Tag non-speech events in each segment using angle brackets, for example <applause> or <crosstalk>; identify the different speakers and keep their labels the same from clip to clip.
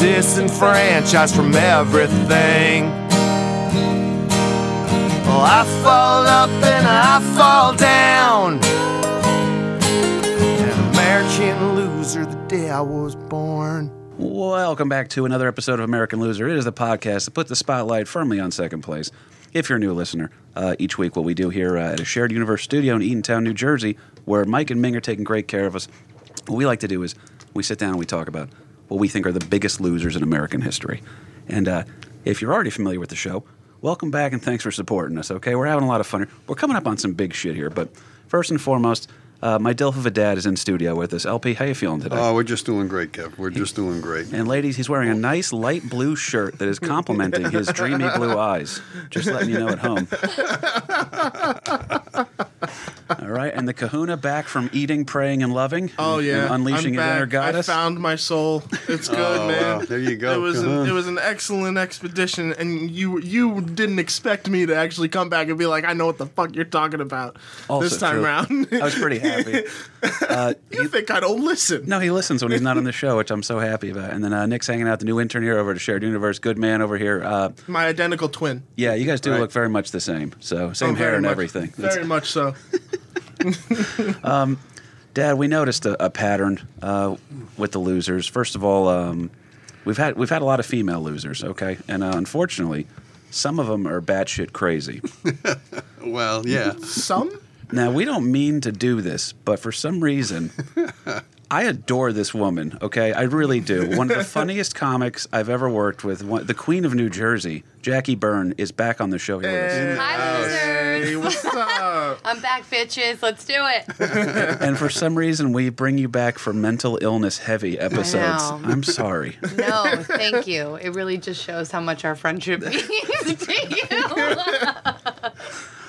Speaker 1: Disenfranchised from everything. Well, I fall up and I fall down. An American loser the day I was born.
Speaker 2: Welcome back to another episode of American Loser. It is the podcast that puts the spotlight firmly on second place. If you're a new listener, uh, each week what we do here uh, at a shared universe studio in Eatontown, New Jersey, where Mike and Ming are taking great care of us, what we like to do is we sit down and we talk about what we think are the biggest losers in American history. And uh, if you're already familiar with the show, welcome back and thanks for supporting us. Okay, we're having a lot of fun. here. We're coming up on some big shit here, but first and foremost, uh, my Dilf of a dad is in studio with us. LP, how you feeling today?
Speaker 3: Oh, we're just doing great, Kev. We're just doing great.
Speaker 2: And ladies, he's wearing a nice light blue shirt that is complementing his dreamy blue eyes. Just letting you know at home. <laughs> All right, and the Kahuna back from eating, praying, and loving.
Speaker 4: Oh
Speaker 2: and-
Speaker 4: yeah,
Speaker 2: and unleashing his inner goddess.
Speaker 4: I found my soul. It's good,
Speaker 3: Oh,
Speaker 4: man.
Speaker 3: wow. There you go.
Speaker 4: It was an, it was an excellent expedition, and you you didn't expect me to actually come back and be like, I know what the fuck you're talking about
Speaker 2: Also
Speaker 4: this time
Speaker 2: true.
Speaker 4: around.
Speaker 2: I was pretty happy. <laughs> Uh,
Speaker 4: you think I don't listen?
Speaker 2: no, he listens when he's not on the show, which I'm so happy about. And then uh, Nick's hanging out, the new intern here over to Shared Universe. Good man over here. Uh,
Speaker 4: My identical twin.
Speaker 2: yeah, you guys do
Speaker 3: Right.
Speaker 2: look very much the same. So same
Speaker 4: Oh,
Speaker 2: hair and
Speaker 4: much-
Speaker 2: everything. That's-
Speaker 4: Very much so.
Speaker 2: Dad, we noticed a, a pattern uh, with the losers. First of all, um, we've had we've had a lot of female losers, okay, and uh, unfortunately, some of them are batshit crazy. <laughs>
Speaker 3: Well, yeah.
Speaker 4: Some.
Speaker 2: now, we don't mean to do this, but for some reason, I adore this woman. Okay, I really do. One of the <laughs> funniest comics I've ever worked with, one, the Queen of New Jersey, Jackie Byrne, is back on the show here with us.
Speaker 5: Hi, losers.
Speaker 4: Hey, what's <laughs> up?
Speaker 5: I'm back, bitches. Let's do it. <laughs>
Speaker 2: And for some reason, we bring you back for mental illness heavy episodes. I'm sorry.
Speaker 5: No, thank you. It really just shows how much our friendship means to you.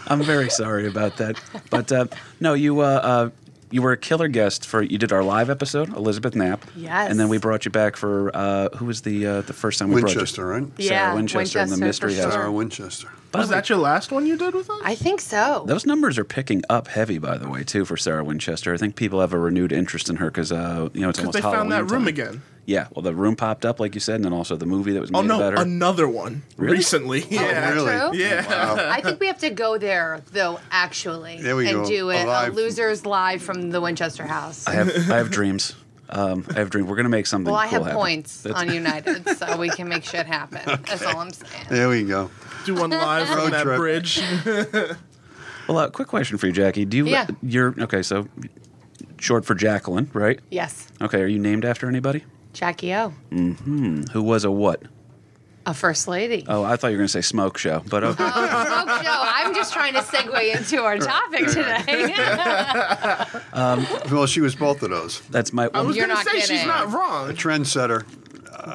Speaker 2: I'm very sorry about that. But uh, no, you uh, uh, you were a killer guest for you did our live episode, Elizabeth Knapp.
Speaker 5: Yes.
Speaker 2: And then we brought you back for uh, who was the uh, the first time we
Speaker 3: Winchester, right?
Speaker 2: brought you? Sarah
Speaker 5: Yeah,
Speaker 2: Winchester, and the Mystery House.
Speaker 3: Sarah Winchester.
Speaker 2: By
Speaker 4: Was that your last one you did with us?
Speaker 5: I think so.
Speaker 2: those numbers are picking up heavy, by the way, too, for Sarah Winchester. I think people have a renewed interest in her because uh, you know it's
Speaker 4: Because
Speaker 2: almost
Speaker 4: they found that
Speaker 2: Halloween
Speaker 4: room
Speaker 2: time.
Speaker 4: again.
Speaker 2: Yeah, well, the room popped up, like you said, and then also the movie that was made
Speaker 4: Oh no,
Speaker 2: about her.
Speaker 4: another one
Speaker 2: Really?
Speaker 4: recently. Yeah.
Speaker 3: really?
Speaker 5: True?
Speaker 4: Yeah.
Speaker 5: I think we have to go there though, actually,
Speaker 3: There we
Speaker 5: and
Speaker 3: go.
Speaker 5: do it.
Speaker 3: A
Speaker 5: A losers live from the Winchester House.
Speaker 2: I have I have dreams. Um, I have dreams. We're gonna make something.
Speaker 5: well, I
Speaker 2: cool
Speaker 5: have
Speaker 2: happen.
Speaker 5: points
Speaker 2: That's-
Speaker 5: on United, so we can make shit happen. <laughs> That's all I'm saying.
Speaker 3: There we go.
Speaker 4: Do one live from that
Speaker 3: trip.
Speaker 4: bridge. <laughs>
Speaker 2: Well, uh, quick question for you, Jackie. Do you?
Speaker 5: Yeah.
Speaker 2: You're okay. So, short for Jacqueline, right?
Speaker 5: Yes,
Speaker 2: Okay. Are you named after anybody?
Speaker 5: Jackie O, Hmm.
Speaker 2: Who was a what?
Speaker 5: a first lady.
Speaker 2: Oh, I thought you were going to say smoke show, but okay.
Speaker 5: Oh, smoke show. I'm just trying to segue into our topic today. <laughs>
Speaker 3: Well, she was both of those.
Speaker 2: that's my
Speaker 4: I was
Speaker 5: You're
Speaker 4: gonna
Speaker 5: not
Speaker 4: say she's
Speaker 5: kidding.
Speaker 4: not wrong.
Speaker 3: A trendsetter.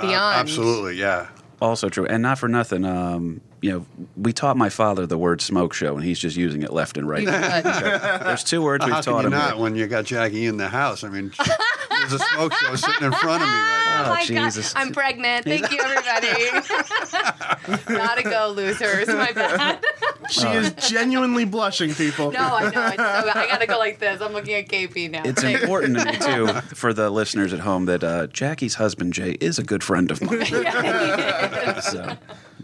Speaker 5: Beyond.
Speaker 3: Absolutely, yeah.
Speaker 2: also true, and not for nothing. Um, you know, we taught my father the word smoke show, and he's just using it left and right. <laughs>
Speaker 5: Good.
Speaker 2: There's two words we've
Speaker 3: How
Speaker 2: taught
Speaker 3: can you
Speaker 2: him.
Speaker 3: not when you got Jackie in the house? I mean, <laughs> there's a smoke show sitting in front of me right
Speaker 5: Oh,
Speaker 2: Oh,
Speaker 5: my
Speaker 2: Jesus.
Speaker 5: god, I'm pregnant. Thank you, everybody. <laughs> Gotta go, losers. My bad.
Speaker 4: She is genuinely blushing, people.
Speaker 5: No, I know. It's so. I gotta go like this. I'm looking at KP now.
Speaker 2: It's
Speaker 5: Thanks.
Speaker 2: important to me too, for the listeners at home, that uh, Jackie's husband Jay is a good friend of mine. so,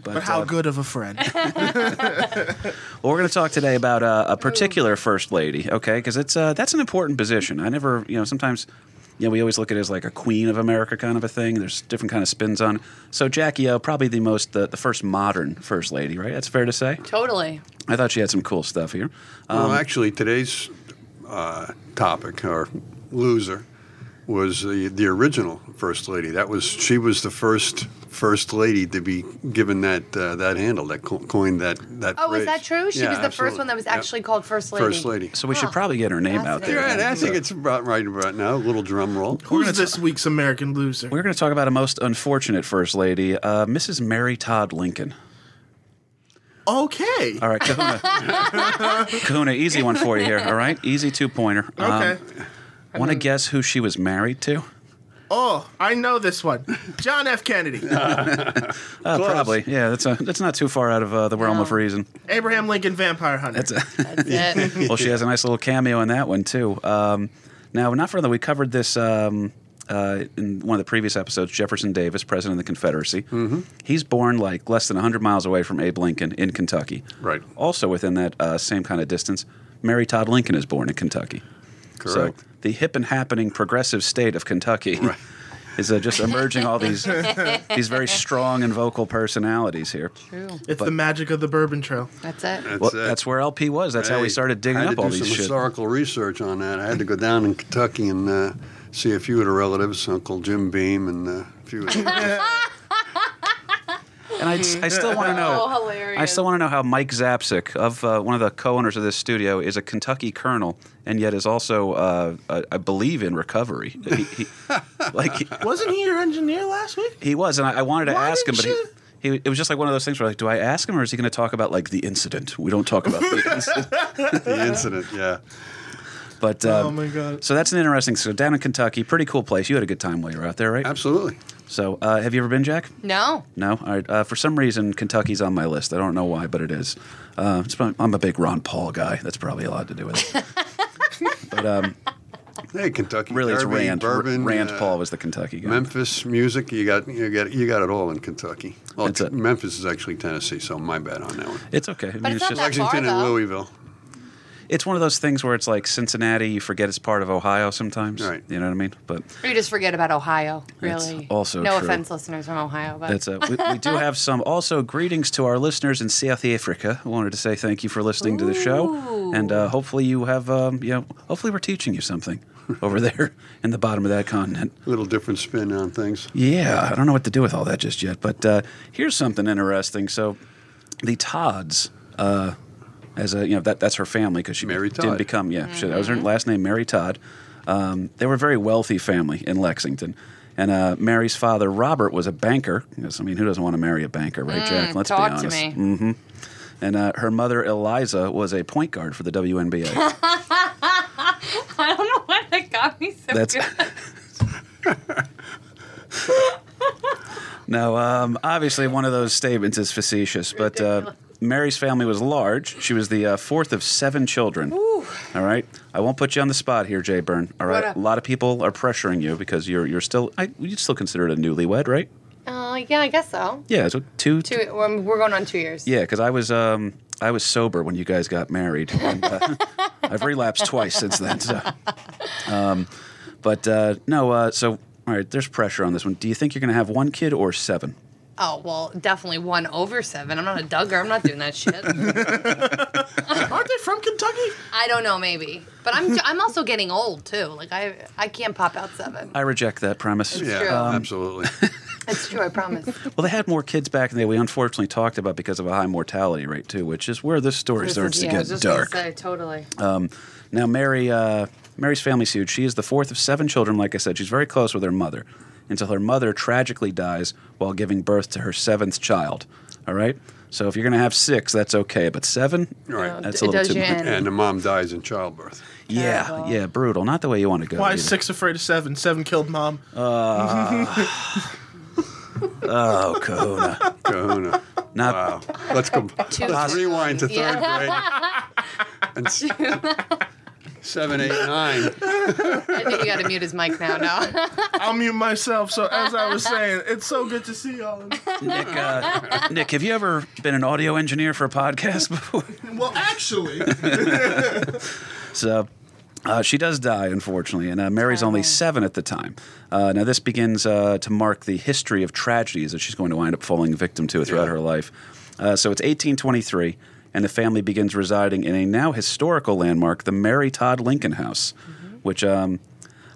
Speaker 2: but,
Speaker 4: But how
Speaker 2: uh,
Speaker 4: good of a friend? <laughs> <laughs>
Speaker 2: Well, we're going to talk today about uh, a particular first lady, okay? Because it's uh, that's an important position. I never, you know, sometimes, you know, we always look at it as like a queen of America kind of a thing. There's different kind of spins on. it. So Jackie O, probably the most, the, the first modern first lady, right? That's fair to say.
Speaker 5: Totally.
Speaker 2: I thought she had some cool stuff here.
Speaker 3: well, actually, today's uh, topic or loser was the the original first lady. That was she was the first first lady to be given that uh, that handle that co- coined that that.
Speaker 5: Oh, is that true? She
Speaker 3: Yeah,
Speaker 5: was the
Speaker 3: absolutely.
Speaker 5: first one that was
Speaker 3: Yep.
Speaker 5: actually called First Lady.
Speaker 3: First lady.
Speaker 2: So we should probably get her name out there.
Speaker 5: Fascinating.
Speaker 3: Right, I think it's about right about now. A little drum roll.
Speaker 4: Who's this week's American loser?
Speaker 2: We're going to talk about a most unfortunate first lady, uh, Mrs. Mary Todd Lincoln.
Speaker 4: Okay.
Speaker 2: All right, Kahuna. <laughs> Kahuna, easy one for you here. All right, easy two pointer.
Speaker 4: Okay.
Speaker 2: Want to guess who she was married to?
Speaker 4: Oh, I know this one. John F. Kennedy. <laughs>
Speaker 2: Uh, probably. Yeah, that's a, that's not too far out of uh, the realm of reason.
Speaker 4: Abraham Lincoln, vampire hunter.
Speaker 2: That's a,
Speaker 5: That's it. <laughs>
Speaker 2: well, she has a nice little cameo in that one too. Um, now, not further, we covered this um, uh, in one of the previous episodes. Jefferson Davis, president of the Confederacy. Mm-hmm. He's born like less than 100 miles away from Abe Lincoln in Kentucky.
Speaker 3: Right.
Speaker 2: Also within that uh, same kind of distance, Mary Todd Lincoln is born in Kentucky.
Speaker 3: Correct.
Speaker 2: So the hip and happening progressive state of Kentucky. <laughs> Is uh, just emerging all these <laughs> these very strong and vocal personalities here.
Speaker 5: True.
Speaker 4: it's the magic of the Bourbon Trail.
Speaker 5: That's it.
Speaker 3: That's
Speaker 2: Well,
Speaker 3: it.
Speaker 2: that's where LP was. That's how we started digging
Speaker 3: I had
Speaker 2: up
Speaker 3: to
Speaker 2: all
Speaker 3: do some
Speaker 2: shit.
Speaker 3: historical research on that. I had to go down in Kentucky and uh, see a few of the relatives, Uncle Jim Beam and uh, a few. Of them. <laughs>
Speaker 2: And I, I still want to <laughs> know.
Speaker 5: Oh, hilarious.
Speaker 2: I still want to know how Mike Zapsik, of uh, one of the co-owners of this studio, is a Kentucky colonel and yet is also, uh, uh, I believe, in recovery. He, he, <laughs> like he,
Speaker 4: Wasn't he your engineer last week?
Speaker 2: he was, and I, I wanted to
Speaker 4: Why
Speaker 2: ask him, but
Speaker 4: didn't
Speaker 2: he, he, it was just like one of those things where, like, do I ask him or is he going to talk about like the incident? We don't talk about the <laughs> incident.
Speaker 3: the incident, yeah.
Speaker 2: But um,
Speaker 4: oh my god.
Speaker 2: so that's an interesting. So down in Kentucky, pretty cool place. You had a good time while you were out there, right?
Speaker 3: Absolutely.
Speaker 2: So uh, have you ever been, Jack?
Speaker 5: No.
Speaker 2: No, All right. Uh, for some reason, Kentucky's on my list. I don't know why, but it is. Uh, it's probably- I'm a big Ron Paul guy. That's probably a lot to do with it. <laughs> but um,
Speaker 3: Hey, Kentucky.
Speaker 2: really, it's Rand.
Speaker 3: Bourbon,
Speaker 2: Rand
Speaker 3: uh,
Speaker 2: Paul was the Kentucky guy.
Speaker 3: Memphis music. You got you got you got it all in Kentucky. Well,
Speaker 2: That's.
Speaker 3: Memphis is actually Tennessee, so my bad on that one.
Speaker 2: It's okay. I mean,
Speaker 5: But
Speaker 2: it's
Speaker 5: it's not
Speaker 2: just
Speaker 5: that far,
Speaker 3: Lexington and. Louisville.
Speaker 2: It's one of those things where it's like Cincinnati. You forget it's part of Ohio sometimes.
Speaker 3: Right.
Speaker 2: You know what I mean? But
Speaker 5: Or you just forget about Ohio, really.
Speaker 2: also
Speaker 5: No
Speaker 2: true.
Speaker 5: offense, listeners from Ohio, but
Speaker 2: that's a, we, we do have some. <laughs> Also, greetings to our listeners in South Africa. I wanted to say thank you for listening to the show, and uh, hopefully you have. Um, you know, hopefully we're teaching you something <laughs> over there in the bottom of that continent.
Speaker 3: A little different spin on things.
Speaker 2: Yeah, I don't know what to do with all that just yet. But uh, here's something interesting. So, the Todds, uh, as a you know that that's her family because she
Speaker 3: Mary
Speaker 2: didn't
Speaker 3: Todd.
Speaker 2: become yeah she, that was her last name Mary Todd. Um, they were a very wealthy family in Lexington. And uh, Mary's father, Robert, was a banker. Because, I mean, who doesn't want to marry a banker, right, Jack? Let's
Speaker 5: Mm, talk
Speaker 2: be
Speaker 5: to
Speaker 2: honest.
Speaker 5: me.
Speaker 2: hmm And uh, her mother, Eliza, was a point guard for the WNBA. <laughs>
Speaker 5: I don't know why that got me so
Speaker 2: That's
Speaker 5: good. <laughs>
Speaker 2: no. Um, obviously, one of those statements is facetious, but uh, Mary's family was large. She was the uh, fourth of seven children. All right, I won't put you on the spot here, Jay Byrne. All right,
Speaker 5: What
Speaker 2: a
Speaker 5: a-
Speaker 2: lot of people are pressuring you because you're you're still I, you'd still consider it a newlywed, right?
Speaker 5: Uh, yeah, I guess so.
Speaker 2: Yeah, so two.
Speaker 5: Two, well, we're going on two years.
Speaker 2: Yeah, because I was um, I was sober when you guys got married. <laughs> And, uh, I've relapsed twice since then. So, um, but uh, no, uh, so all right, there's pressure on this one. Do you think you're going to have one kid or seven?
Speaker 5: Oh, well, definitely one over seven. I'm not a Duggar. I'm not doing that shit. <laughs>
Speaker 4: Aren't they from Kentucky?
Speaker 5: I don't know, maybe. But I'm I'm also getting old, too. Like, I I can't pop out seven.
Speaker 2: I reject that premise.
Speaker 5: It's
Speaker 3: Yeah,
Speaker 5: true.
Speaker 3: absolutely. <laughs>
Speaker 5: It's true, I promise.
Speaker 2: Well, they had more kids back in the day. We unfortunately talked about because of a high mortality rate too, which is where this story
Speaker 5: This
Speaker 2: starts
Speaker 5: is-
Speaker 2: to
Speaker 5: yeah, I was
Speaker 2: get
Speaker 5: just
Speaker 2: dark.
Speaker 5: Say, totally.
Speaker 2: Now, Mary, uh, Mary's family's huge. She is the fourth of seven children. Like I said, she's very close with her mother until her mother tragically dies while giving birth to her seventh child. All right. So if you're going to have six, that's okay, but seven,
Speaker 3: Right.
Speaker 2: that's a little too
Speaker 5: you
Speaker 2: much.
Speaker 3: and the mom dies in childbirth.
Speaker 2: Yeah,
Speaker 5: Terrible.
Speaker 2: yeah, brutal. Not the way you want to go.
Speaker 4: Why
Speaker 2: either.
Speaker 4: is six afraid of seven? Seven killed mom. Ah. <laughs>
Speaker 2: Oh, Kahuna.
Speaker 3: Kahuna.
Speaker 2: Not
Speaker 3: Wow. Let's go. Let's rewind to third
Speaker 5: Yeah.
Speaker 3: grade. <laughs> And s- seven, eight, nine.
Speaker 5: I think you got to mute his mic now. No. <laughs>
Speaker 4: I'll mute myself. So as I was saying, it's so good to see y'all.
Speaker 2: Nick. Uh, Nick, have you ever been an audio engineer for a podcast <laughs> before?
Speaker 4: Well, actually, <laughs>
Speaker 2: So uh, she does die, unfortunately, and uh, Mary's only seven at the time. Uh, now, this begins uh, to mark the history of tragedies that she's going to wind up falling victim to throughout
Speaker 3: Yeah.
Speaker 2: her life. Uh, so it's 1823, and the family begins residing in a now historical landmark, the Mary Todd Lincoln House, which um,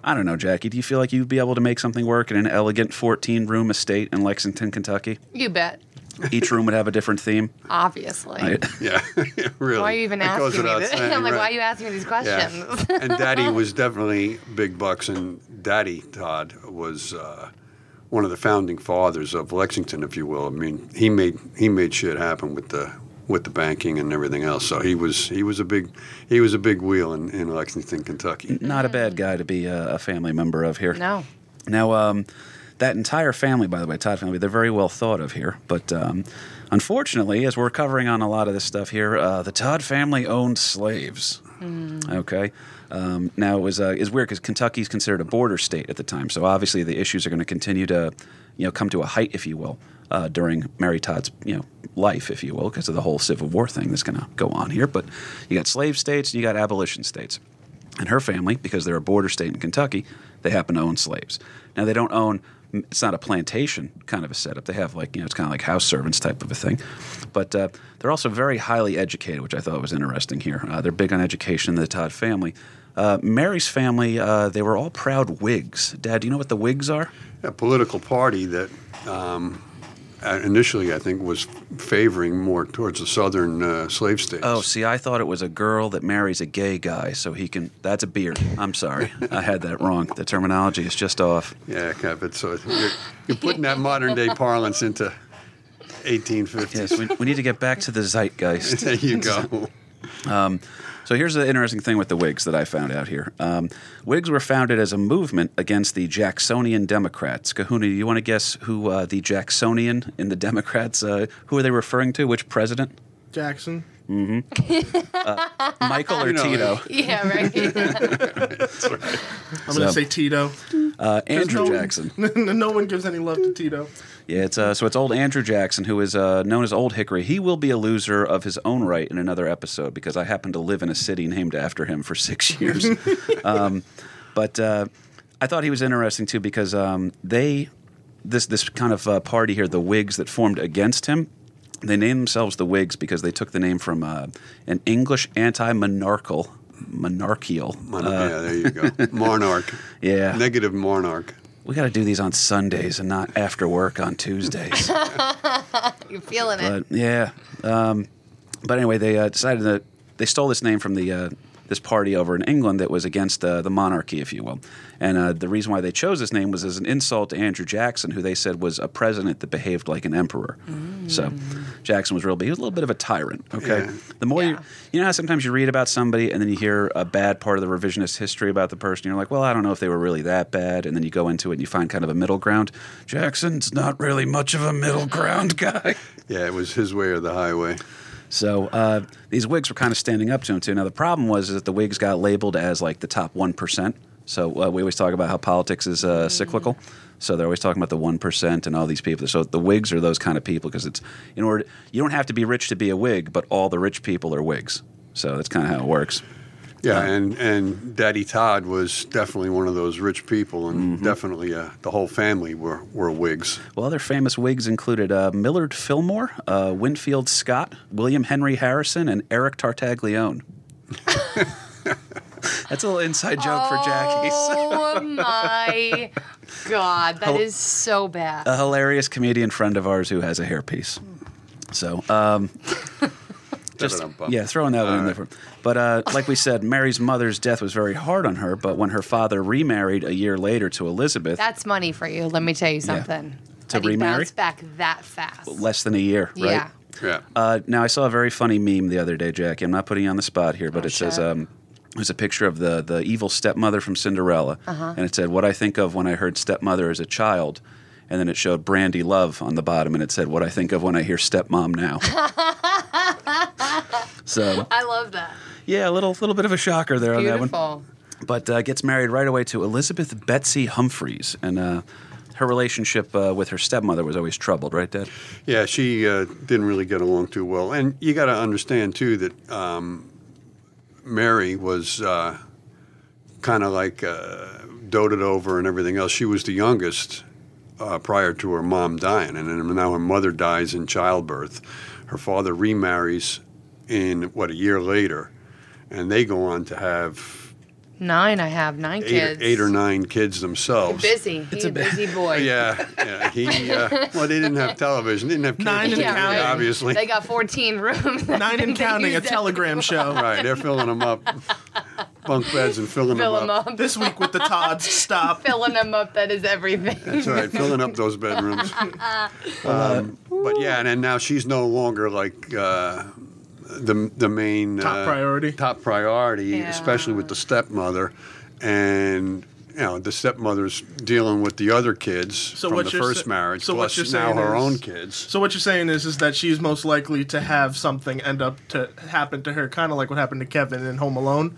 Speaker 2: I don't know, Jackie. Do you feel like you'd be able to make something work in an elegant 14 room estate in Lexington, Kentucky?
Speaker 5: You bet.
Speaker 2: Each room would have a different theme. <laughs>
Speaker 5: Obviously.
Speaker 2: Right? <laughs>
Speaker 3: Yeah, <laughs> really.
Speaker 5: Why are you even
Speaker 3: That
Speaker 5: asking me this? I'm like,
Speaker 3: right.
Speaker 5: why are you asking me these questions?
Speaker 3: Yeah. and Daddy was definitely big bucks, and Daddy Todd was uh, one of the founding fathers of Lexington, if you will. I mean, he made he made shit happen with the with the banking and everything else. So he was he was a big he was a big wheel in, in Lexington, Kentucky.
Speaker 2: Not a bad guy to be a, a family member of here.
Speaker 5: no.
Speaker 2: Now, um, that entire family, by the way, Todd family, they're very well thought of here. But um, unfortunately, as we're covering on a lot of this stuff here, uh, the Todd family owned slaves. Okay. Um, now it was uh, is weird because Kentucky is considered a border state at the time, so obviously the issues are going to continue to, you know, come to a height, if you will, uh, during Mary Todd's, you know, life, if you will, because of the whole Civil War thing that's going to go on here. But you got slave states and you got abolition states. And her family, because they're a border state in Kentucky, they happen to own slaves. Now they don't own. It's not a plantation kind of a setup. They have like you know it's kind of like house servants type of a thing, but uh, they're also very highly educated, which I thought was interesting here. Uh, they're big on education. In the Todd family, uh, Mary's family, uh, they were all proud Whigs. Dad, do you know what the Whigs are?
Speaker 3: A political party that um, initially I think was favoring more towards the southern uh, slave states.
Speaker 2: Oh, see, I thought it was a girl that marries a gay guy, so he can. That's a beard. I'm sorry, I had that wrong. The terminology is just off.
Speaker 3: Yeah, Kevin. So you're, you're putting that modern day parlance into 1850s.
Speaker 2: Yes, we, we need to get back to the zeitgeist. <laughs>
Speaker 3: there you go. <laughs>
Speaker 2: So here's the interesting thing with the Whigs that I found out here. Um, Whigs were founded as a movement against the Jacksonian Democrats. Kahuna, do you want to guess who uh, the Jacksonian in the Democrats? Uh, who are they referring to? Which president?
Speaker 4: Jackson. <laughs>
Speaker 2: Michael or
Speaker 3: You know,
Speaker 2: Tito?
Speaker 5: Yeah, right. <laughs>
Speaker 4: I'm
Speaker 2: So-
Speaker 4: gonna say Tito.
Speaker 2: Uh, Andrew
Speaker 4: no-
Speaker 2: Jackson. <laughs>
Speaker 4: no one gives any love to Tito.
Speaker 2: Yeah, it's uh, so it's old Andrew Jackson, who is uh, known as Old Hickory. He will be a loser of his own right in another episode because I happen to live in a city named after him for six <laughs> years. um, but uh, I thought he was interesting too because um, they this this kind of uh, party here, the Whigs that formed against him. They named themselves the Whigs because they took the name from uh, an English anti-monarchical monarchical.
Speaker 3: Mon-
Speaker 2: uh,
Speaker 3: yeah, there you go. Monarch. <laughs>
Speaker 2: Yeah.
Speaker 3: Negative monarch.
Speaker 2: We got to do these on Sundays and not after work on Tuesdays. <laughs>
Speaker 5: You're feeling it.
Speaker 2: Yeah, um, but anyway, they uh, decided that they stole this name from the uh, this party over in England that was against uh, the monarchy, if you will. And uh, the reason why they chose this name was as an insult to Andrew Jackson, who they said was a president that behaved like an emperor. So Jackson was real, but he was a little bit of a tyrant. Okay,
Speaker 3: Yeah.
Speaker 2: the more you you know how sometimes you read about somebody and then you hear a bad part of the revisionist history about the person, you're like, well, I don't know if they were really that bad, and then you go into it and you find kind of a middle ground. Jackson's not really much of a middle ground guy. <laughs>
Speaker 3: Yeah, it was his way or the highway.
Speaker 2: So uh, these Whigs were kind of standing up to him too. Now the problem was is that the Whigs got labeled as like the top one percent. So uh, we always talk about how politics is uh, cyclical. So they're always talking about the one percent and all these people. So the Whigs are those kind of people because it's in order you don't have to be rich to be a Whig, but all the rich people are Whigs. So that's kind of how it works.
Speaker 3: Yeah, and, and Daddy Todd was definitely one of those rich people, and
Speaker 2: Mm-hmm.
Speaker 3: definitely uh, the whole family were, were Whigs.
Speaker 2: Well, other famous Whigs included uh, Millard Fillmore, uh, Winfield Scott, William Henry Harrison, and Eric Tartaglione. <laughs> That's a little inside joke for Jackie's.
Speaker 5: Oh my god, that is so bad.
Speaker 2: a hilarious comedian friend of ours who has a hairpiece. So, um, just yeah, throwing that one in there. For, but uh, like we said, Mary's mother's death was very hard on her. But when her father remarried a year later to Elizabeth,
Speaker 5: That's money for you. Let me tell you something.
Speaker 2: To
Speaker 5: That
Speaker 2: remarry?
Speaker 5: bounced back that fast.
Speaker 2: less than a year, right?
Speaker 5: Yeah.
Speaker 3: Yeah.
Speaker 2: Uh, now I saw a very funny meme the other day, Jackie. I'm not putting you on the spot here, but
Speaker 5: Oh,
Speaker 2: it says
Speaker 5: shit.
Speaker 2: um, there's a picture of the the evil stepmother from Cinderella,
Speaker 5: Uh-huh.
Speaker 2: and it said, "What I think of when I heard stepmother as a child." And then it showed Brandi Love on the bottom, and it said, "What I think of when I hear stepmom now." <laughs> so
Speaker 5: I love that.
Speaker 2: yeah, a little little bit of a shocker there on that one.
Speaker 5: Beautiful.
Speaker 2: But uh, gets married right away to Elizabeth Betsy Humphreys, and uh, her relationship uh, with her stepmother was always troubled, right, Dad?
Speaker 3: Yeah, she uh, didn't really get along too well. And you got to understand, too, that um, Mary was uh, kind of like uh, doted over and everything else. She was the youngest uh, prior to her mom dying. And then now her mother dies in childbirth. Her father remarries in, what, a year later. And they go on to have
Speaker 5: Nine. I have nine
Speaker 3: eight,
Speaker 5: kids.
Speaker 3: eight or nine kids themselves.
Speaker 5: Busy. He's a, busy <laughs> boy.
Speaker 3: Yeah, yeah. He uh, well, they didn't have television, they didn't have cable
Speaker 4: Nine and
Speaker 3: TV,
Speaker 4: counting.
Speaker 3: obviously.
Speaker 5: They got 14 rooms.
Speaker 4: Nine and <laughs> counting, a telegram show.
Speaker 3: right, they're filling them up, <laughs> bunk beds and filling
Speaker 5: Fill
Speaker 3: them
Speaker 5: them
Speaker 3: up.
Speaker 5: up.
Speaker 4: This week with the Todds, <laughs> stop.
Speaker 5: Filling them up. That is everything.
Speaker 3: That's right, filling up those bedrooms. <laughs> Um, but yeah, and then now she's no longer like uh, the the main
Speaker 4: Top
Speaker 3: uh,
Speaker 4: priority.
Speaker 3: Top priority,
Speaker 5: Yeah.
Speaker 3: especially with the stepmother, and you know the stepmother's dealing with the other kids
Speaker 4: So
Speaker 3: from
Speaker 4: what
Speaker 3: the
Speaker 4: you're
Speaker 3: first
Speaker 4: sa-
Speaker 3: marriage,
Speaker 4: so what
Speaker 3: plus
Speaker 4: you're
Speaker 3: now
Speaker 4: saying
Speaker 3: her
Speaker 4: is-
Speaker 3: own kids.
Speaker 4: So what you're saying is, is that she's most likely to have something end up to happen to her, kind of like what happened to Kevin in Home Alone.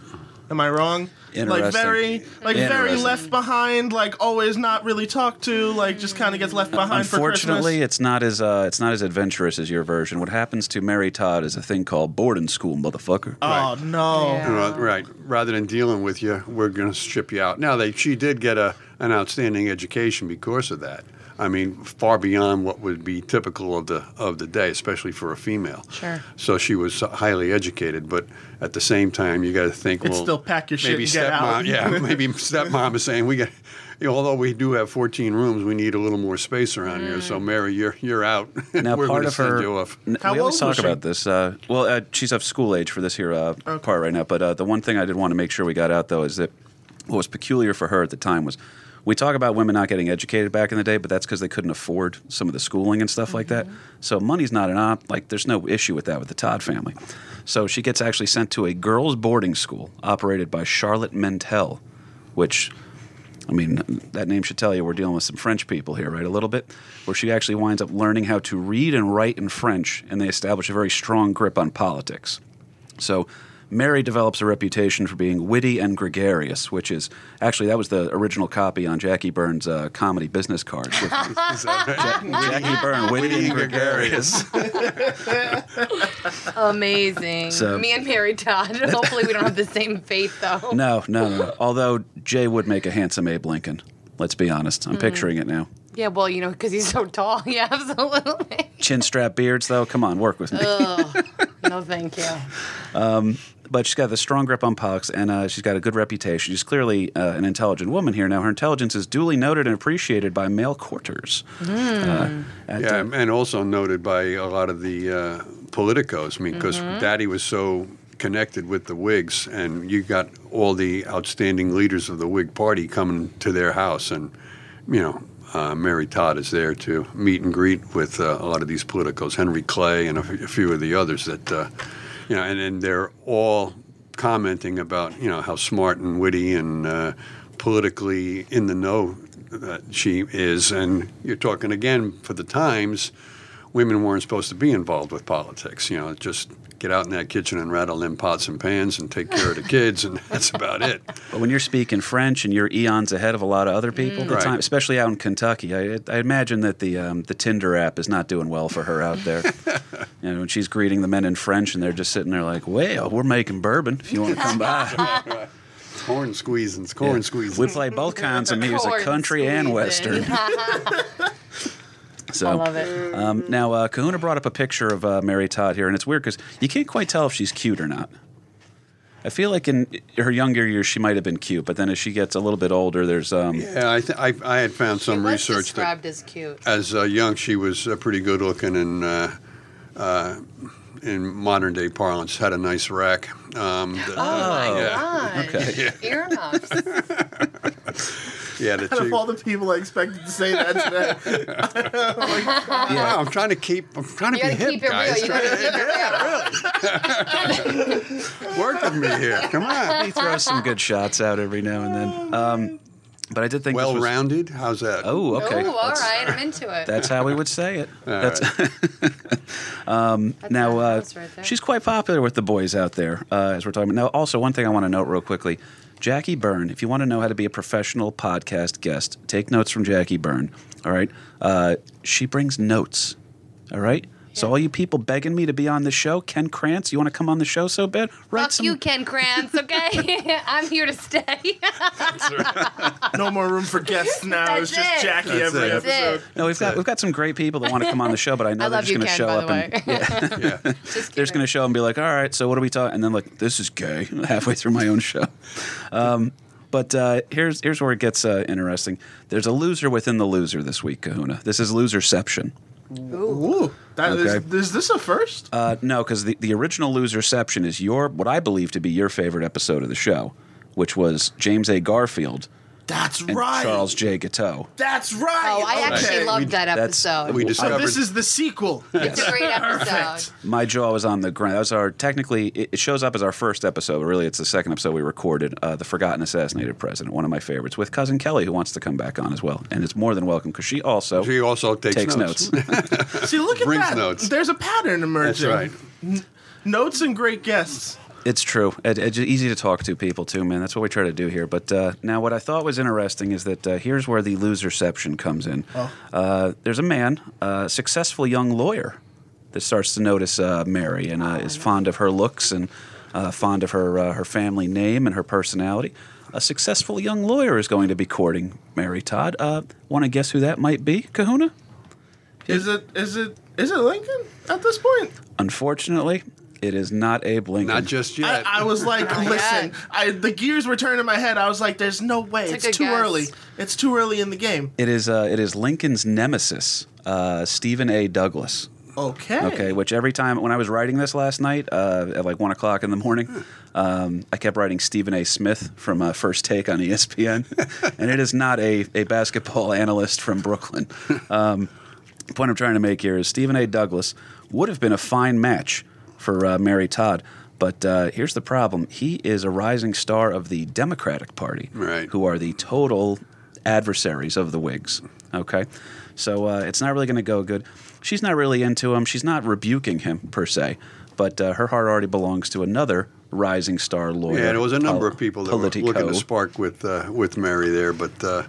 Speaker 4: Am I wrong? Like very, like very left behind, like always not really talked to, like just kind of gets left behind for
Speaker 2: Unfortunately,
Speaker 4: Christmas.
Speaker 2: it's not as uh, it's not as adventurous as your version. What happens to Mary Todd is a thing called boarding school, motherfucker.
Speaker 4: Oh no!
Speaker 5: Yeah.
Speaker 3: You right. Rather than dealing with you, we're going to strip you out. Now, they, she did get a, an outstanding education because of that. I mean, far beyond what would be typical of the of the day, especially for a female.
Speaker 5: Sure.
Speaker 3: So she was highly educated, but at the same time, you got to think.
Speaker 4: It's
Speaker 3: well,
Speaker 4: still pack your shit
Speaker 3: maybe
Speaker 4: and get
Speaker 3: stepmom,
Speaker 4: out.
Speaker 3: yeah, <laughs> maybe stepmom is saying we got. You know, although we do have 14 rooms, we need a little more space around here. So, Mary, you're you're out. <laughs>
Speaker 2: Now,
Speaker 3: we're
Speaker 2: part of her.
Speaker 3: you off.
Speaker 2: n-
Speaker 4: How
Speaker 2: we always talk
Speaker 4: she?
Speaker 2: about this. Uh, well, uh, she's of school age for this here uh, part right now. But uh, the one thing I did want to make sure we got out though is that what was peculiar for her at the time was we talk about women not getting educated back in the day, but that's because they couldn't afford some of the schooling and stuff like that. Mm-hmm. So money's not an op. Like there's no issue with that with the Todd family. So she gets actually sent to a girls' boarding school operated by Charlotte Mentelle, which I mean, that name should tell you we're dealing with some French people here, right? A little bit, where she actually winds up learning how to read and write in French, and they establish a very strong grip on politics. So, Mary develops a reputation for being witty and gregarious, which is actually that was the original copy on Jackie Byrne's uh, comedy business card. <laughs> With Jackie Byrne, witty and gregarious. <laughs>
Speaker 5: Amazing.
Speaker 2: So-
Speaker 5: Me and Mary Todd. <laughs> Hopefully, we don't have the same fate, though.
Speaker 2: No, no, no, no. Although Jay would make a handsome Abe Lincoln. Let's be honest. I'm picturing it now.
Speaker 5: Yeah, well, you know, because he's so tall. Yeah, absolutely.
Speaker 2: Chin strap beards, though. Come on, work with me.
Speaker 5: Ugh. No, thank you.
Speaker 2: But she's got the strong grip on politics, and uh, she's got a good reputation. She's clearly uh, an intelligent woman here. Now, her intelligence is duly noted and appreciated by male courters. Uh,
Speaker 3: Yeah,
Speaker 2: uh,
Speaker 3: and also noted by a lot of the uh, politicos. I mean, because Daddy was so connected with the Whigs, and you got all the outstanding leaders of the Whig Party coming to their house, and you know. Uh, Mary Todd is there to meet and greet with uh, a lot of these politicos, Henry Clay and a, f- a few of the others that, uh, you know, and, and they're all commenting about, you know, how smart and witty and uh, politically in the know that she is. And you're talking again for the times, women weren't supposed to be involved with politics. You know, just get out in that kitchen and rattle them pots and pans and take care of the kids, and that's about it. <laughs>
Speaker 2: but when you're speaking French and you're eons ahead of a lot of other people, the
Speaker 3: Right.
Speaker 2: time, especially out in Kentucky, I, I imagine that the um, the Tinder app is not doing well for her out there. <laughs> you know, when she's greeting the men in French, and they're just sitting there like, "Well, we're making bourbon. If you want to come by." <laughs>
Speaker 3: Corn squeezing, corn
Speaker 2: Yeah.
Speaker 3: squeezing.
Speaker 2: We play both kinds of music,
Speaker 5: Corn
Speaker 2: country and western. So,
Speaker 5: I love it.
Speaker 2: Um, now, uh, Kahuna brought up a picture of uh, Mary Todd here, and it's weird because you can't quite tell if she's cute or not. I feel like in her younger years she might have been cute, but then as she gets a little bit older, there's um,
Speaker 3: yeah, I, th- I, I had found some
Speaker 5: she was
Speaker 3: research that
Speaker 5: described as cute.
Speaker 3: as uh, young she was uh, pretty good looking and. Uh, uh, in modern day parlance, had a nice rack. Um, that,
Speaker 5: Oh, my
Speaker 3: yeah.
Speaker 5: god.
Speaker 2: okay. <laughs>
Speaker 5: Earmuffs. <laughs>
Speaker 3: Yeah, that <laughs>
Speaker 4: Out of all the people I expected to say that today, <laughs>
Speaker 3: Wow, I'm trying to keep. I'm trying to
Speaker 5: You
Speaker 3: be
Speaker 5: gotta
Speaker 3: hip,
Speaker 5: keep it
Speaker 3: guys.
Speaker 5: real. You gotta keep it real. <laughs>
Speaker 3: Work with me here. Come on.
Speaker 2: he throws some good shots out every now and then. Um, but I did think this was-
Speaker 3: Well-rounded. How's that?
Speaker 2: Oh, okay.
Speaker 5: Oh, all
Speaker 2: That's-
Speaker 5: right. I'm into it.
Speaker 2: That's how we would say it. That's,
Speaker 5: That's
Speaker 2: now, uh,
Speaker 5: right
Speaker 2: she's quite popular with the boys out there, uh, as we're talking about. Now, also, one thing I want to note real quickly Jackie Byrne, if you want to know how to be a professional podcast guest, take notes from Jackie Byrne. All right. Uh, she brings notes. All right. So all you people begging me to be on the show, Ken Krantz, you want to come on the show so bad? Write
Speaker 5: Fuck
Speaker 2: some-
Speaker 5: you, Ken Krantz. Okay, <laughs> I'm here to stay.
Speaker 4: No more room for guests now.
Speaker 5: That's
Speaker 4: it's just
Speaker 5: it.
Speaker 4: Jackie
Speaker 3: That's
Speaker 4: every
Speaker 3: it.
Speaker 4: Episode.
Speaker 2: No, we've got we've got some great people that want to come on the show, but I know
Speaker 5: I
Speaker 2: they're just going to show
Speaker 5: by
Speaker 2: up
Speaker 5: the
Speaker 2: and
Speaker 5: way.
Speaker 3: Yeah. <laughs>
Speaker 5: Just
Speaker 2: they're just going to show up and be like, "All right, so what are we talking?" And then like, "This is gay." <laughs> Halfway through my own show. Um, but uh, here's here's where it gets uh, interesting. There's a loser within the loser this week, Kahuna. This is loserception.
Speaker 4: Ooh, that is.
Speaker 2: Okay.
Speaker 4: is this a first?
Speaker 2: Uh, no, because the, the original loserception is your what I believe to be your favorite episode of the show, which was James A. Garfield
Speaker 4: That's
Speaker 2: and
Speaker 4: right.
Speaker 2: Charles J. Guiteau.
Speaker 4: That's right.
Speaker 5: Oh, I actually
Speaker 4: Okay.
Speaker 5: loved that episode.
Speaker 3: We
Speaker 4: So
Speaker 3: discovered
Speaker 4: this is the sequel.
Speaker 5: it's a great episode.
Speaker 2: My jaw was on the ground. That was our technically. It, it shows up as our first episode, but really it's the second episode we recorded. Uh, the Forgotten Assassinated President, one of my favorites, with cousin Kelly, who wants to come back on as well, and it's more than welcome because she also
Speaker 3: She also takes,
Speaker 2: takes
Speaker 3: notes.
Speaker 2: notes. <laughs>
Speaker 4: See, look at
Speaker 3: Brings
Speaker 4: that.
Speaker 3: notes.
Speaker 4: There's a pattern emerging.
Speaker 3: That's
Speaker 4: emerging.
Speaker 3: right.
Speaker 4: Notes and great guests.
Speaker 2: It's true. It, it's easy to talk to people too, man. That's what we try to do here. But uh, now, what I thought was interesting is that uh, here's where the loserception comes in. Uh, there's a man, a successful young lawyer, that starts to notice uh, Mary and uh, is fond of her looks and uh, fond of her uh, her family name and her personality. A successful young lawyer is going to be courting Mary Todd. Uh, Want to guess who that might be, Kahuna?
Speaker 4: Is it? Is it? Is it Lincoln at this point?
Speaker 2: Unfortunately, it is not Abe Lincoln.
Speaker 3: Not just yet.
Speaker 4: I, I was like, <laughs> listen. I, the gears were turning in my head. I was like, there's no way.
Speaker 5: It's
Speaker 4: It's, too
Speaker 5: guess.
Speaker 4: early. It's too early in the game.
Speaker 2: It is uh, it is Lincoln's nemesis, uh, Stephen A. Douglas.
Speaker 4: Okay.
Speaker 2: Okay, which every time when I was writing this last night uh, at like one o'clock in the morning, um, I kept writing Stephen A. Smith from uh, First Take on ESPN, <laughs> and it is not a, a basketball analyst from Brooklyn. <laughs> Um, the point I'm trying to make here is Stephen A. Douglas would have been a fine match for uh, Mary Todd. But uh, here's the problem: he is a rising star of the Democratic Party,
Speaker 3: Right.
Speaker 2: who are the total adversaries of the Whigs. Okay, so uh, it's not really going to go good. She's not really into him. She's not rebuking him per se, but uh, her heart already belongs to another rising star lawyer.
Speaker 3: Yeah, there was a number
Speaker 2: pol-
Speaker 3: of people that
Speaker 2: Politico.
Speaker 3: were looking to spark with uh, with Mary there, but uh,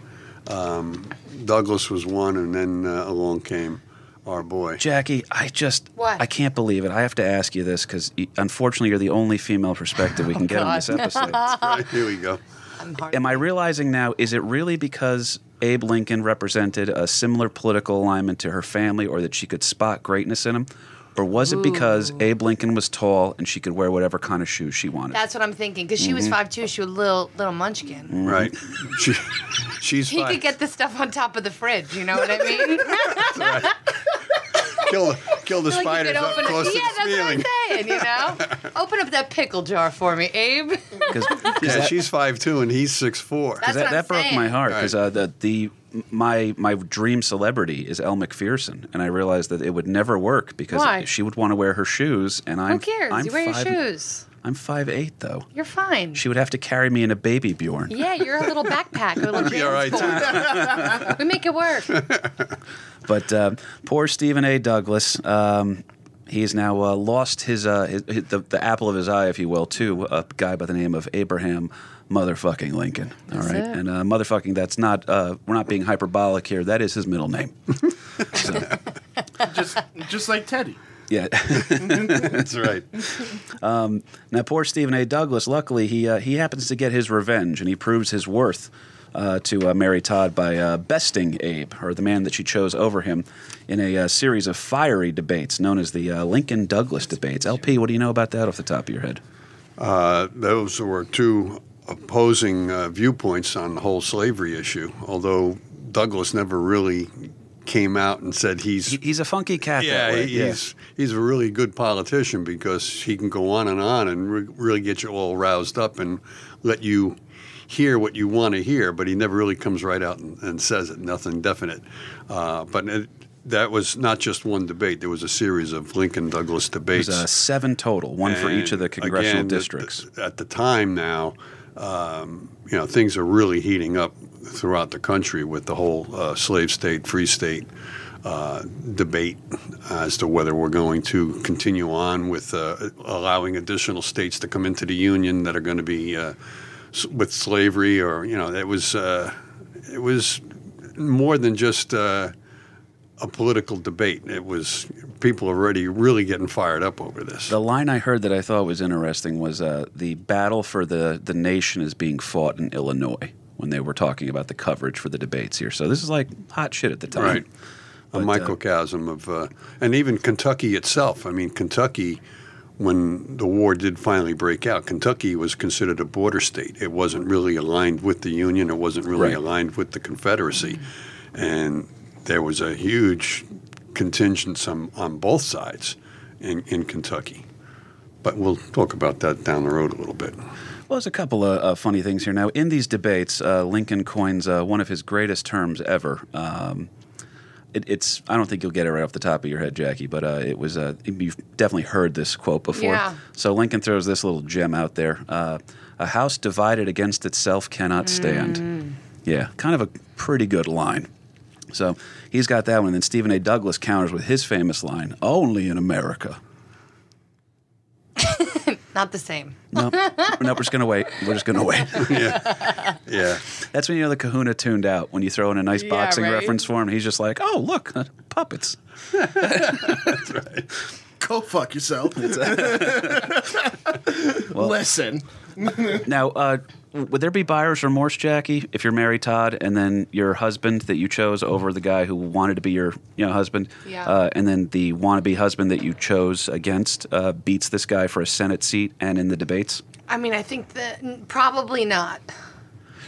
Speaker 3: um, Douglas was one, and then uh, along came our boy.
Speaker 2: Jackie, I just
Speaker 5: What?
Speaker 2: I can't believe it. I have to ask you this because unfortunately you're the only female perspective we can get <laughs> oh, on this
Speaker 5: God.
Speaker 2: episode. <laughs>
Speaker 3: Right, here we go.
Speaker 2: Am I realizing now? Is it really because Abe Lincoln represented a similar political alignment to her family, or that she could spot greatness in him? Or was it because Abe Lincoln was tall and she could wear whatever kind of shoes she wanted?
Speaker 5: That's what I'm thinking. Because she was
Speaker 2: Mm-hmm.
Speaker 5: five two. She was a little little munchkin.
Speaker 2: Mm.
Speaker 3: Right, <laughs> she, she's
Speaker 5: He
Speaker 3: fine.
Speaker 5: could get the stuff on top of the fridge. You know what I mean? <laughs>
Speaker 3: kill kill the
Speaker 5: Like you
Speaker 3: spiders
Speaker 5: could
Speaker 3: up
Speaker 5: open
Speaker 3: close
Speaker 5: it.
Speaker 3: to
Speaker 5: Yeah,
Speaker 3: the
Speaker 5: that's
Speaker 3: ceiling.
Speaker 5: what I'm saying. You know, <laughs> open up that pickle jar for me, Abe.
Speaker 2: 'cause <laughs>
Speaker 3: Yeah,
Speaker 2: that-
Speaker 3: she's five two, and he's six four.
Speaker 5: That's
Speaker 2: that,
Speaker 5: what I'm
Speaker 2: that broke
Speaker 5: saying.
Speaker 2: my heart because
Speaker 3: Right.
Speaker 2: uh, the the my my dream celebrity is Elle Macpherson, and I realized that it would never work because
Speaker 5: Why?
Speaker 2: she would want to wear her shoes, and I'm
Speaker 5: Who cares?
Speaker 2: I'm
Speaker 5: you wear
Speaker 2: five,
Speaker 5: your shoes.
Speaker 2: I'm five eight though.
Speaker 5: You're fine.
Speaker 2: She would have to carry me in a baby Bjorn.
Speaker 5: yeah, you're a little backpack, a little <laughs>
Speaker 3: be all right,
Speaker 5: transport. <laughs> we make it work. <laughs>
Speaker 2: But uh, poor Stephen A. Douglas, um, he's now uh, lost his, uh, his, his- the, the apple of his eye, if you will, to a guy by the name of Abraham motherfucking Lincoln. All
Speaker 5: That's
Speaker 2: right,
Speaker 5: it.
Speaker 2: and uh, motherfucking. That's not. Uh, we're not being hyperbolic here. That is his middle name.
Speaker 4: just just like Teddy.
Speaker 2: Yeah. <laughs>
Speaker 3: That's right.
Speaker 2: Now, poor Stephen A. Douglas. Luckily, he uh, he happens to get his revenge, and he proves his worth uh, to uh, Mary Todd by uh, besting Abe, or the man that she chose over him, in a uh, series of fiery debates known as the uh, Lincoln Douglas debates. LP, what do you know about that off the top of your head?
Speaker 3: Those were two opposing viewpoints on the whole slavery issue. Although Douglas never really came out and said he's
Speaker 2: he's a funky cat.
Speaker 3: yeah,
Speaker 2: that way.
Speaker 3: he- he's he's a really good politician because he can go on and on and re- really get you all roused up and let you hear what you want to hear. But he never really comes right out and, and says it. Nothing definite. Uh, but it, that was not just one debate. There was a series of Lincoln Douglas debates.
Speaker 2: uh, seven total, one for each of the congressional
Speaker 3: again,
Speaker 2: districts.
Speaker 3: the- at the time now, um, you know, things are really heating up throughout the country with the whole uh, slave state, free state uh, debate as to whether we're going to continue on with uh, allowing additional states to come into the union that are going to be uh, with slavery, or you know, it was uh, it was more than just. A political debate. It was people already really getting fired up over this.
Speaker 2: The line I heard that I thought was interesting was uh, the battle for the, the nation is being fought in Illinois when they were talking about the coverage for the debates here. So this is like hot shit at the time.
Speaker 3: Right. A
Speaker 2: But, uh,
Speaker 3: microcosm of, uh, and even Kentucky itself. I mean, Kentucky, when the war did finally break out, Kentucky was considered a border state. It wasn't really aligned with the Union. It wasn't really
Speaker 2: Right.
Speaker 3: aligned with the Confederacy, and there was a huge contingent on, on both sides in, in Kentucky. But we'll talk about that down the road a little bit.
Speaker 2: Well, there's a couple of uh, funny things here. Now, in these debates, uh, Lincoln coins uh, one of his greatest terms ever. Um, it, it's I don't think you'll get it right off the top of your head, Jackie, but uh, it was uh, you've definitely heard this quote before.
Speaker 5: Yeah.
Speaker 2: So Lincoln throws this little gem out there: uh, "A house divided against itself cannot stand." Yeah, kind of a pretty good line. So he's got that one. And then Stephen A. Douglas counters with his famous line: "Only in America." <laughs>
Speaker 5: Not the same.
Speaker 2: No, <laughs> no, we're just gonna wait. We're just gonna wait. <laughs>
Speaker 3: Yeah, yeah.
Speaker 2: That's when you know the Kahuna tuned out. When you throw in a nice
Speaker 5: Yeah,
Speaker 2: boxing
Speaker 5: right.
Speaker 2: reference for him, he's just like, "Oh, look, uh, <laughs> puppets."
Speaker 4: Go fuck yourself. Listen.
Speaker 2: Now, uh, would there be buyer's remorse, Jackie, if you're married, Todd, and then your husband that you chose over the guy who wanted to be your you know husband,
Speaker 5: Yeah.
Speaker 2: uh, and then the wannabe husband that you chose against uh, beats this guy for a Senate seat and in the debates?
Speaker 5: I mean, I think that probably not.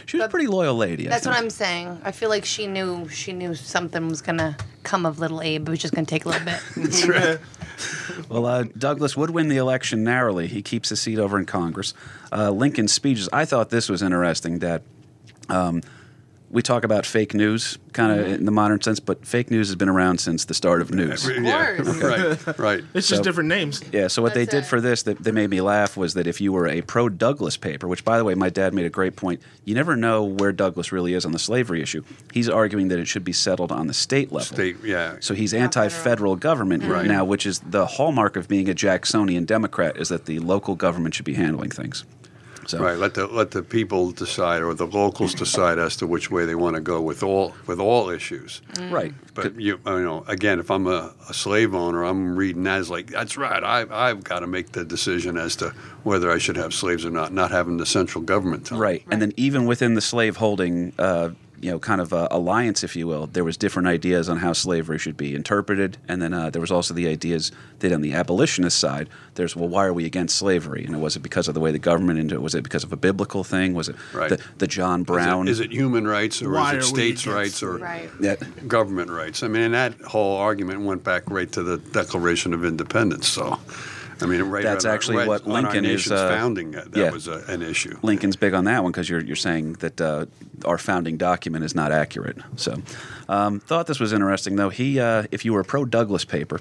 Speaker 2: She was a pretty loyal lady. I
Speaker 5: That's what. I'm saying. I feel like she knew she knew something was gonna come of little Abe. It was just gonna take a little bit. <laughs> <laughs>
Speaker 2: Well, uh, Douglas would win the election narrowly. He keeps his seat over in Congress. Uh, Lincoln's speeches, I thought this was interesting that um, we talk about fake news kind of mm-hmm. in the modern sense, but fake news has been around since the start of news.
Speaker 3: yeah.
Speaker 5: course.
Speaker 3: Right, right. <laughs>
Speaker 4: It's just different names.
Speaker 2: Yeah, so what they did
Speaker 5: it.
Speaker 2: for this that, that made me laugh was that if you were a pro Douglas paper, which by the way, my dad made a great point, you never know where Douglas really is on the slavery issue. He's arguing that it should be settled on the state level.
Speaker 3: State, yeah.
Speaker 2: So he's anti-federal government
Speaker 3: Right.
Speaker 2: now, which is the hallmark of being a Jacksonian Democrat, is that the local government should be handling things. So
Speaker 3: Right. Let the let the people decide, or the locals decide as to which way they want to go with all with all issues.
Speaker 2: right,
Speaker 3: But you, you know, again, if I'm a, a slave owner, I'm reading that as like that's right. I I've got to make the decision as to whether I should have slaves or not. Not having the central government tell me.
Speaker 2: right, and then even within the slave-holding, uh, you know, kind of uh, alliance, if you will, there was different ideas on how slavery should be interpreted, and then uh, there was also the ideas that on the abolitionist side, there's well, why are we against slavery? And was it because of the way the government into it? Was it because of a biblical thing? Was it
Speaker 3: Right.
Speaker 2: the, the John Brown?
Speaker 3: Is it, human rights or
Speaker 4: Why
Speaker 3: is it states' rights or
Speaker 5: right.
Speaker 3: Government rights? I mean, and that whole argument went back right to the Declaration of Independence. So, I mean, right.
Speaker 2: That's
Speaker 3: on
Speaker 2: actually
Speaker 3: right
Speaker 2: what Lincoln is, uh,
Speaker 3: founding. That, that
Speaker 2: yeah.
Speaker 3: was a, an issue.
Speaker 2: Lincoln's big on that one because you're you're saying that uh, our founding document is not accurate. So, um, thought this was interesting though. He, uh, if you were a pro Douglas paper,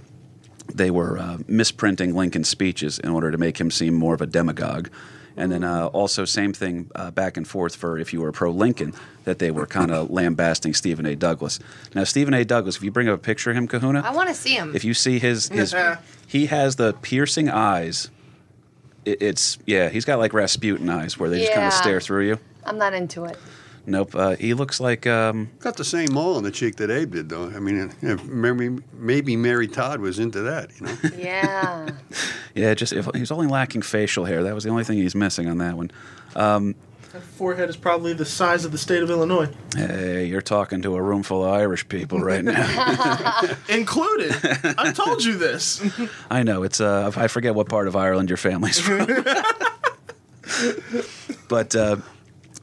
Speaker 2: they were uh, misprinting Lincoln's speeches in order to make him seem more of a demagogue. And then uh, also same thing uh, back and forth for if you were pro Lincoln that they were kind of <laughs> lambasting Stephen A. Douglas. Now Stephen A. Douglas, if you bring up a picture of him, Kahuna,
Speaker 5: I want to see him.
Speaker 2: if you see his <laughs> his he has the piercing eyes. It, it's yeah, he's got like Rasputin eyes where they just kind
Speaker 5: Yeah.
Speaker 2: of stare through you.
Speaker 5: I'm not into it.
Speaker 2: Nope, uh, he looks like um,
Speaker 3: Got the same mole on the cheek that Abe did, though. I mean, if maybe maybe Mary Todd was into that. You know. <laughs>
Speaker 5: Yeah. <laughs>
Speaker 2: yeah, just if, he's only lacking facial hair. That was the only thing he's missing on that one.
Speaker 4: That forehead is probably the size of the state of Illinois,
Speaker 2: Hey, you're talking to a room full of Irish people right now. <laughs>
Speaker 4: included. I told you this.
Speaker 2: I know it's uh, I forget what part of Ireland your family's from. but uh,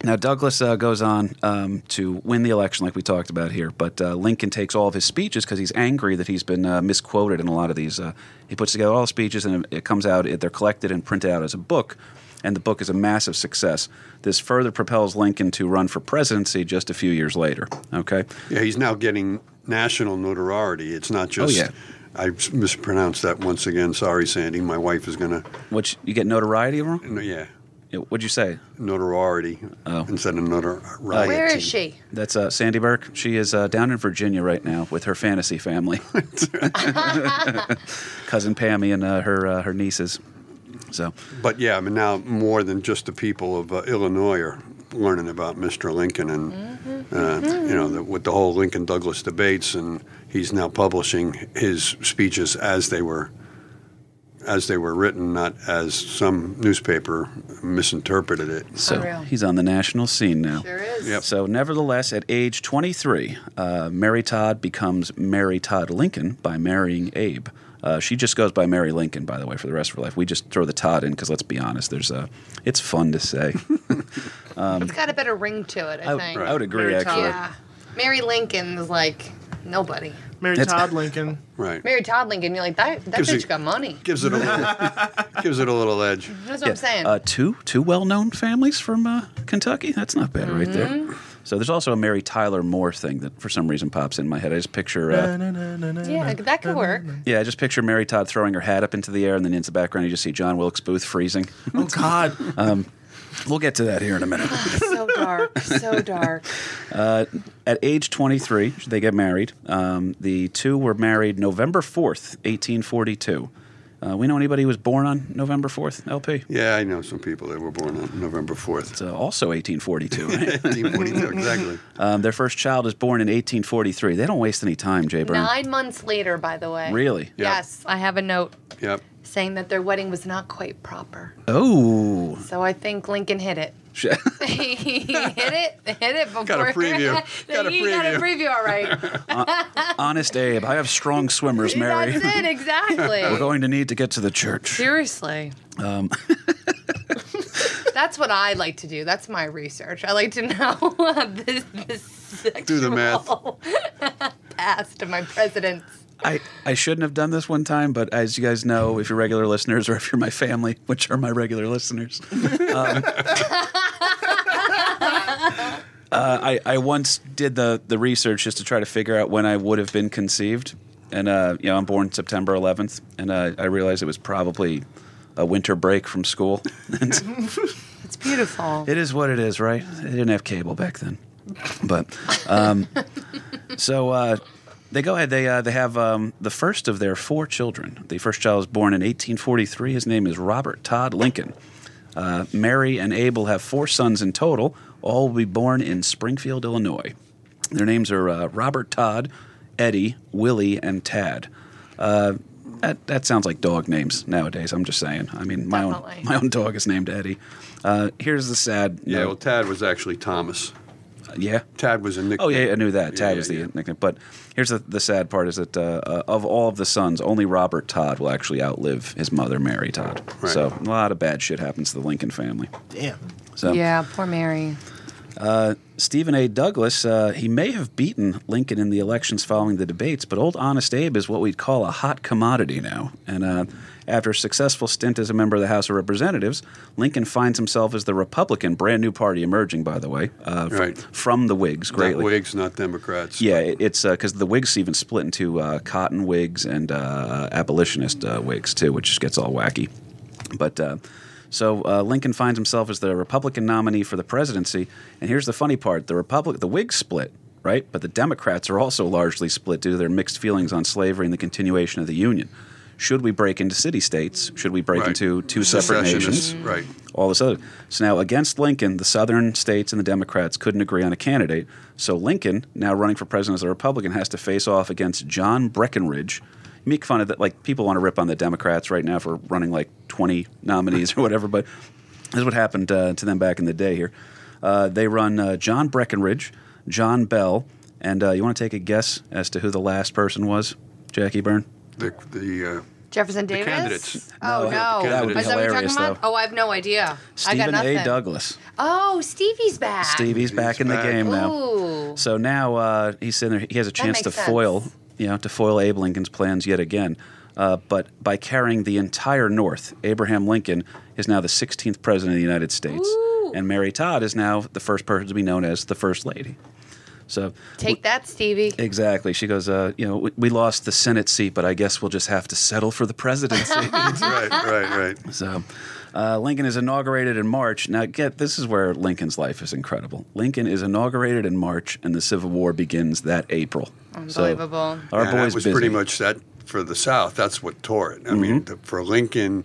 Speaker 2: now Douglas uh, goes on um, to win the election, like we talked about here. But uh, Lincoln takes all of his speeches because he's angry that he's been uh, misquoted in a lot of these. Uh, he puts together all the speeches, and it comes out. They're collected and printed out as a book. And the book is a massive success. This further propels Lincoln to run for presidency just a few years later. Okay,
Speaker 3: Yeah, he's now getting national notoriety. It's not just.
Speaker 2: Oh, yeah.
Speaker 3: I mispronounced that once again. Sorry, Sandy. My wife is gonna.
Speaker 2: which you get notoriety from.
Speaker 3: no, Yeah,
Speaker 2: What'd you say?
Speaker 3: notoriety
Speaker 2: Oh.
Speaker 3: instead of notoriety.
Speaker 5: Where is she?
Speaker 2: That's uh, Sandy Burke. She is uh, down in Virginia right now with her fantasy family, <laughs> cousin Pammy and uh, her uh, her nieces. So
Speaker 3: But yeah, I mean now more than just the people of uh, Illinois are learning about Mr. Lincoln and uh, you know the, with the whole Lincoln Douglas debates, and he's now publishing his speeches as they were as they were written, not as some newspaper misinterpreted it.
Speaker 2: So
Speaker 5: Unreal.
Speaker 2: he's on the national scene now.
Speaker 5: Sure is.
Speaker 3: Yep.
Speaker 2: So, nevertheless, at age 23, uh, Mary Todd becomes Mary Todd Lincoln by marrying Abe. Uh, she just goes by Mary Lincoln, by the way, for the rest of her life. We just throw the Todd in because let's be honest, there's a, it's fun to say. <laughs>
Speaker 5: it's got a better ring to it, I,
Speaker 2: I,
Speaker 5: think.
Speaker 2: I would agree,
Speaker 4: Mary
Speaker 2: actually.
Speaker 5: Yeah. Mary Lincoln is like nobody.
Speaker 4: Mary
Speaker 2: That's-
Speaker 4: Todd Lincoln.
Speaker 3: Right.
Speaker 5: Mary Todd Lincoln, you're like, that, that
Speaker 3: Gives
Speaker 5: bitch
Speaker 3: it-
Speaker 5: got money.
Speaker 3: Gives it a little <laughs> gives it a little edge.
Speaker 5: That's what I'm saying.
Speaker 2: Uh, two two well known families from uh, Kentucky. That's not bad, right there.
Speaker 5: Mm-hmm.
Speaker 2: So there's also a Mary Tyler Moore thing that for some reason pops in my head. I just picture, uh,
Speaker 5: yeah, that could work.
Speaker 2: yeah, I just picture Mary Todd throwing her hat up into the air, and then in the background you just see John Wilkes Booth freezing.
Speaker 4: Oh God. <laughs>
Speaker 2: we'll get to that here in a minute.
Speaker 5: so dark, so dark. <laughs>
Speaker 2: At age 23, they get married. Um, the two were married November 4th, 1842. Uh, we know anybody who was born on November 4th, LP?
Speaker 3: Yeah, I know some people that were born on November fourth,
Speaker 2: It's uh, also 1842, right? <laughs>
Speaker 3: 1842. exactly.
Speaker 2: um, their first child is born in 1843. They don't waste any time, Jay Byrne.
Speaker 5: Nine months later, by the way.
Speaker 2: Really?
Speaker 3: Yeah.
Speaker 5: Yes, I have a note
Speaker 3: Yep.
Speaker 5: Saying that their wedding was not quite proper.
Speaker 2: Oh.
Speaker 5: So I think Lincoln hit it. <laughs> He hit it, hit it before.
Speaker 3: Got a preview. <laughs> Got a
Speaker 5: he got a
Speaker 3: preview.
Speaker 5: preview, all right. <laughs>
Speaker 2: Honest Abe, I have strong swimmers, Mary.
Speaker 5: That's it, exactly.
Speaker 2: We're going to need to get to the church.
Speaker 5: Seriously.
Speaker 2: Um.
Speaker 5: That's what I like to do. That's my research. I like to know the, the sexual
Speaker 3: Do the math.
Speaker 5: past of my presidents.
Speaker 2: I, I shouldn't have done this one time, but as you guys know, if you're regular listeners or if you're my family, which are my regular listeners, um, <laughs> uh, I, I once did the, the research just to try to figure out when I would have been conceived. And, uh, you know, I'm born September 11th, and uh, I realized it was probably a winter break from school. <laughs>
Speaker 5: It's beautiful.
Speaker 2: it is what it is, right? They didn't have cable back then. But um, so uh, they go ahead. They uh, they have um, the first of their four children. The first child was born in 1843. His name is Robert Todd Lincoln. Uh, Mary and Abel have four sons in total. All will be born in Springfield, Illinois. Their names are uh, Robert Todd, Eddie, Willie, and Tad. Uh, that, that sounds like dog names nowadays. I'm just saying. I mean, my own my own dog is named Eddie. Uh, here's the sad.
Speaker 3: Yeah. Well. Tad was actually Thomas.
Speaker 2: Yeah.
Speaker 3: Tad was a nickname.
Speaker 2: Oh yeah, I knew that. Tad
Speaker 3: Yeah,
Speaker 2: was the
Speaker 3: yeah, yeah.
Speaker 2: nickname. But here's the, the sad part: is that uh, uh, of all of the sons, only Robert Todd will actually outlive his mother, Mary Todd.
Speaker 3: Right.
Speaker 2: So a lot of bad shit happens to the Lincoln family.
Speaker 4: Damn.
Speaker 2: So
Speaker 5: Yeah, poor Mary.
Speaker 2: Stephen A. Douglas, uh, he may have beaten Lincoln in the elections following the debates, but old Honest Abe is what we'd call a hot commodity now. And uh, after a successful stint as a member of the House of Representatives, Lincoln finds himself as the Republican, brand new party emerging, by the way, uh, f-
Speaker 3: Right.
Speaker 2: from the Whigs
Speaker 3: Not. Whigs, not Democrats.
Speaker 2: Yeah, it, it's because the Whigs even split into uh, cotton Whigs and uh, abolitionist uh, Whigs too, which just gets all wacky. But uh, so uh, Lincoln finds himself as the Republican nominee for the presidency, and here's the funny part: the Republic, the Whigs split, right? But the Democrats are also largely split due to their mixed feelings on slavery and the continuation of the Union. Should we break into city states? Should we break
Speaker 3: Right.
Speaker 2: into two separate nations?
Speaker 3: Right.
Speaker 2: all this other. So now against Lincoln, the Southern states and the Democrats couldn't agree on a candidate. So Lincoln, now running for president as a Republican, has to face off against John Breckinridge. You make fun of that, like people want to rip on the Democrats right now for running like 20 nominees or whatever, but this is what happened uh, to them back in the day here. Uh, they run uh, John Breckinridge, John Bell, and uh, you want to take a guess as to who the last person was, Jackie Byrne?
Speaker 3: The the uh,
Speaker 5: Jefferson Davis.
Speaker 3: candidates.
Speaker 5: Oh
Speaker 2: No,
Speaker 5: no,
Speaker 3: that would be
Speaker 5: Is that what you're talking
Speaker 2: hilarious,
Speaker 5: about?
Speaker 2: though.
Speaker 5: Oh, I have no idea. I
Speaker 2: Stephen
Speaker 5: got nothing.
Speaker 2: A. Douglas.
Speaker 5: Oh, Stevie's back.
Speaker 2: Stevie's back in the
Speaker 3: back.
Speaker 2: game now.
Speaker 5: Ooh.
Speaker 2: So now uh, he's sitting there. He has a chance to
Speaker 5: sense.
Speaker 2: foil, you know, to foil Abe Lincoln's plans yet again. Uh, but by carrying the entire North, Abraham Lincoln is now the 16th president of the United States,
Speaker 5: Ooh.
Speaker 2: and Mary Todd is now the first person to be known as the first lady. So
Speaker 5: Take that, Stevie.
Speaker 2: exactly, she goes. Uh, you know, we, we lost the Senate seat, but I guess we'll just have to settle for the presidency. <laughs>
Speaker 3: right, right, right.
Speaker 2: So, uh, Lincoln is inaugurated in March. Now, get this is where Lincoln's life is incredible. Lincoln is inaugurated in March, and the Civil War begins that April. So,
Speaker 5: Unbelievable.
Speaker 2: our
Speaker 3: and
Speaker 2: boy's
Speaker 3: that was
Speaker 2: busy.
Speaker 3: pretty much that for the South. That's what tore it. I
Speaker 2: Mm-hmm.
Speaker 3: mean, to, for Lincoln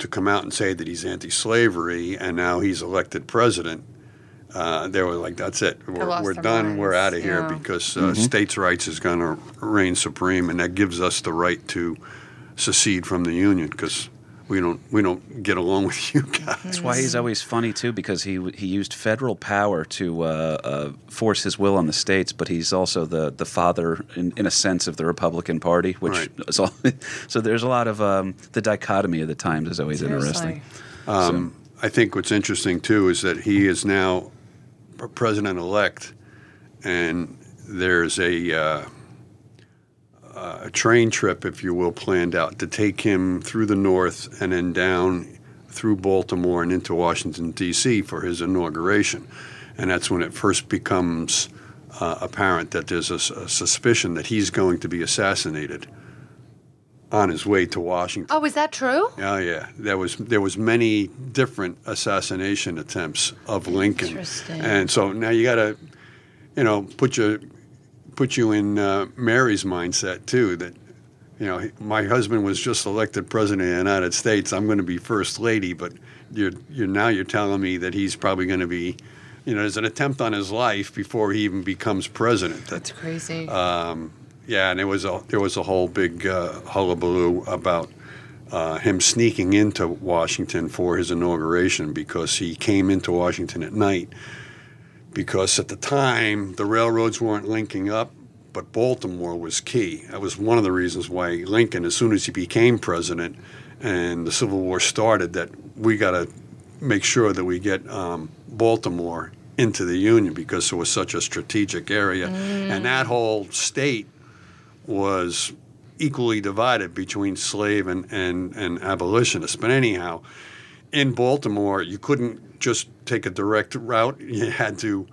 Speaker 3: to come out and say that he's anti-slavery and now he's elected president, uh, they were like, "That's it. We're, we're
Speaker 5: their
Speaker 3: done. We're out of here
Speaker 5: yeah.
Speaker 3: because uh, states' rights is going to reign supreme, and that gives us the right to secede from the union because we don't we don't get along <laughs> with you guys."
Speaker 2: That's why he's always funny too, because he he used federal power to uh, uh, force his will on the states, but he's also the the father, in, in a sense, of the Republican Party, which
Speaker 3: Right.
Speaker 2: is all. <laughs> so there's a lot of um, the dichotomy of the times is always interesting.
Speaker 3: Um, I think what's interesting too is that he is now president elect, and there's a, uh, a train trip, if you will, planned out to take him through the north and then down through Baltimore and into Washington D.C. for his inauguration, and that's when it first becomes uh, apparent that there's a suspicion that he's going to be assassinated on his way to Washington.
Speaker 5: Oh, is that true?
Speaker 3: Oh yeah, there was there was many different assassination attempts of Lincoln,
Speaker 5: Interesting.
Speaker 3: and so now you got to, you know, put your put you in uh, Mary's mindset too. That you know, my husband was just elected president of the United States. I'm going to be first lady, but you're you're now you're telling me that he's probably going to be, you know, there's an attempt on his life before he even becomes president. That
Speaker 5: That's crazy.
Speaker 3: Yeah, and there was a there was a whole big uh, hullabaloo about uh, him sneaking into Washington for his inauguration because he came into Washington at night. Because at the time the railroads weren't linking up, but Baltimore was key. That was one of the reasons why Lincoln, as soon as he became president and the Civil War started, that we got to make sure that we get um, Baltimore into the Union because it was such a strategic area, and that whole state was equally divided between slave and, and, and abolitionists. But anyhow, in Baltimore, you couldn't just take a direct route. <laughs> You had to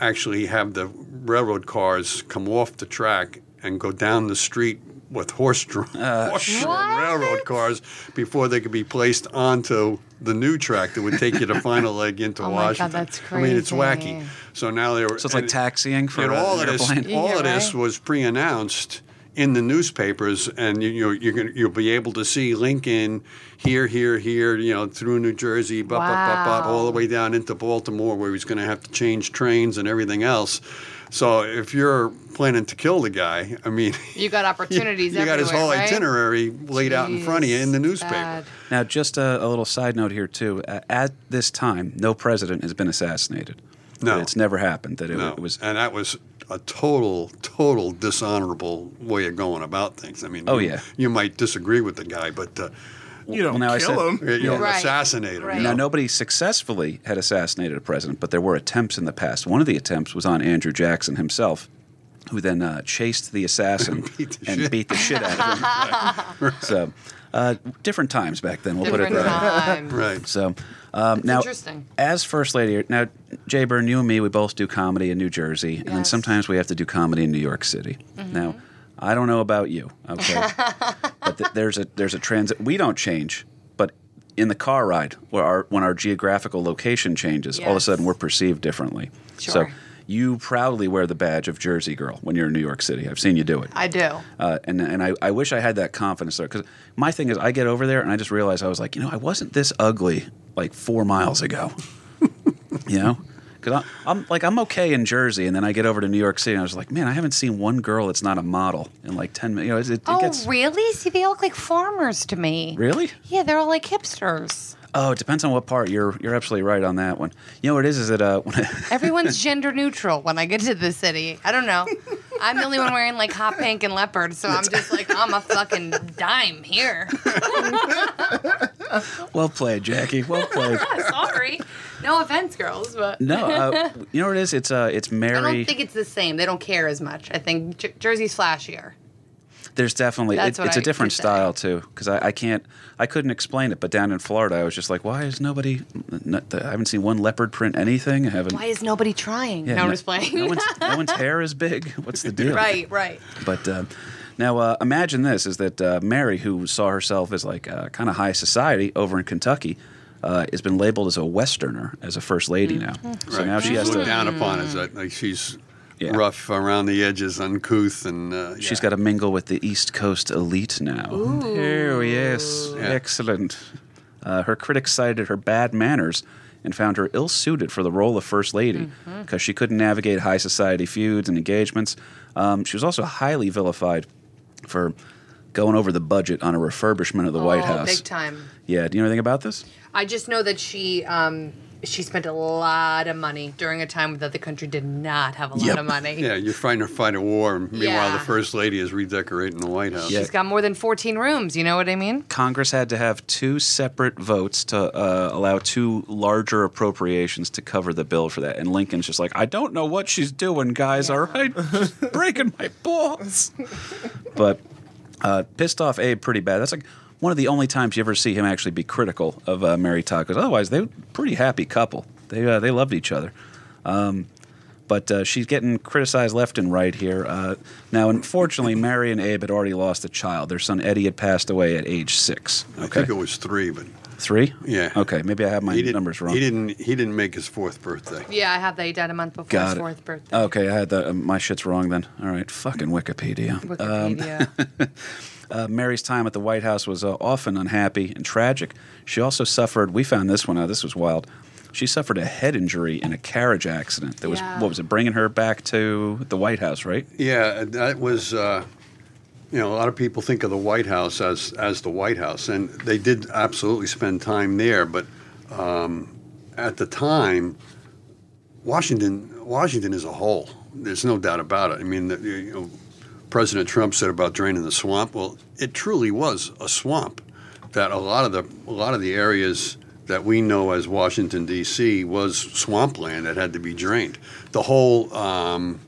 Speaker 3: actually have the railroad cars come off the track and go down the street with horse-drawn, <laughs> horse-drawn railroad cars before they could be placed onto the new track that would take you to <laughs> final leg into
Speaker 5: Oh my God,
Speaker 3: Washington.
Speaker 5: that's
Speaker 3: I mean, it's wacky. So now they were.
Speaker 2: So it's like
Speaker 3: and-
Speaker 2: taxiing for
Speaker 3: and
Speaker 2: uh,
Speaker 3: all
Speaker 2: an
Speaker 3: of this,
Speaker 2: airplane.
Speaker 3: all
Speaker 5: Yeah,
Speaker 3: of this
Speaker 5: right.
Speaker 3: was pre-announced in the newspapers, and you, you you're gonna, you'll be able to see Lincoln here, here, here, you know, through New Jersey, bop, bop, bop, bop, all the way down into Baltimore, where he's going to have to change trains and everything else. So if you're planning to kill the guy, I mean, <laughs>
Speaker 5: you got <laughs> opportunities
Speaker 3: you got his whole
Speaker 5: right?
Speaker 3: itinerary laid out in front of you in the newspaper.
Speaker 5: bad.
Speaker 2: Now, just a, a little side note here too. Uh, at this time, no president has been assassinated.
Speaker 3: No.
Speaker 2: it's never happened. That it,
Speaker 3: No,
Speaker 2: it was.
Speaker 3: and that was a total, total dishonorable way of going about things. I mean,
Speaker 2: Oh,
Speaker 3: you,
Speaker 2: yeah.
Speaker 3: you might disagree with the guy, but uh,
Speaker 4: You don't
Speaker 2: Well, now I
Speaker 4: kill
Speaker 2: said-
Speaker 4: him.
Speaker 3: you know,
Speaker 5: Right.
Speaker 3: assassinate him.
Speaker 5: Right.
Speaker 3: you
Speaker 2: Now, nobody successfully had assassinated a president, but there were attempts in the past. One of the attempts was on Andrew Jackson himself, who then uh, chased the assassin <laughs>
Speaker 3: Beat the
Speaker 2: and
Speaker 3: shit.
Speaker 2: beat the shit out of him. <laughs> so, uh, different times back then. We'll
Speaker 5: Different
Speaker 2: put it that way.
Speaker 5: times.
Speaker 3: Right.
Speaker 2: So, um, now,
Speaker 5: interesting.
Speaker 2: as first lady, now Jay Byrne, you and me, we both do comedy in New Jersey, and then
Speaker 5: Mm-hmm.
Speaker 2: sometimes we have to do comedy in New York City. Now, I don't know about you, okay, <laughs> but th- there's a there's a transit. We don't change, but in the car ride, where our when our geographical location changes, all of a sudden we're perceived differently. So. You proudly wear the badge of Jersey girl when you're in New York City. I've seen you do it.
Speaker 5: I do.
Speaker 2: Uh, and and I, I wish I had that confidence there because my thing is I get over there and I just realize I was like you know I wasn't this ugly like four miles ago, <laughs> you know, because I'm like I'm okay in Jersey and then I get over to New York City and I was like man I haven't seen one girl that's not a model in like ten minutes. You know it, it
Speaker 5: oh,
Speaker 2: gets
Speaker 5: really? See, they all look like farmers to me.
Speaker 2: really.
Speaker 5: Yeah, they're all like hipsters.
Speaker 2: Oh, it depends on what part. You're you're absolutely right on that one. You know what it is is that uh, <laughs> when I,
Speaker 5: Everyone's <laughs> gender neutral when I get to the city. I don't know. I'm the only one wearing like hot pink and leopard, so I'm just like I'm a fucking dime here. <laughs>
Speaker 2: well played, Jackie. Well <laughs> played.
Speaker 5: Sorry, no offense, girls, but
Speaker 2: No, uh, <laughs> you know what it is? It's uh, it's Mary.
Speaker 5: I don't think it's the same. They don't care as much. I think J- Jersey's flashier.
Speaker 2: There's definitely it, it's a
Speaker 5: I
Speaker 2: different
Speaker 5: could say.
Speaker 2: style too because I, I can't I couldn't explain it. But down in Florida, I was just like, why is nobody? I haven't seen one leopard print anything. I haven't.
Speaker 5: Why is nobody trying?
Speaker 2: yeah,
Speaker 5: no, I'm just playing.
Speaker 2: No one's, no one's hair is big. What's the deal?
Speaker 5: right, right.
Speaker 2: But uh, now uh, imagine this: is that uh, Mary, who saw herself as like uh, kind of high society over in Kentucky, uh, has been labeled as a Westerner, as a first lady now. So
Speaker 3: Right.
Speaker 2: now she
Speaker 3: she's
Speaker 2: has
Speaker 3: looked
Speaker 2: to.
Speaker 3: down upon as that like she's
Speaker 2: Yeah.
Speaker 3: rough around the edges, uncouth, and uh,
Speaker 2: She's got to mingle with the East Coast elite now. Oh, yes.
Speaker 3: Yeah.
Speaker 2: Excellent. Uh, her critics cited her bad manners and found her ill suited for the role of First Lady because she couldn't navigate high society feuds and engagements. Um, she was also highly vilified for going over the budget on a refurbishment of the White
Speaker 5: Oh,
Speaker 2: House.
Speaker 5: big time.
Speaker 2: Yeah, do you know anything about this?
Speaker 5: I just know that she um, she spent a lot of money during a time that the country did not have a lot
Speaker 2: Yep.
Speaker 5: of money.
Speaker 3: Yeah, you're trying to fight a war. and Meanwhile,
Speaker 5: Yeah.
Speaker 3: the first lady is redecorating the White House.
Speaker 2: Yeah.
Speaker 5: She's got more than 14 rooms. You know what I mean?
Speaker 2: Congress had to have two separate votes to uh, allow two larger appropriations to cover the bill for that. And Lincoln's just like, I don't know what she's doing, guys. All right, Just breaking my balls. <laughs> But uh, pissed off Abe pretty bad. That's like one of the only times you ever see him actually be critical of uh, Mary Todd. Because otherwise, they were a pretty happy couple. They uh, they loved each other. Um, but uh, she's getting criticized left and right here. Uh, now, unfortunately, Mary and Abe had already lost a child. Their son Eddie had passed away at age six.
Speaker 3: I
Speaker 2: Okay,
Speaker 3: think it was three, but
Speaker 2: three.
Speaker 3: Yeah.
Speaker 2: Okay, maybe I have my
Speaker 3: he
Speaker 2: numbers wrong.
Speaker 3: He didn't. He didn't make his fourth birthday.
Speaker 5: Yeah, I have that. He died a month before
Speaker 2: Got
Speaker 5: his
Speaker 2: it.
Speaker 5: fourth birthday.
Speaker 2: Okay, I had the, uh, my shit's wrong then. All right, fucking Wikipedia.
Speaker 5: Wikipedia. <laughs>
Speaker 2: Uh, Mary's time at the White House was uh, often unhappy and tragic. She also suffered. We found this one out. This was wild. She suffered a head injury in a carriage accident. That was
Speaker 5: Yeah.
Speaker 2: what was it? Bringing her back to the White House, right?
Speaker 3: Yeah, that was. Uh, you know, a lot of people think of the White House as as the White House, and they did absolutely spend time there. But um, at the time, Washington Washington is a whole. There's no doubt about it. I mean, the, you know, President Trump said about draining the swamp. Well, it truly was a swamp. That a lot of the a lot of the areas that we know as Washington D.C. was swampland that had to be drained. The whole um,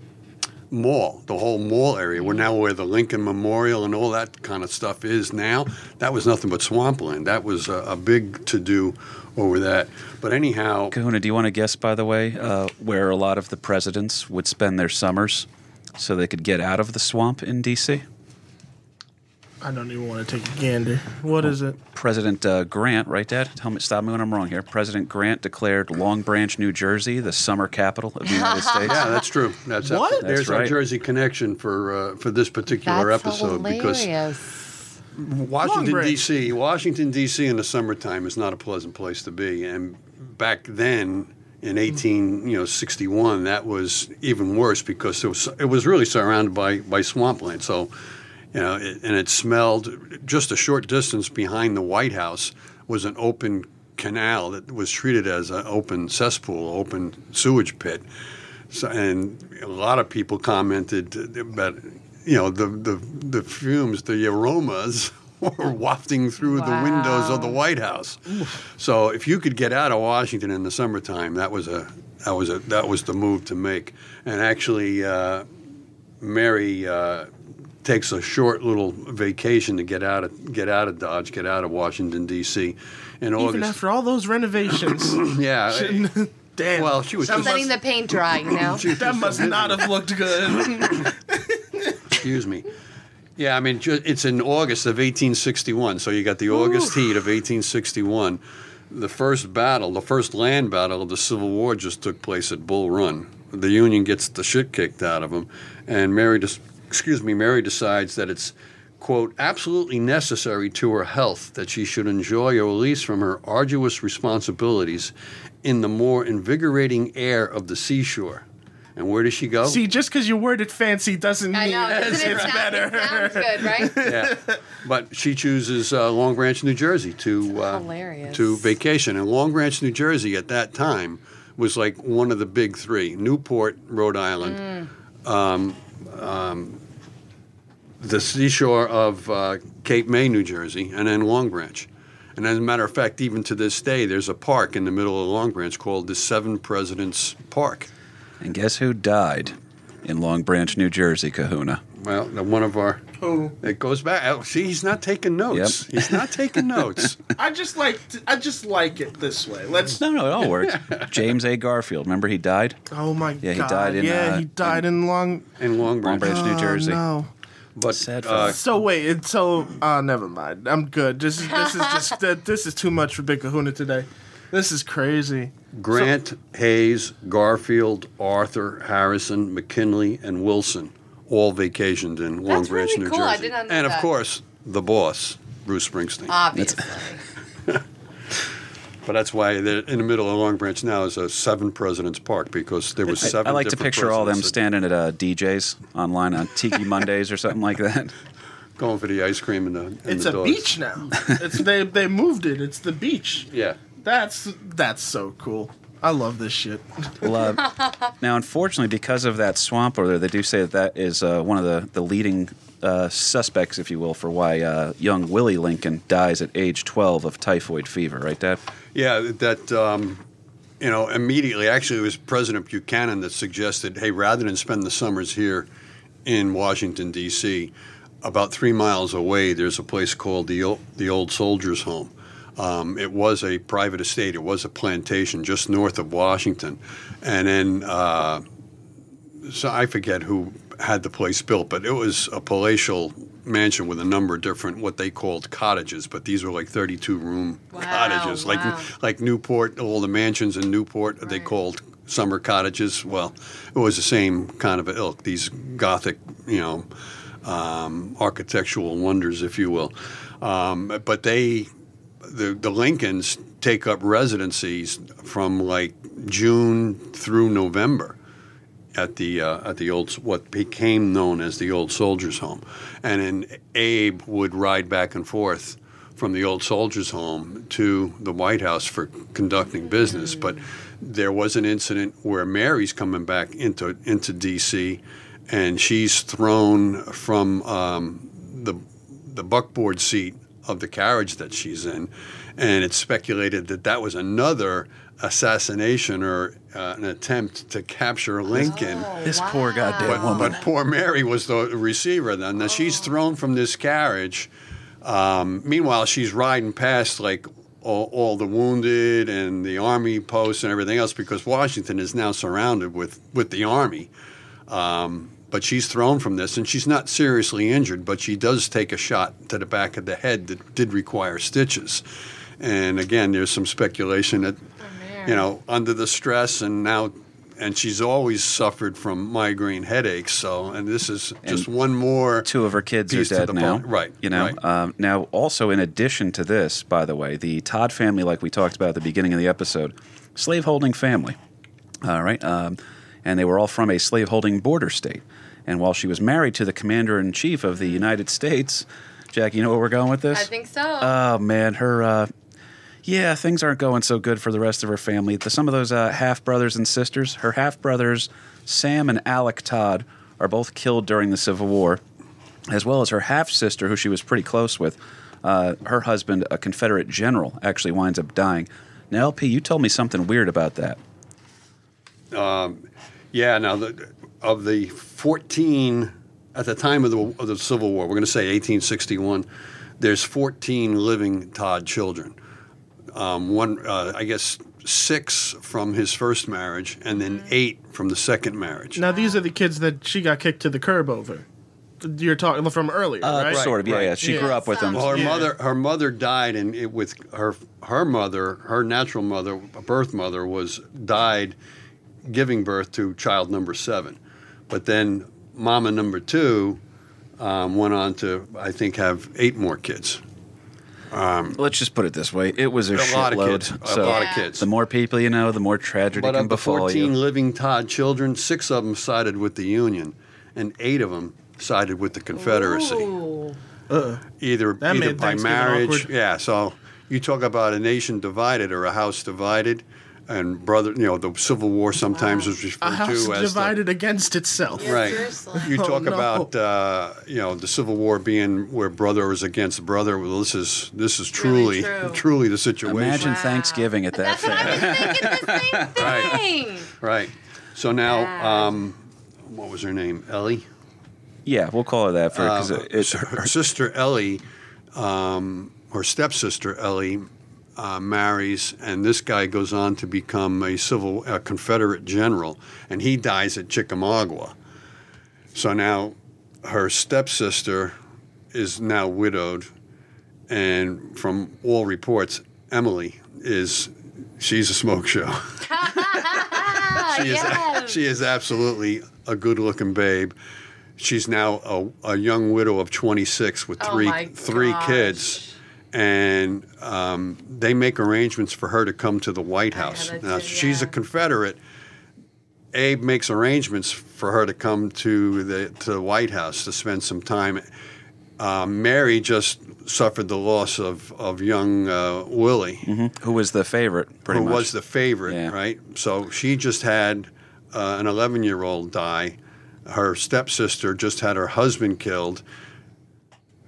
Speaker 3: mall, the whole mall area, where now where the Lincoln Memorial and all that kind of stuff is now, that was nothing but swampland. That was a, a big to do over that. But anyhow,
Speaker 2: Kahuna, do you want to guess, by the way, uh, where a lot of the presidents would spend their summers so they could get out of the swamp in D.C.?
Speaker 4: I don't even want to take a gander. What is it?
Speaker 2: President uh, Grant, right, Dad? Tell me, stop me when I'm wrong here. President Grant declared Long Branch, New Jersey, the summer capital of the United <laughs> States.
Speaker 3: yeah, that's true. That's
Speaker 4: What?
Speaker 3: There's
Speaker 2: That's
Speaker 3: our. Jersey connection for uh, for this particular
Speaker 5: That's
Speaker 3: episode because
Speaker 5: hilarious.
Speaker 3: Washington
Speaker 4: Branch.
Speaker 3: D.C. Washington D.C. in the summertime is not a pleasant place to be, and back then in 18 you know 61 that was even worse because it was it was really surrounded by by swampland. So you know, it, and it smelled just a short distance behind the White House was an open canal that was treated as an open cesspool, open sewage pit. So, and a lot of people commented about, you know, the, the, the fumes, the aromas <laughs> were wafting through the windows of the White House. So if you could get out of Washington in the summertime, that was a that was a that was the move to make. And actually, uh, Mary uh, takes a short little vacation to get out of get out of Dodge, get out of Washington D.C. In
Speaker 4: Even
Speaker 3: August.
Speaker 4: after all those renovations. <coughs>
Speaker 3: yeah.
Speaker 4: Shouldn't- <laughs> Damn.
Speaker 3: Well, she was
Speaker 4: That
Speaker 3: just-
Speaker 5: Letting the paint dry, you know?
Speaker 4: that must not have looked good.
Speaker 3: Excuse me. Yeah, I mean, it's in August of 1861. So you got the August heat of 1861. The first battle, the first land battle of the Civil War just took place at Bull Run. The Union gets the shit kicked out of them. And Mary, des- excuse me, Mary decides that it's, quote, absolutely necessary to her health that she should enjoy a release from her arduous responsibilities in the more invigorating air of the seashore. And where does she go?
Speaker 4: See, just because you worded it fancy doesn't
Speaker 5: I
Speaker 4: mean
Speaker 5: know.
Speaker 4: it's,
Speaker 5: Doesn't it
Speaker 4: it's
Speaker 5: sound,
Speaker 4: better.
Speaker 5: it sounds good, right? <laughs>
Speaker 3: yeah. But she chooses uh, Long Branch, New Jersey to uh, to vacation. And Long Branch, New Jersey at that time was like one of the big three. Newport, Rhode Island, um, um, the seashore of uh, Cape May, New Jersey, and then Long Branch. And as a matter of fact, even to this day, there's a park in the middle of Long Branch called the Seven Presidents Park.
Speaker 2: And guess who died in Long Branch, New Jersey, Kahuna?
Speaker 3: Well, the- one of our.
Speaker 4: Who?
Speaker 3: It goes back. Oh, see, he's not taking notes.
Speaker 2: Yep.
Speaker 3: He's not taking <laughs> notes.
Speaker 4: I just like I just like it this way. Let's.
Speaker 2: No, no, it all works. <laughs> James A. Garfield. Remember he died?
Speaker 4: Oh my
Speaker 2: Yeah, he
Speaker 4: god!
Speaker 2: died in,
Speaker 4: yeah,
Speaker 2: uh,
Speaker 4: he died in, Long.
Speaker 3: In Long
Speaker 2: Long
Speaker 3: Branch.
Speaker 2: Branch, New
Speaker 4: Oh,
Speaker 2: Jersey.
Speaker 4: no.
Speaker 3: But
Speaker 2: Sad
Speaker 3: uh.
Speaker 4: So wait, so uh, never mind. I'm good. This is this is just that <laughs> this is too much for Big Kahuna today. This is crazy.
Speaker 3: Grant, Hayes, Garfield, Arthur, Harrison, McKinley, and Wilson all vacationed in Long
Speaker 5: That's
Speaker 3: Branch,
Speaker 5: really
Speaker 3: New
Speaker 5: cool. I
Speaker 3: Jersey.
Speaker 5: did not
Speaker 3: and of
Speaker 5: that.
Speaker 3: course, the boss, Bruce Springsteen.
Speaker 5: Obviously. <laughs>
Speaker 3: But that's why they're in the middle of Long Branch now is a seven presidents park because there was
Speaker 2: I,
Speaker 3: seven.
Speaker 2: I like to picture all them standing at uh, DJs online on Tiki <laughs> Mondays or something like that.
Speaker 3: going for the ice cream and the. And
Speaker 4: It's
Speaker 3: the
Speaker 4: a
Speaker 3: dogs.
Speaker 4: beach now. It's they they moved it. It's the beach.
Speaker 3: Yeah.
Speaker 4: That's that's so cool. I love this shit.
Speaker 2: Well, <laughs> uh, now, unfortunately, because of that swamp over there, they do say that that is uh, one of the, the leading uh, suspects, if you will, for why uh, young Willie Lincoln dies at age 12 of typhoid fever, right, Dad?
Speaker 3: Yeah, that um, you know immediately. Actually, it was President Buchanan that suggested, hey, rather than spend the summers here in Washington D.C., about three miles away, there's a place called the old, the Old Soldiers Home. Um, it was a private estate. It was a plantation just north of Washington, and then uh, so I forget who had the place built, but it was a palatial mansion with a number of different what they called cottages, but these were like 32 room
Speaker 5: Wow,
Speaker 3: cottages,
Speaker 5: wow.
Speaker 3: like like Newport, all the mansions in Newport they
Speaker 5: Right.
Speaker 3: called summer cottages. Well, it was the same kind of ilk. These gothic, you know, um, architectural wonders, if you will. Um, but they, the the Lincolns, take up residencies from like June through November at the uh, at the old what became known as the old soldiers home, and then Abe would ride back and forth from the old soldiers home to the White House for conducting business. But there was an incident where Mary's coming back into into D.C. and she's thrown from um, the the buckboard seat of the carriage that she's in, and it's speculated that that was another assassination or uh, an attempt to capture Lincoln.
Speaker 5: Oh,
Speaker 2: This poor goddamn
Speaker 3: But,
Speaker 2: woman.
Speaker 3: but poor Mary was the receiver then. Now she's thrown from this carriage. Um, meanwhile, she's riding past like all, all the wounded and the army posts and everything else because Washington is now surrounded with, with the army. Um, but she's thrown from this, and she's not seriously injured, but she does take a shot to the back of the head that did require stitches. And again, there's some speculation that, you know, under the stress and now, and she's always suffered from migraine headaches. So, and this is just
Speaker 2: And
Speaker 3: one more.
Speaker 2: Two of her kids are dead now.
Speaker 3: puzzle. Right,
Speaker 2: You know.
Speaker 3: right.
Speaker 2: Um, now, also in addition to this, by the way, the Todd family, like we talked about at the beginning of the episode, slaveholding family. All right. Um, and they were all from a slaveholding border state. And while she was married to the commander in chief of the United States, Jack, you know where we're going with this?
Speaker 5: I think so.
Speaker 2: Oh man, her. Uh, yeah, things aren't going so good for the rest of her family. The, some of those uh, half brothers and sisters, her half brothers, Sam and Alec Todd, are both killed during the Civil War, as well as her half sister, who she was pretty close with. Uh, her husband, a Confederate general, actually winds up dying. Now, LP, you told me something weird about that.
Speaker 3: Um, Yeah, now the, of the 14 at the time of the, of the Civil War, we're going to say 1861. There's 14 living Todd children. Um, one, uh, I guess, six from his first marriage, and then eight from the second marriage.
Speaker 4: Now these are the kids that she got kicked to the curb over. You're talking from earlier,
Speaker 2: Uh,
Speaker 4: right?
Speaker 2: Sort of, yeah,
Speaker 3: right.
Speaker 2: yeah. She
Speaker 4: Yeah.
Speaker 2: grew up with them.
Speaker 3: Well, her
Speaker 4: Yeah.
Speaker 3: mother, her mother died, and it, with her her mother, her natural mother, birth mother, was died giving birth to child number seven. But then mama number two um, went on to, I think, have eight more kids.
Speaker 2: Let's just put it this way: it was a,
Speaker 3: A lot of
Speaker 2: shitload.
Speaker 3: kids. A
Speaker 2: So
Speaker 3: lot of kids.
Speaker 2: the more people you know, the more tragedy
Speaker 3: But
Speaker 2: can
Speaker 3: of the
Speaker 2: befall
Speaker 3: 14
Speaker 2: you.
Speaker 3: living Todd children, six of them sided with the Union, and eight of them sided with the Confederacy.
Speaker 5: Ooh.
Speaker 3: either
Speaker 4: That
Speaker 3: either by marriage.
Speaker 4: awkward.
Speaker 3: Yeah, so you talk about a nation divided or a house divided, and brother, you know, the Civil War sometimes is referred to as
Speaker 4: divided against itself.
Speaker 5: Yeah,
Speaker 3: right.
Speaker 5: seriously.
Speaker 3: You
Speaker 4: Oh,
Speaker 3: talk
Speaker 4: no.
Speaker 3: about uh, you know the Civil War being where brother was against brother. Well, this is this is truly
Speaker 5: Really true.
Speaker 3: truly the situation.
Speaker 2: Imagine
Speaker 5: Wow.
Speaker 2: Thanksgiving at that
Speaker 5: That's what I was thinking. The same <laughs>
Speaker 3: Right.
Speaker 5: thing.
Speaker 3: Right. So now,
Speaker 5: Wow.
Speaker 3: um, what was her name? Ellie.
Speaker 2: Yeah, we'll call her that for because
Speaker 3: Uh,
Speaker 2: it, it,
Speaker 3: her sister Ellie, um, her stepsister Ellie, uh, marries, and this guy goes on to become a civil a Confederate general, and he dies at Chickamauga. So now, her stepsister is now widowed, and from all reports, Emily is she's a smoke show. <laughs> She is she is absolutely a good-looking babe. She's now a, a young widow of 26 with
Speaker 5: Oh
Speaker 3: three
Speaker 5: my
Speaker 3: three
Speaker 5: gosh.
Speaker 3: kids, and um, they make arrangements for her to come to the White House. Now,
Speaker 5: too,
Speaker 3: she's a. Confederate. Abe makes arrangements for her to come to the to the White House to spend some time. Uh, Mary just suffered the loss of of young uh, Willie,
Speaker 2: Who was the favorite? Pretty much?
Speaker 3: who
Speaker 2: much.
Speaker 3: was the favorite,
Speaker 2: Yeah.
Speaker 3: right? So she just had uh, an 11 year old die. Her stepsister just had her husband killed.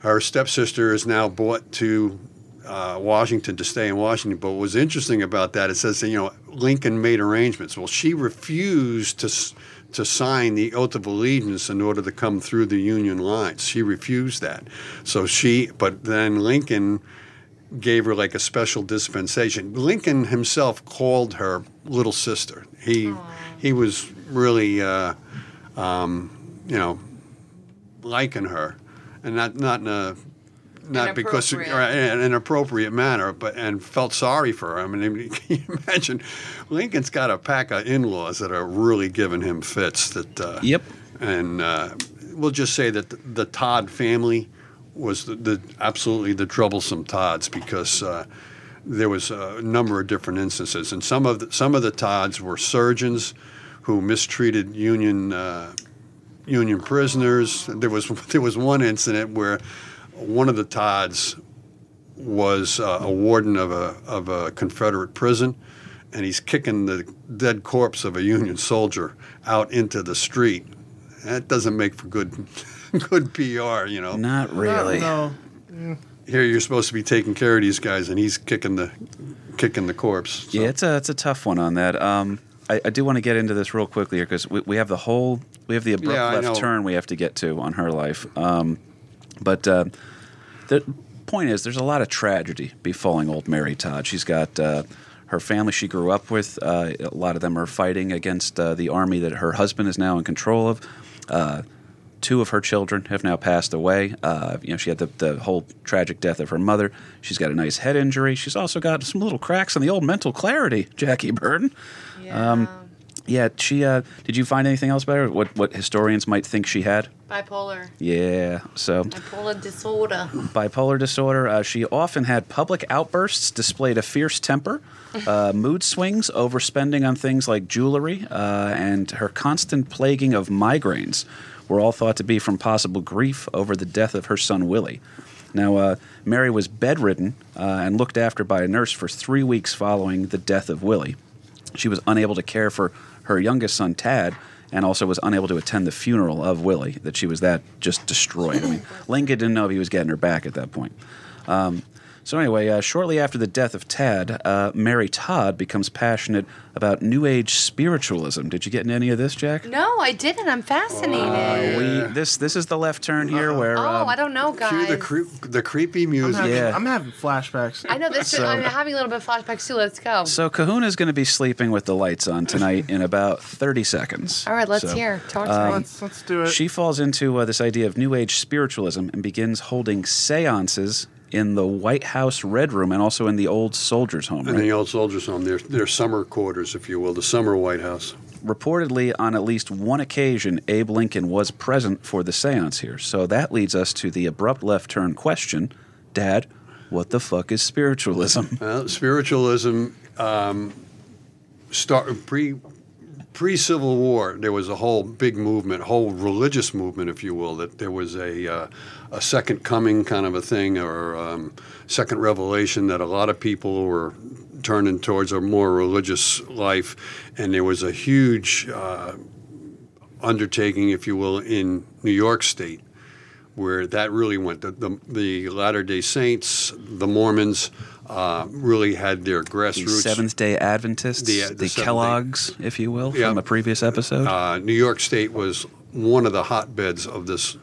Speaker 3: Her stepsister is now brought to uh, Washington to stay in Washington. But what was interesting about that, it says that, you know, Lincoln made arrangements. Well, she refused to, to sign the oath of allegiance in order to come through the Union lines. She refused that. So she, but then Lincoln gave her like a special dispensation. Lincoln himself called her little sister. He he was really uh, um, you know liking her, and not not in a not because
Speaker 5: Inappropriate.
Speaker 3: in an appropriate manner, but and felt sorry for him. I mean, <laughs> can you imagine? Lincoln's got a pack of in-laws that are really giving him fits. That uh,
Speaker 2: Yep.
Speaker 3: and uh, we'll just say that the, the Todd family was the, the absolutely the troublesome Todds because uh, there was a number of different instances, and some of the, some of the Todds were surgeons who mistreated Union uh, Union prisoners. There was <laughs> there was one incident where one of the Todds was uh, a warden of a of a Confederate prison, and he's kicking the dead corpse of a Union soldier out into the street. That doesn't make for good <laughs> good PR, you know.
Speaker 2: Not really.
Speaker 4: No.
Speaker 3: Here you're supposed to be taking care of these guys, and he's kicking the kicking the corpse. So-
Speaker 2: Yeah, it's a it's a tough one on that. Um, I, I do want to get into this real quickly here because we, we have the whole we have the abrupt
Speaker 3: Yeah,
Speaker 2: left turn we have to get to on her life. Um, but uh, the point is, there's a lot of tragedy befalling old Mary Todd. She's got uh, her family she grew up with. Uh, a lot of them are fighting against uh, the army that her husband is now in control of. Uh, two of her children have now passed away. Uh, you know, she had the, the whole tragic death of her mother. She's got a nice head injury. She's also got some little cracks in the old mental clarity, Jackie Burton.
Speaker 5: Yeah.
Speaker 2: Um, Yeah, she. Uh, did you find anything else about her? What what historians might think she had?
Speaker 5: Bipolar.
Speaker 2: Yeah. So
Speaker 5: Bipolar disorder.
Speaker 2: bipolar disorder. Uh, she often had public outbursts, displayed a fierce temper, uh, mood swings, overspending on things like jewelry, uh, and her constant plaguing of migraines were all thought to be from possible grief over the death of her son Willie. Now, uh, Mary was bedridden uh, and looked after by a nurse for three weeks following the death of Willie. She was unable to care for her youngest son, Tad, and also was unable to attend the funeral of Willie, that she was that just destroyed. I mean, Lincoln didn't know if he was getting her back at that point. Um, so, anyway, uh, shortly after the death of Tad, uh, Mary Todd becomes passionate about New Age spiritualism. Did you get into any of this, Jack?
Speaker 5: No, I didn't. I'm fascinated.
Speaker 2: We, this, this is the left turn here where.
Speaker 5: oh,
Speaker 2: um,
Speaker 5: I don't know, guys.
Speaker 3: Cue the, cre- the creepy
Speaker 4: I'm
Speaker 3: music.
Speaker 4: having,
Speaker 2: Yeah.
Speaker 4: I'm having flashbacks.
Speaker 5: I know this.
Speaker 2: So-
Speaker 5: I'm having a little bit of flashbacks too. Let's go.
Speaker 2: So Kahuna's going to be sleeping with the lights on tonight in about 30 seconds.
Speaker 5: All right, let's
Speaker 2: So,
Speaker 5: hear. Talk
Speaker 2: um,
Speaker 5: to me.
Speaker 4: let's let's do it.
Speaker 2: She falls into uh, this idea of New Age spiritualism and begins holding seances in the White House Red Room and also in the old soldiers' home.
Speaker 3: And
Speaker 2: right?
Speaker 3: the old soldiers' home, their their summer quarters, if you will, the summer White House.
Speaker 2: Reportedly, on at least one occasion, Abe Lincoln was present for the seance here. So that leads us to the abrupt left turn question Dad, what the fuck is spiritualism?
Speaker 3: Well, spiritualism um, start pre pre Civil War. There was a whole big movement, whole religious movement, if you will. That there was a uh, a second coming kind of a thing, or um, second revelation that a lot of people were turning towards a more religious life, and there was a huge uh, undertaking, if you will, in New York State where that really went. The, the, the Latter day Saints, the Mormons, uh, really had their grassroots.
Speaker 2: Seventh day Adventists,
Speaker 3: The,
Speaker 2: the,
Speaker 3: uh, the Seventh-day-
Speaker 2: Kellogg's, if you will,
Speaker 3: Yeah.
Speaker 2: from a previous episode.
Speaker 3: Uh, New York State was one of the hotbeds of this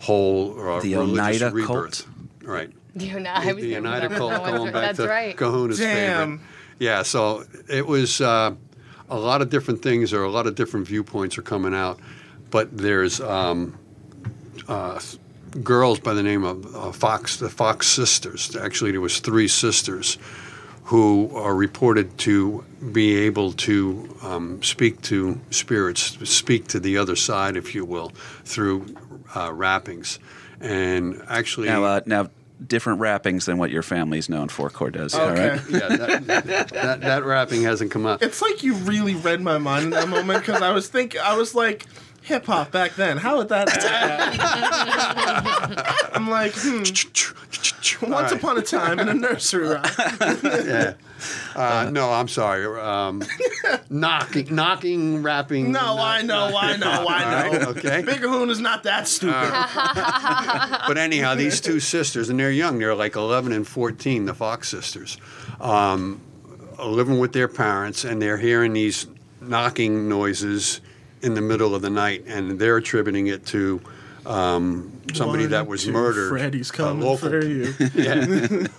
Speaker 3: whole uh,
Speaker 2: The
Speaker 3: religious
Speaker 2: Oneida
Speaker 3: rebirth.
Speaker 2: cult?
Speaker 3: Right.
Speaker 5: You know, I was
Speaker 3: the
Speaker 5: thinking
Speaker 3: Oneida
Speaker 5: that
Speaker 3: cult
Speaker 5: the
Speaker 3: going
Speaker 5: one-
Speaker 3: back
Speaker 5: That's
Speaker 3: to
Speaker 5: right.
Speaker 3: Kahuna's
Speaker 4: Damn.
Speaker 3: favorite. Yeah, so it was uh, a lot of different things or a lot of different viewpoints are coming out, but there's um, uh, girls by the name of uh, Fox, the Fox sisters. Actually, there was three sisters who are reported to be able to um, speak to spirits, speak to the other side, if you will, through uh, rappings. And actually,
Speaker 2: Now, uh, now, different wrappings than what your family's known for, Cordes. All
Speaker 4: Okay.
Speaker 2: right.
Speaker 3: Yeah, that, that, that rapping hasn't come up.
Speaker 4: It's like you really read my mind in that moment because I was thinking, I was like, hip hop back then. How would that? <laughs> I'm like, hmm. Once upon a time in a nursery rhyme. <laughs>
Speaker 3: yeah. Uh, no, I'm sorry. Um, knocking, knocking, rapping.
Speaker 4: No, I know, I <laughs> know, I
Speaker 3: All right,
Speaker 4: know.
Speaker 3: okay.
Speaker 4: Big Hoon is not that stupid.
Speaker 3: But anyhow, these two sisters, and they're young. They're like 11 and 14, the Fox sisters, um, are living with their parents, and they're hearing these knocking noises in the middle of the night, and they're attributing it to um, somebody
Speaker 4: One,
Speaker 3: that was
Speaker 4: two,
Speaker 3: murdered.
Speaker 4: Freddy's
Speaker 3: A
Speaker 4: coming
Speaker 3: local-
Speaker 4: for you. <laughs>
Speaker 3: yeah.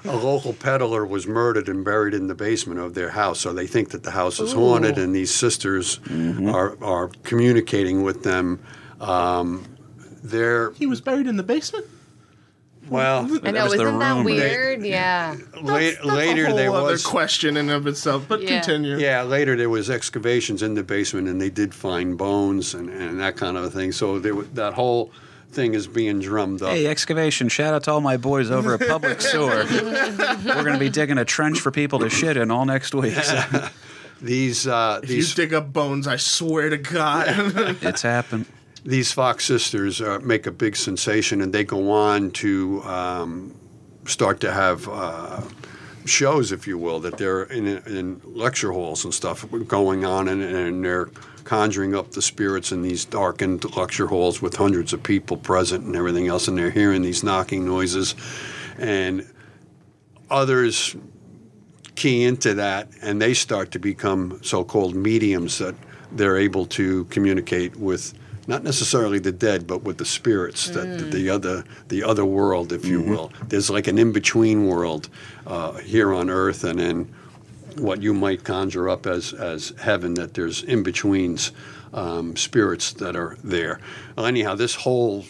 Speaker 3: a local peddler was murdered and buried in the basement of their house. So they think that the house is haunted, and these sisters are, are communicating with them. Um, they're,
Speaker 4: He was buried in the basement.
Speaker 3: Well, <laughs>
Speaker 5: I know,
Speaker 2: was the
Speaker 5: isn't that
Speaker 2: rumor.
Speaker 5: weird? Yeah.
Speaker 3: la-
Speaker 4: That's
Speaker 3: later
Speaker 4: a whole
Speaker 3: there
Speaker 4: other
Speaker 3: was.
Speaker 4: question in of itself. But
Speaker 5: Yeah.
Speaker 4: continue.
Speaker 3: Yeah, later there was excavations in the basement, and they did find bones and, and that kind of a thing. So there, that whole thing is being drummed up.
Speaker 2: Hey, excavation! Shout out to all my boys over at Public <laughs> Sewer. We're going to be digging a trench for people to shit in all next week. So <laughs>
Speaker 3: These uh,
Speaker 4: If you dig up bones, I swear to God.
Speaker 2: it's happened.
Speaker 3: These Fox sisters uh, make a big sensation, and they go on to um, start to have uh, shows, if you will, that they're in, in lecture halls and stuff going on, and, and they're conjuring up the spirits in these darkened lecture halls with hundreds of people present and everything else, and they're hearing these knocking noises, and others key into that and they start to become so-called mediums that they're able to communicate with not necessarily the dead but with the spirits that the other the other world if you will. There's like an in-between world uh, here on earth and then what you might conjure up as as heaven that there's in-betweens um, spirits that are there. Well, anyhow this whole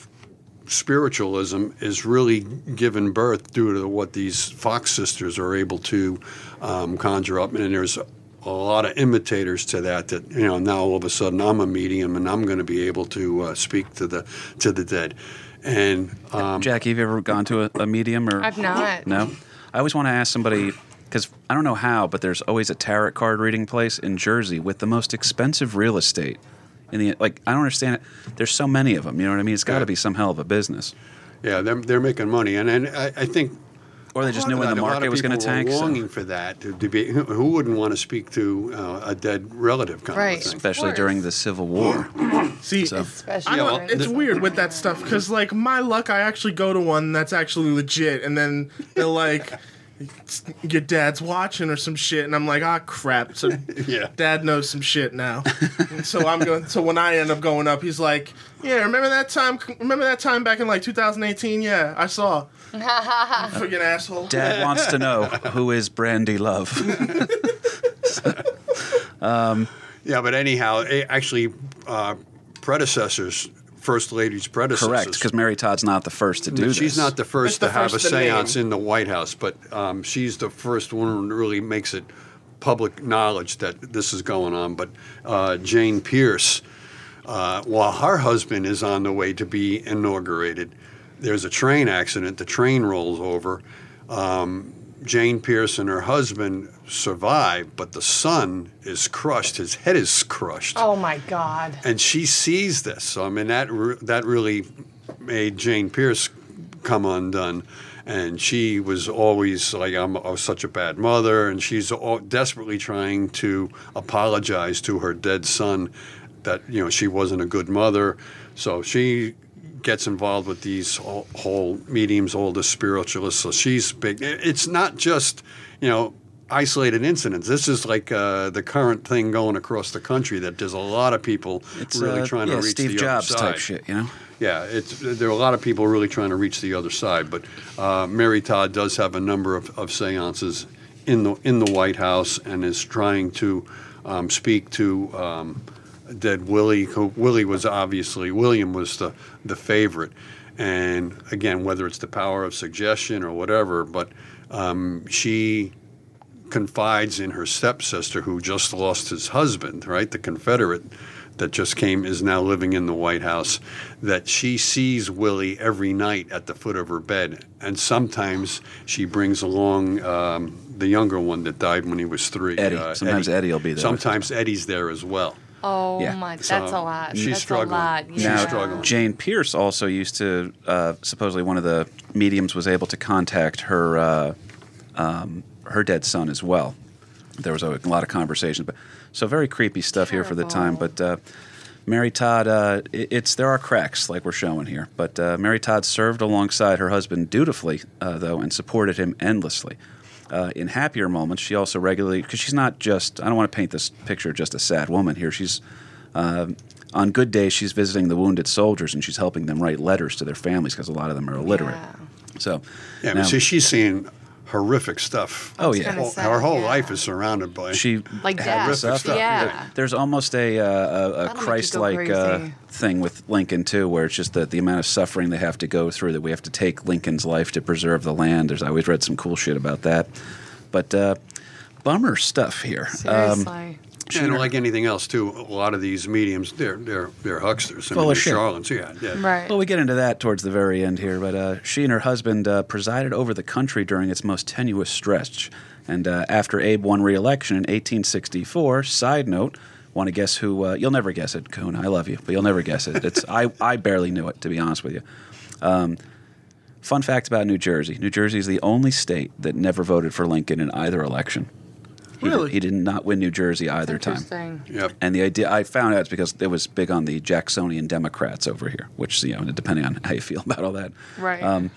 Speaker 3: spiritualism is really given birth due to what these Fox sisters are able to um, conjure up, and there's a lot of imitators to that. That you know now all of a sudden I'm a medium and I'm going to be able to uh, speak to the to the dead, and um,
Speaker 2: Jackie, have you ever gone to a, a medium or?
Speaker 5: I've not.
Speaker 2: No. I always want to ask somebody because I don't know how, but there's always a tarot card reading place in Jersey with the most expensive real estate. In the like, I don't understand it. There's so many of them. You know what I mean? It's got to
Speaker 3: Yeah.
Speaker 2: be some hell of a business.
Speaker 3: yeah, they're, they're making money, and, and I, I think
Speaker 2: Or they just knew when the
Speaker 3: that- a lot
Speaker 2: market was going to
Speaker 3: people were
Speaker 2: tank. so-
Speaker 3: Longing for that to, to be, who, who wouldn't want to speak to uh, a dead relative kind
Speaker 5: Right.
Speaker 3: of thing?
Speaker 2: especially
Speaker 5: course.
Speaker 2: during the Civil War. <clears throat>
Speaker 4: See,
Speaker 2: So-
Speaker 5: Especially
Speaker 4: I don't,
Speaker 5: when-
Speaker 4: it's weird with that stuff because, like, my luck, I actually go to one that's actually legit, and then they're like, "Your dad's watching" or some shit, and I'm like, "Ah, crap!" So, <laughs>
Speaker 3: Yeah.
Speaker 4: dad knows some shit now. And so I'm going. So when I end up going up, he's like, "Yeah, remember that time? Remember that time back in like 2018? Yeah, I saw." <laughs> Freaking asshole.
Speaker 2: Dad wants to know who is Brandi Love. <laughs>
Speaker 3: Yeah, but anyhow, actually, uh, predecessors, First Lady's predecessors.
Speaker 2: Correct, because Mary Todd's not the first to do this.
Speaker 3: She's not the first
Speaker 4: It's the
Speaker 3: to have
Speaker 4: first
Speaker 3: a
Speaker 4: to name.
Speaker 3: seance in the White House, but um, she's the first one who really makes it public knowledge that this is going on. But uh, Jane Pierce, uh, while her husband is on the way to be inaugurated, there's a train accident. The train rolls over. Um, Jane Pierce and her husband survive, but the son is crushed. His head is crushed
Speaker 5: oh my God.
Speaker 3: and she sees this. So I mean that re- that really made Jane Pierce come undone, and she was always like, "I'm, I was such a bad mother," and she's all, desperately trying to apologize to her dead son that you know she wasn't a good mother. So she gets involved with these whole, whole mediums, all the spiritualists. So she's big. It's not just you know isolated incidents. This is like uh, the current thing going across the country that there's a lot of people
Speaker 2: It's
Speaker 3: really
Speaker 2: uh,
Speaker 3: trying
Speaker 2: yeah,
Speaker 3: to reach
Speaker 2: Steve
Speaker 3: the
Speaker 2: Jobs
Speaker 3: other side.
Speaker 2: Steve Jobs type shit, you know.
Speaker 3: Yeah, it's there are a lot of people really trying to reach the other side. But uh, Mary Todd does have a number of, of seances in the in the White House and is trying to um, speak to um, dead Willie. Willie was obviously William was the the favorite, and again, whether it's the power of suggestion or whatever, but um, she confides in her stepsister who just lost his husband, right? The Confederate that just came is now living in the White House. That she sees Willie every night at the foot of her bed, and sometimes she brings along um, the younger one that died when he was three. uh,
Speaker 2: Sometimes Eddie will be there
Speaker 3: Sometimes Eddie's there as well.
Speaker 5: Oh
Speaker 2: Yeah.
Speaker 5: my, that's a lot.
Speaker 3: she's
Speaker 5: that's
Speaker 3: struggling.
Speaker 5: a lot.
Speaker 3: She's
Speaker 5: yeah.
Speaker 3: struggling.
Speaker 2: Jane Pierce also used to uh, supposedly one of the mediums was able to contact her uh, um, her dead son as well. There was a lot of conversation, but so very creepy stuff here for the time. But uh, Mary Todd, uh, it- it's there are cracks like we're showing here. But uh, Mary Todd served alongside her husband dutifully, uh, though, and supported him endlessly. Uh, in happier moments, she also regularly because she's not just I don't want to paint this picture of just a sad woman here. She's um, on good days, she's visiting the wounded soldiers and she's helping them write letters to their families because a lot of them are illiterate.
Speaker 5: Yeah.
Speaker 2: So,
Speaker 3: Yeah,
Speaker 2: now,
Speaker 3: but see, she's seeing horrific stuff.
Speaker 2: oh yeah,
Speaker 3: Whole-
Speaker 5: sad,
Speaker 3: her whole
Speaker 5: yeah.
Speaker 3: life is surrounded by.
Speaker 2: she
Speaker 5: Like
Speaker 2: had
Speaker 5: death.
Speaker 2: stuff.
Speaker 3: stuff,
Speaker 5: Yeah.
Speaker 3: yeah.
Speaker 2: There's almost a, uh, a, a
Speaker 5: That'll make you go
Speaker 2: Christ-like uh, thing with Lincoln too, where it's just that the amount of suffering they have to go through that we have to take Lincoln's life to preserve the land. There's I always read some cool shit about that, but uh, bummer stuff here. Um,
Speaker 5: Seriously.
Speaker 3: and like anything else, too, a lot of these mediums, they're they're they're hucksters. I
Speaker 2: Full
Speaker 3: mean,
Speaker 2: of shit.
Speaker 3: charlatans. Yeah, yeah.
Speaker 5: right.
Speaker 2: Well, we get into that towards the very end here, but uh, she and her husband uh, presided over the country during its most tenuous stretch. And uh, after Abe won re-election in 1864, side note, want to guess who? Uh, you'll never guess it, Coon. I love you, but you'll never guess it. It's I, I barely knew it, to be honest with you. Um, fun fact about New Jersey: New Jersey is the only state that never voted for Lincoln in either election. He did-
Speaker 4: Really?
Speaker 2: he did not win New Jersey either time.
Speaker 5: Interesting.
Speaker 3: Yep.
Speaker 2: And the idea I found out is because it was big on the Jacksonian Democrats over here, which you know, depending on how you feel <laughs> about all that.
Speaker 5: Right.
Speaker 2: Um,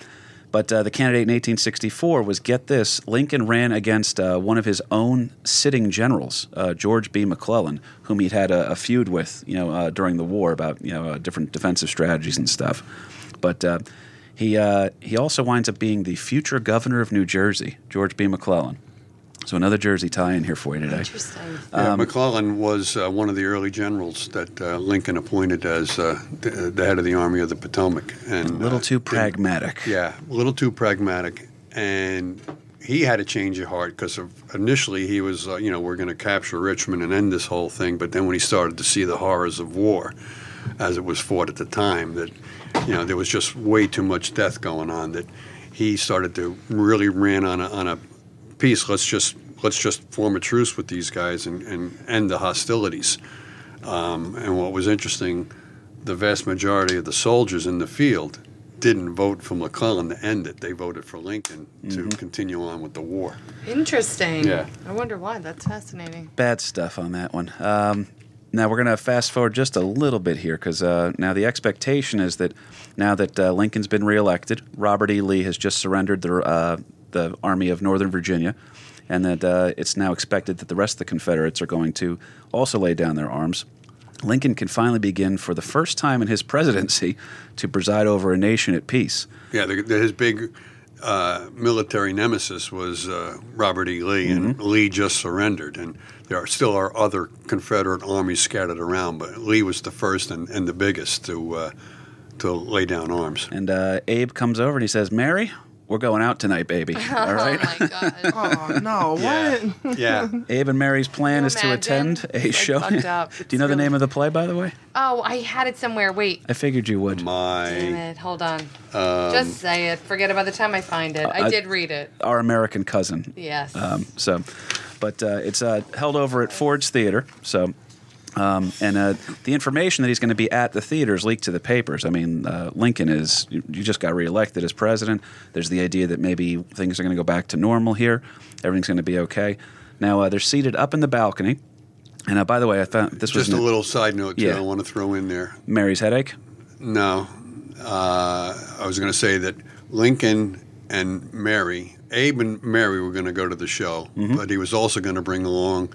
Speaker 2: but uh, the candidate in 1864 was get this: Lincoln ran against uh, one of his own sitting generals, uh, George B. McClellan, whom he'd had a, a feud with, you know, uh, during the war about you know uh, different defensive strategies and stuff. But uh, he uh, he also winds up being the future governor of New Jersey, George B. McClellan. So another Jersey tie-in here for you today.
Speaker 5: Interesting.
Speaker 3: Yeah,
Speaker 2: Um,
Speaker 3: McClellan was uh, one of the early generals that uh, Lincoln appointed as uh, the, the head of the Army of the Potomac, and
Speaker 2: A little
Speaker 3: uh,
Speaker 2: too
Speaker 3: didn't-
Speaker 2: pragmatic.
Speaker 3: Yeah, a little too pragmatic, and he had a change of heart because initially he was, uh, you know, we're going to capture Richmond and end this whole thing. But then when he started to see the horrors of war, as it was fought at the time, that you know there was just way too much death going on. That he started to really ran on a on a peace. Let's just let's just form a truce with these guys and, and end the hostilities. Um, and what was interesting, the vast majority of the soldiers in the field didn't vote for McClellan to end it. They voted for Lincoln to continue on with the war.
Speaker 5: Interesting.
Speaker 3: Yeah.
Speaker 5: I wonder why. That's fascinating.
Speaker 2: bad stuff on that one. Um, now we're going to fast forward just a little bit here because uh, now the expectation is that now that uh, Lincoln's been reelected, Robert E. Lee has just surrendered the uh, the Army of Northern Virginia, and that uh, it's now expected that the rest of the Confederates are going to also lay down their arms. Lincoln can finally begin, for the first time in his presidency, to preside over a nation at peace.
Speaker 3: Yeah, the, the, his big uh, military nemesis was uh, Robert E. Lee, and Lee just surrendered. And there are still are other Confederate armies scattered around, but Lee was the first and, and the biggest to uh, to lay down arms.
Speaker 2: And uh, Abe comes over and he says, "Mary, we're going out tonight, baby. <laughs> All right."
Speaker 5: Oh my god. <laughs>
Speaker 4: Oh no! What?
Speaker 3: Yeah,
Speaker 2: Abe and Mary's plan
Speaker 5: you
Speaker 2: is to
Speaker 5: imagine?
Speaker 2: attend a
Speaker 5: It's, like,
Speaker 2: show.
Speaker 5: fucked up. <laughs>
Speaker 2: Do you know the name of the play, by the way?
Speaker 5: Oh, I had it somewhere. Wait.
Speaker 2: I figured you would.
Speaker 5: Damn
Speaker 3: my
Speaker 5: it. Hold on. Just say it. Forget about the time I find it. I
Speaker 2: I-
Speaker 5: did read it.
Speaker 2: Our American cousin.
Speaker 5: Yes.
Speaker 2: Um, so, but uh, it's uh, held over at Ford's Theater. So, um, and uh, the information that he's going to be at the theater is leaked to the papers. I mean, uh, Lincoln is you, you just got reelected as president. There's the idea that maybe things are going to go back to normal here. Everything's going to be okay. Now uh, they're seated up in the balcony. And uh, by the way, I thought this was
Speaker 3: just a little side note too.
Speaker 2: Yeah.
Speaker 3: I want to throw in there.
Speaker 2: Mary's headache.
Speaker 3: No, uh, I was going to say that Lincoln and Mary, Abe and Mary, were going to go to the show, but he was also going to bring along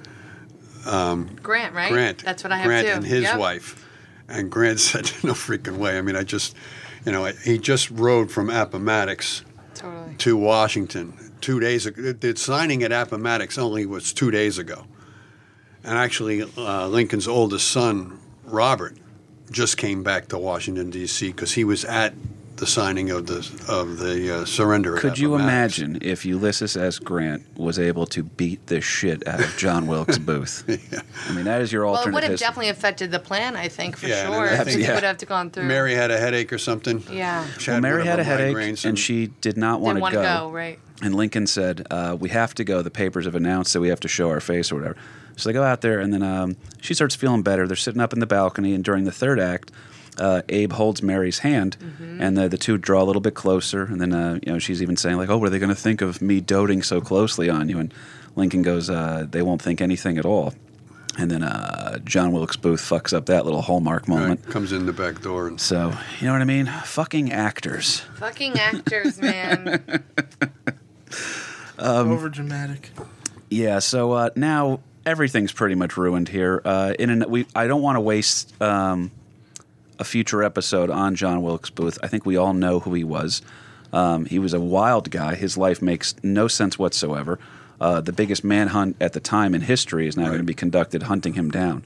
Speaker 5: Grant, right?
Speaker 3: Grant.
Speaker 5: That's what I have
Speaker 3: Grant
Speaker 5: too.
Speaker 3: and his
Speaker 5: Yep.
Speaker 3: wife. And Grant <laughs> said, "No freaking way." I mean, I just, you know, he just rode from Appomattox
Speaker 5: Totally.
Speaker 3: to Washington two days ago. The signing at Appomattox only was two days ago, and actually, uh, Lincoln's oldest son, Robert, just came back to Washington D.C. because he was at the signing of the of the uh, surrender. of
Speaker 2: Could you
Speaker 3: Appomattox.
Speaker 2: imagine if Ulysses S. Grant was able to beat the shit out of John <laughs> Wilkes Booth? <laughs> I mean, that is your
Speaker 5: Well, it would have
Speaker 2: history.
Speaker 5: definitely affected the plan, I think, for
Speaker 3: Yeah,
Speaker 5: sure.
Speaker 3: I think-
Speaker 2: Yeah.
Speaker 5: would have to gone through.
Speaker 3: Mary had a headache or something?
Speaker 5: Yeah.
Speaker 2: Well, Mary had a headache,
Speaker 3: migraines
Speaker 2: and she did not want
Speaker 5: Didn't
Speaker 2: to
Speaker 5: want
Speaker 2: go.
Speaker 5: to go, right?
Speaker 2: And Lincoln said, uh, "We have to go. The papers have announced that we have to show our face or whatever." So they go out there, and then um, she starts feeling better. They're sitting up in the balcony, and during the third act, uh, Abe holds Mary's hand,
Speaker 5: Mm-hmm.
Speaker 2: and the, the two draw a little bit closer. And then uh, you know she's even saying like, "Oh, what are they going to think of me doting so closely on you?" And Lincoln goes, uh, "They won't think anything at all." And then uh, John Wilkes Booth fucks up that little hallmark moment.
Speaker 3: Right, comes in the back door and
Speaker 2: So you know what I mean? Fucking actors.
Speaker 5: Fucking actors, man. <laughs>
Speaker 2: Um,
Speaker 4: Over dramatic.
Speaker 2: Yeah. So uh, now everything's pretty much ruined here. Uh, in an, we, I don't want to waste um, a future episode on John Wilkes Booth. I think we all know who he was. Um, he was a wild guy. His life makes no sense whatsoever. Uh, the biggest manhunt at the time in history is now going to be conducted hunting him down.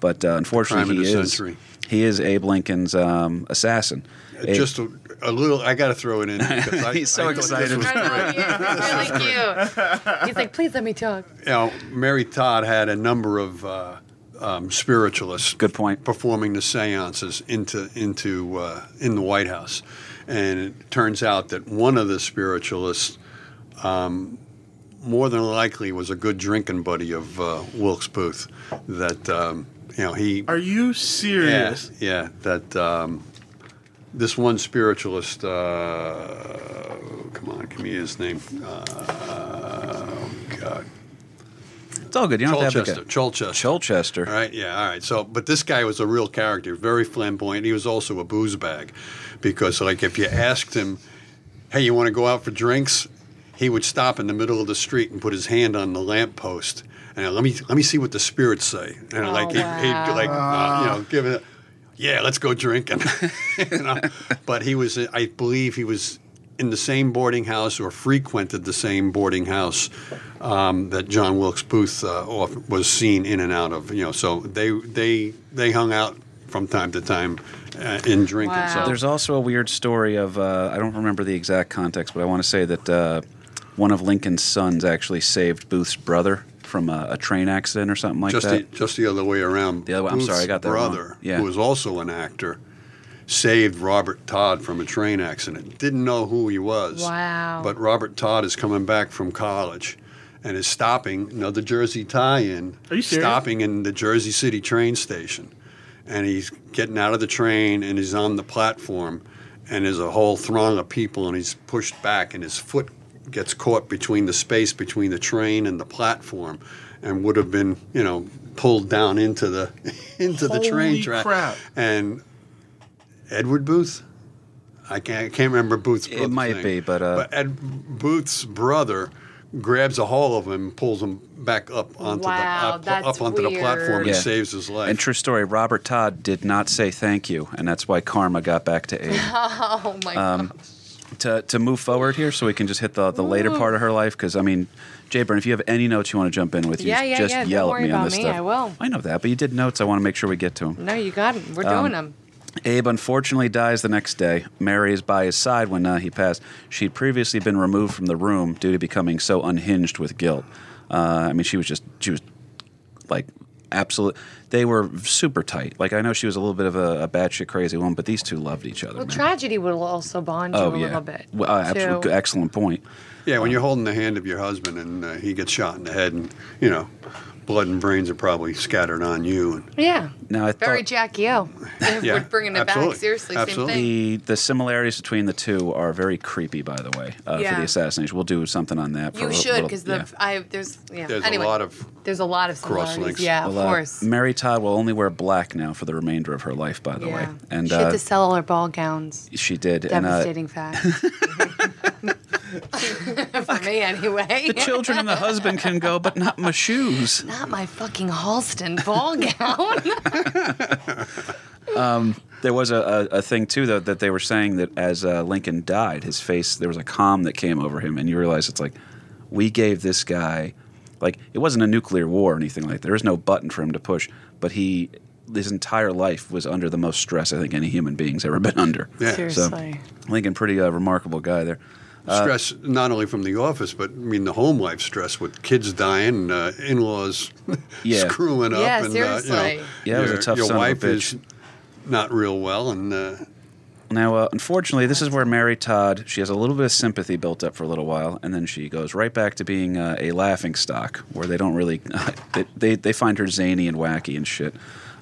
Speaker 2: But uh, unfortunately, he is
Speaker 3: century.
Speaker 2: he is Abe Lincoln's um, assassin. Abe-
Speaker 3: just a, a little. I got to throw it in. <laughs> because I-
Speaker 2: He's so
Speaker 3: I
Speaker 2: excited.
Speaker 3: was
Speaker 5: I know, he. He's really cute. He's like, please let me talk.
Speaker 3: you know, Mary Todd had a number of uh, um, spiritualists.
Speaker 2: Good point.
Speaker 3: Performing the seances into into uh, in the White House, and it turns out that one of the spiritualists, um, more than likely, was a good drinking buddy of uh, Wilkes Booth. That um, you know he.
Speaker 4: Are you
Speaker 3: Yeah,
Speaker 4: serious?
Speaker 3: yeah. That um, this one spiritualist. Uh, come on, give me his name. Uh, oh God.
Speaker 2: It's all good. You don't have to
Speaker 3: Colchester.
Speaker 2: have
Speaker 3: Colchester.
Speaker 2: Colchester.
Speaker 3: All right, yeah, all right. So, but this guy was a real character, very flamboyant. He was also a booze bag, because like if you asked him, "Hey, you want to go out for drinks?" he would stop in the middle of the street and put his hand on the lamppost and let me let me see what the spirits say. And
Speaker 5: Oh,
Speaker 3: like he'd, he'd like uh, you know give it, yeah, let's go drinking. <laughs> you know? But he was, I believe, he was in the same boarding house or frequented the same boarding house um, that John Wilkes Booth uh, off- was seen in and out of. You know, so they they they hung out from time to time uh, in drinking.
Speaker 5: Wow.
Speaker 3: So
Speaker 2: There's also a weird story of uh, I don't remember the exact context, but I want to say that uh, one of Lincoln's sons actually saved Booth's brother from a, a train accident or something like
Speaker 3: just
Speaker 2: that.
Speaker 3: the, just the other way around.
Speaker 2: The other way- I'm
Speaker 3: Booth's
Speaker 2: sorry, I got that wrong.
Speaker 3: brother,
Speaker 2: Yeah.
Speaker 3: who was also an actor, saved Robert Todd from a train accident. Didn't know who he was.
Speaker 5: Wow.
Speaker 3: But Robert Todd is coming back from college and is stopping, you know, the Jersey tie-in.
Speaker 4: Are you serious?
Speaker 3: Stopping in the Jersey City train station. And he's getting out of the train and he's on the platform and there's a whole throng of people and he's pushed back and his foot gets caught between the space between the train and the platform and would have been, you know, pulled down into the <laughs> into the train track.
Speaker 4: crap.
Speaker 3: And Edward Booth? I can't, I can't remember Booth's
Speaker 2: It might
Speaker 3: name.
Speaker 2: be, but, uh,
Speaker 3: but Ed Booth's brother grabs a hold of him, and pulls him back up onto
Speaker 5: Wow,
Speaker 3: the up,
Speaker 5: that's
Speaker 3: up onto the platform, and
Speaker 2: weird.
Speaker 3: saves his life.
Speaker 2: And true story, Robert Todd did not say thank you, and that's why karma got back to Abe. <laughs>
Speaker 5: Oh my
Speaker 2: Um,
Speaker 5: god.
Speaker 2: to, to move forward here, so we can just hit the, the later part of her life, because I mean, Jay Byrne, if you have any notes you want to jump in with, you
Speaker 5: Yeah, yeah,
Speaker 2: just
Speaker 5: yeah, don't
Speaker 2: yell
Speaker 5: worry
Speaker 2: at me on
Speaker 5: about
Speaker 2: this
Speaker 5: me,
Speaker 2: stuff.
Speaker 5: I will.
Speaker 2: I know that, but you did notes. I want to make sure we get to them.
Speaker 5: No, you got them. We're
Speaker 2: um,
Speaker 5: doing them.
Speaker 2: Abe unfortunately dies the next day. Mary is by his side when uh, he passed. She'd previously been removed from the room due to becoming so unhinged with guilt. Uh, I mean, she was just she was like absolute. They were super tight. Like I know she was a little bit of a, a batshit crazy woman, but these two loved each other.
Speaker 5: Well,
Speaker 2: man.
Speaker 5: tragedy will also bond you
Speaker 2: oh
Speaker 5: a
Speaker 2: yeah,
Speaker 5: little bit.
Speaker 2: Well, uh,
Speaker 5: too.
Speaker 2: excellent point.
Speaker 3: yeah, when you're holding the hand of your husband and uh, he gets shot in the head, and you know, blood and brains are probably scattered on you. And
Speaker 5: Yeah.
Speaker 2: Now I
Speaker 5: Very
Speaker 2: thought
Speaker 5: Jackie O. <laughs>
Speaker 3: Yeah,
Speaker 5: we're bringing it
Speaker 3: absolutely.
Speaker 5: back. Seriously,
Speaker 3: Absolutely.
Speaker 5: same thing.
Speaker 2: the the similarities between the two are very creepy. By the way, uh, for the assassination, we'll do something on that. For
Speaker 5: You
Speaker 2: a
Speaker 5: should, because the
Speaker 2: yeah.
Speaker 5: I there's yeah.
Speaker 3: there's
Speaker 5: anyway,
Speaker 3: a lot of
Speaker 5: there's a lot of
Speaker 3: cross links.
Speaker 5: Yeah, of
Speaker 2: Well, uh,
Speaker 5: course.
Speaker 2: Mary Todd will only wear black now for the remainder of her life. By the way,
Speaker 5: yeah.
Speaker 2: and
Speaker 5: she had
Speaker 2: uh,
Speaker 5: to sell all her ball gowns.
Speaker 2: she did. And uh,
Speaker 5: Devastating fact. <laughs> <laughs> For me, anyway.
Speaker 2: the children and the husband can go, but not my shoes.
Speaker 5: Not my fucking Halston ball gown. <laughs>
Speaker 2: There was a, a, a thing too though that they were saying that as uh, Lincoln died, his face there was a calm that came over him, and you realize it's like we gave this guy like it wasn't a nuclear war or anything like that. There was no button for him to push, but he his entire life was under the most stress I think any human being's ever been under.
Speaker 3: Yeah.
Speaker 5: Seriously.
Speaker 2: Lincoln, pretty uh, remarkable guy there.
Speaker 3: Stress not only from the office, but I mean the home life stress with kids dying, uh, in-laws <laughs>
Speaker 2: Yeah.
Speaker 3: screwing up,
Speaker 5: Yeah,
Speaker 3: and uh, you know,
Speaker 5: seriously.
Speaker 2: Yeah, it was a
Speaker 3: your,
Speaker 2: tough
Speaker 3: your
Speaker 2: son of a
Speaker 3: wife
Speaker 2: bitch.
Speaker 3: is not real well, and uh,
Speaker 2: Now, uh, unfortunately, this is where Mary Todd she has a little bit of sympathy built up for a little while, and then she goes right back to being uh, a laughing stock, where they don't really <laughs> they, they they find her zany and wacky and shit.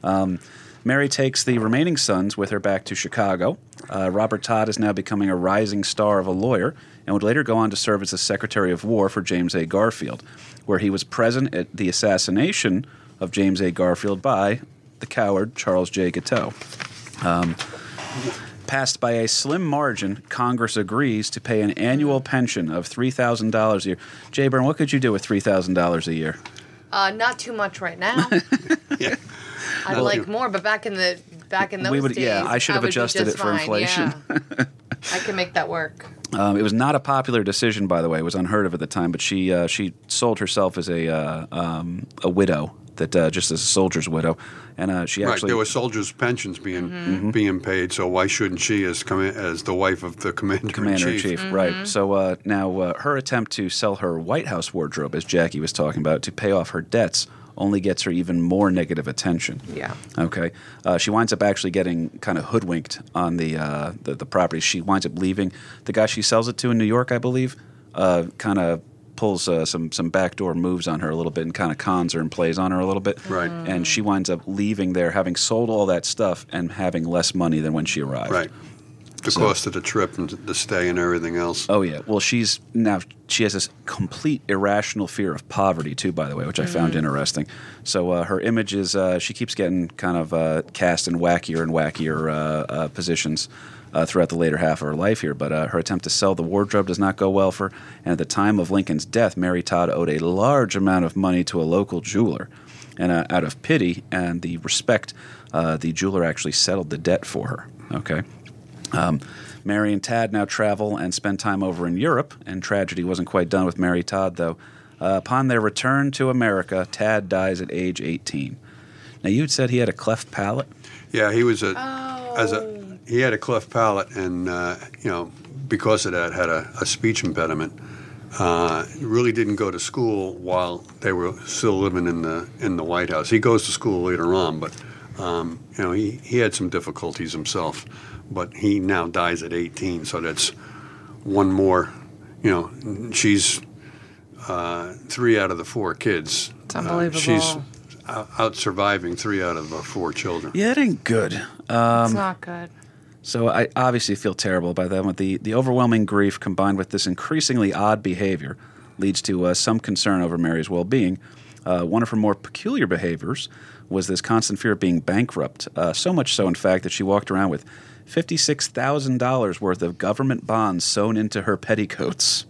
Speaker 2: Um, Mary takes the remaining sons with her back to Chicago. Uh, Robert Todd is now becoming a rising star of a lawyer, and would later go on to serve as the Secretary of War for James A. Garfield, where he was present at the assassination of James A. Garfield by the coward Charles J. Guiteau. Passed by a slim margin, Congress agrees to pay an annual pension of $3,000 a year. Jay Byrne, what could you do with $3,000 a year?
Speaker 5: Uh, not too much right now. <laughs>
Speaker 3: yeah,
Speaker 5: I'd
Speaker 3: Well,
Speaker 5: like more, but back in the back in those
Speaker 2: We would-
Speaker 5: days,
Speaker 2: yeah, I should have
Speaker 5: would
Speaker 2: adjusted it for
Speaker 5: fine,
Speaker 2: inflation.
Speaker 5: yeah. <laughs> I can make that work.
Speaker 2: Um, it was not a popular decision, by the way. It was unheard of at the time, but she uh, she sold herself as a uh, um, a widow, that uh, just as a soldier's widow, and uh, she
Speaker 3: right.
Speaker 2: actually
Speaker 3: There were soldiers' pensions being
Speaker 5: Mm-hmm.
Speaker 3: being paid, so why shouldn't she, as comma- as the wife of the commander,
Speaker 2: commander in
Speaker 3: in
Speaker 2: chief,
Speaker 5: Mm-hmm.
Speaker 2: right? So uh, now uh, her attempt to sell her White House wardrobe, as Jackie was talking about, to pay off her debts, only gets her even more negative attention.
Speaker 5: Yeah.
Speaker 2: Okay. Uh, she winds up actually getting kind of hoodwinked on the, uh, the the property. She winds up leaving. The guy she sells it to in New York, I believe, uh, kind of pulls uh, some some backdoor moves on her a little bit and kind of cons her and plays on her a little bit.
Speaker 3: Right.
Speaker 2: And she winds up leaving there, having sold all that stuff and having less money than when she arrived.
Speaker 3: Right. The
Speaker 2: So-
Speaker 3: cost of the trip and the stay and everything else.
Speaker 2: Oh yeah. Well, she's now she has this complete irrational fear of poverty too. By the way, which I found interesting. So uh, her image is uh, she keeps getting kind of uh, cast in wackier and wackier uh, uh, positions. Uh, throughout the later half of her life here, but uh, her attempt to sell the wardrobe does not go well for. And at the time of Lincoln's death, Mary Todd owed a large amount of money to a local jeweler, and uh, out of pity and the respect, uh, the jeweler actually settled the debt for her. Okay. Um, Mary and Tad now travel and spend time over in Europe, and tragedy wasn't quite done with Mary Todd, though. Uh, upon their return to America, Tad dies at age 18. Now, you had said he had a cleft palate.
Speaker 3: Yeah, he was a as
Speaker 5: Oh.
Speaker 3: a he had a cleft palate, and uh, you know because of that had a, a speech impediment. Uh, really didn't go to school while they were still living in the in the White House. He goes to school later on, but um, you know he, he had some difficulties himself. But he now dies at 18, so that's one more. You know, she's uh, three out of the four kids.
Speaker 5: It's
Speaker 3: Uh,
Speaker 5: unbelievable.
Speaker 3: she's out, out surviving three out of the four children.
Speaker 2: Yeah, it ain't good.
Speaker 5: it's not good.
Speaker 2: So I obviously feel terrible about that. But the, the overwhelming grief combined with this increasingly odd behavior leads to uh, some concern over Mary's well being. Uh, one of her more peculiar behaviors was this constant fear of being bankrupt. Uh, so much so, in fact, that she walked around with $56,000 worth of government bonds sewn into her petticoats.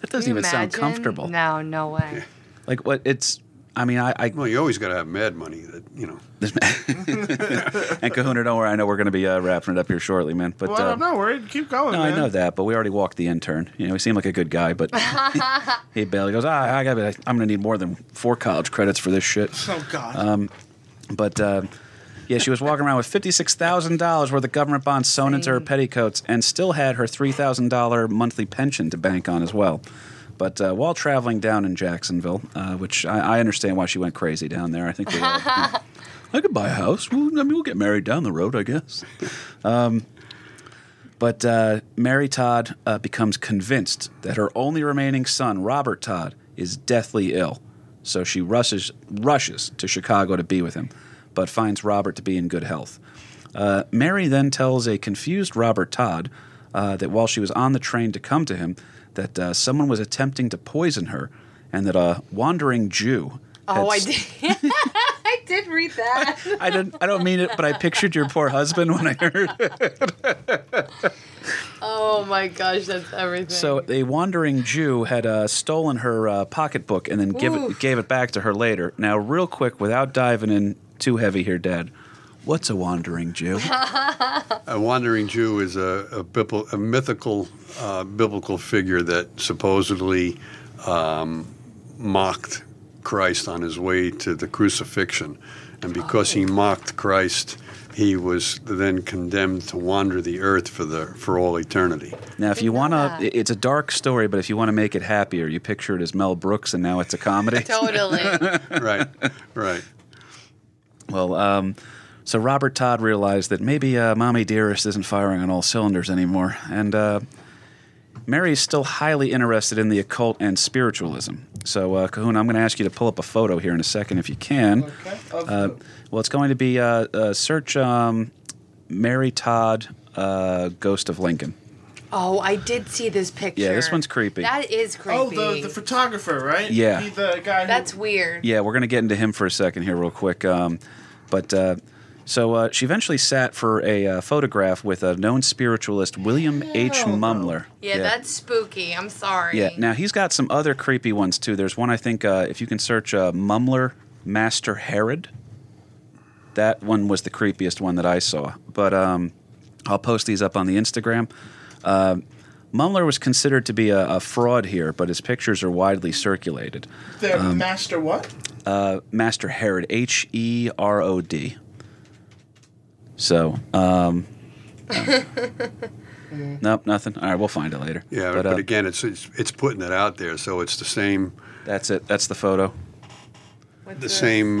Speaker 2: That doesn't
Speaker 5: Can you
Speaker 2: even sound comfortable.
Speaker 5: No, no way.
Speaker 2: Like, what? It's. I mean, I. I
Speaker 3: Well, you always got to have mad money that you know. <laughs>
Speaker 2: and Kahuna, don't worry. I know we're going to be uh, wrapping it up here shortly, man. But
Speaker 4: Well,
Speaker 2: uh,
Speaker 4: I'm not worried. Keep going,
Speaker 2: No,
Speaker 4: man.
Speaker 2: I know that, but we already walked the intern. You know, he seemed like a good guy, but he <laughs> barely goes. Ah, I got. I'm going to need more than four college credits for this shit.
Speaker 4: Oh God.
Speaker 2: Um, But uh, yeah, she was walking around with fifty six thousand dollars worth of government bonds sewn into her petticoats, and still had her three thousand dollar monthly pension to bank on as well. But uh, while traveling down in Jacksonville, uh, which I, I understand why she went crazy down there, I think we all. <laughs> I could buy a house. Well, I mean, we'll get married down the road, I guess. Um, but uh, Mary Todd uh, becomes convinced that her only remaining son, Robert Todd, is deathly ill. So she rushes, rushes to Chicago to be with him, but finds Robert to be in good health. Uh, Mary then tells a confused Robert Todd uh, that while she was on the train to come to him, that uh, someone was attempting to poison her, and that a wandering Jew.
Speaker 5: Oh, I did. <laughs> I did read that.
Speaker 2: I didn't. I don't mean it, but I pictured your poor husband when I heard. It. <laughs>
Speaker 5: oh my gosh, that's everything.
Speaker 2: So a wandering Jew had uh, stolen her uh, pocketbook and then give it, gave it back to her later. Now, real quick, without diving in too heavy here, Dad, what's a wandering Jew? <laughs>
Speaker 3: A wandering Jew is a, a, bibl- a mythical uh, biblical figure that supposedly um, mocked Christ on his way to the crucifixion. and because he mocked Christ, he was then condemned to wander the earth for the for all eternity.
Speaker 2: Now, if you want to, it's a dark story, but if you want to make it happier, you picture it as Mel Brooks, and now it's a comedy.
Speaker 5: Totally. <laughs>
Speaker 3: right, right.
Speaker 2: Well, um, so Robert Todd realized that maybe uh, Mommy Dearest isn't firing on all cylinders anymore, and uh, is still highly interested in the occult and spiritualism. So, uh, Kahuna, I'm going to ask you to pull up a photo here in a second, if you can.
Speaker 4: Okay.
Speaker 2: Uh, well, it's going to be uh, uh, search um, Mary Todd, uh, Ghost of Lincoln.
Speaker 5: Oh, I did see this picture.
Speaker 2: Yeah, this one's creepy.
Speaker 5: That is creepy.
Speaker 4: oh, the the photographer, right?
Speaker 2: Yeah.
Speaker 4: He, the guy. who-
Speaker 5: That's weird.
Speaker 2: Yeah, we're going to get into him for a second here, real quick. Um, but uh, so uh, she eventually sat for a uh, photograph with a known spiritualist, William H.
Speaker 4: Hell no.
Speaker 2: Mumler.
Speaker 5: Yeah, that's spooky. I'm sorry.
Speaker 2: Yeah. Now he's got some other creepy ones too. There's one I think uh, if you can search uh, Mumler Master Herod. That one was the creepiest one that I saw. But um, I'll post these up on the Instagram. Uh, Mumler was considered to be a, a fraud here, but his pictures are widely circulated.
Speaker 4: the
Speaker 2: um,
Speaker 4: master what?
Speaker 2: Uh, Master Herod, H E R O D. So, um, <laughs> nope, nothing. All right, we'll find it later.
Speaker 3: Yeah,
Speaker 2: but,
Speaker 3: but,
Speaker 2: uh,
Speaker 3: again, it's, it's it's putting it out there, so it's the same
Speaker 2: that's it. That's the photo.
Speaker 5: What's
Speaker 3: the
Speaker 5: this?
Speaker 3: same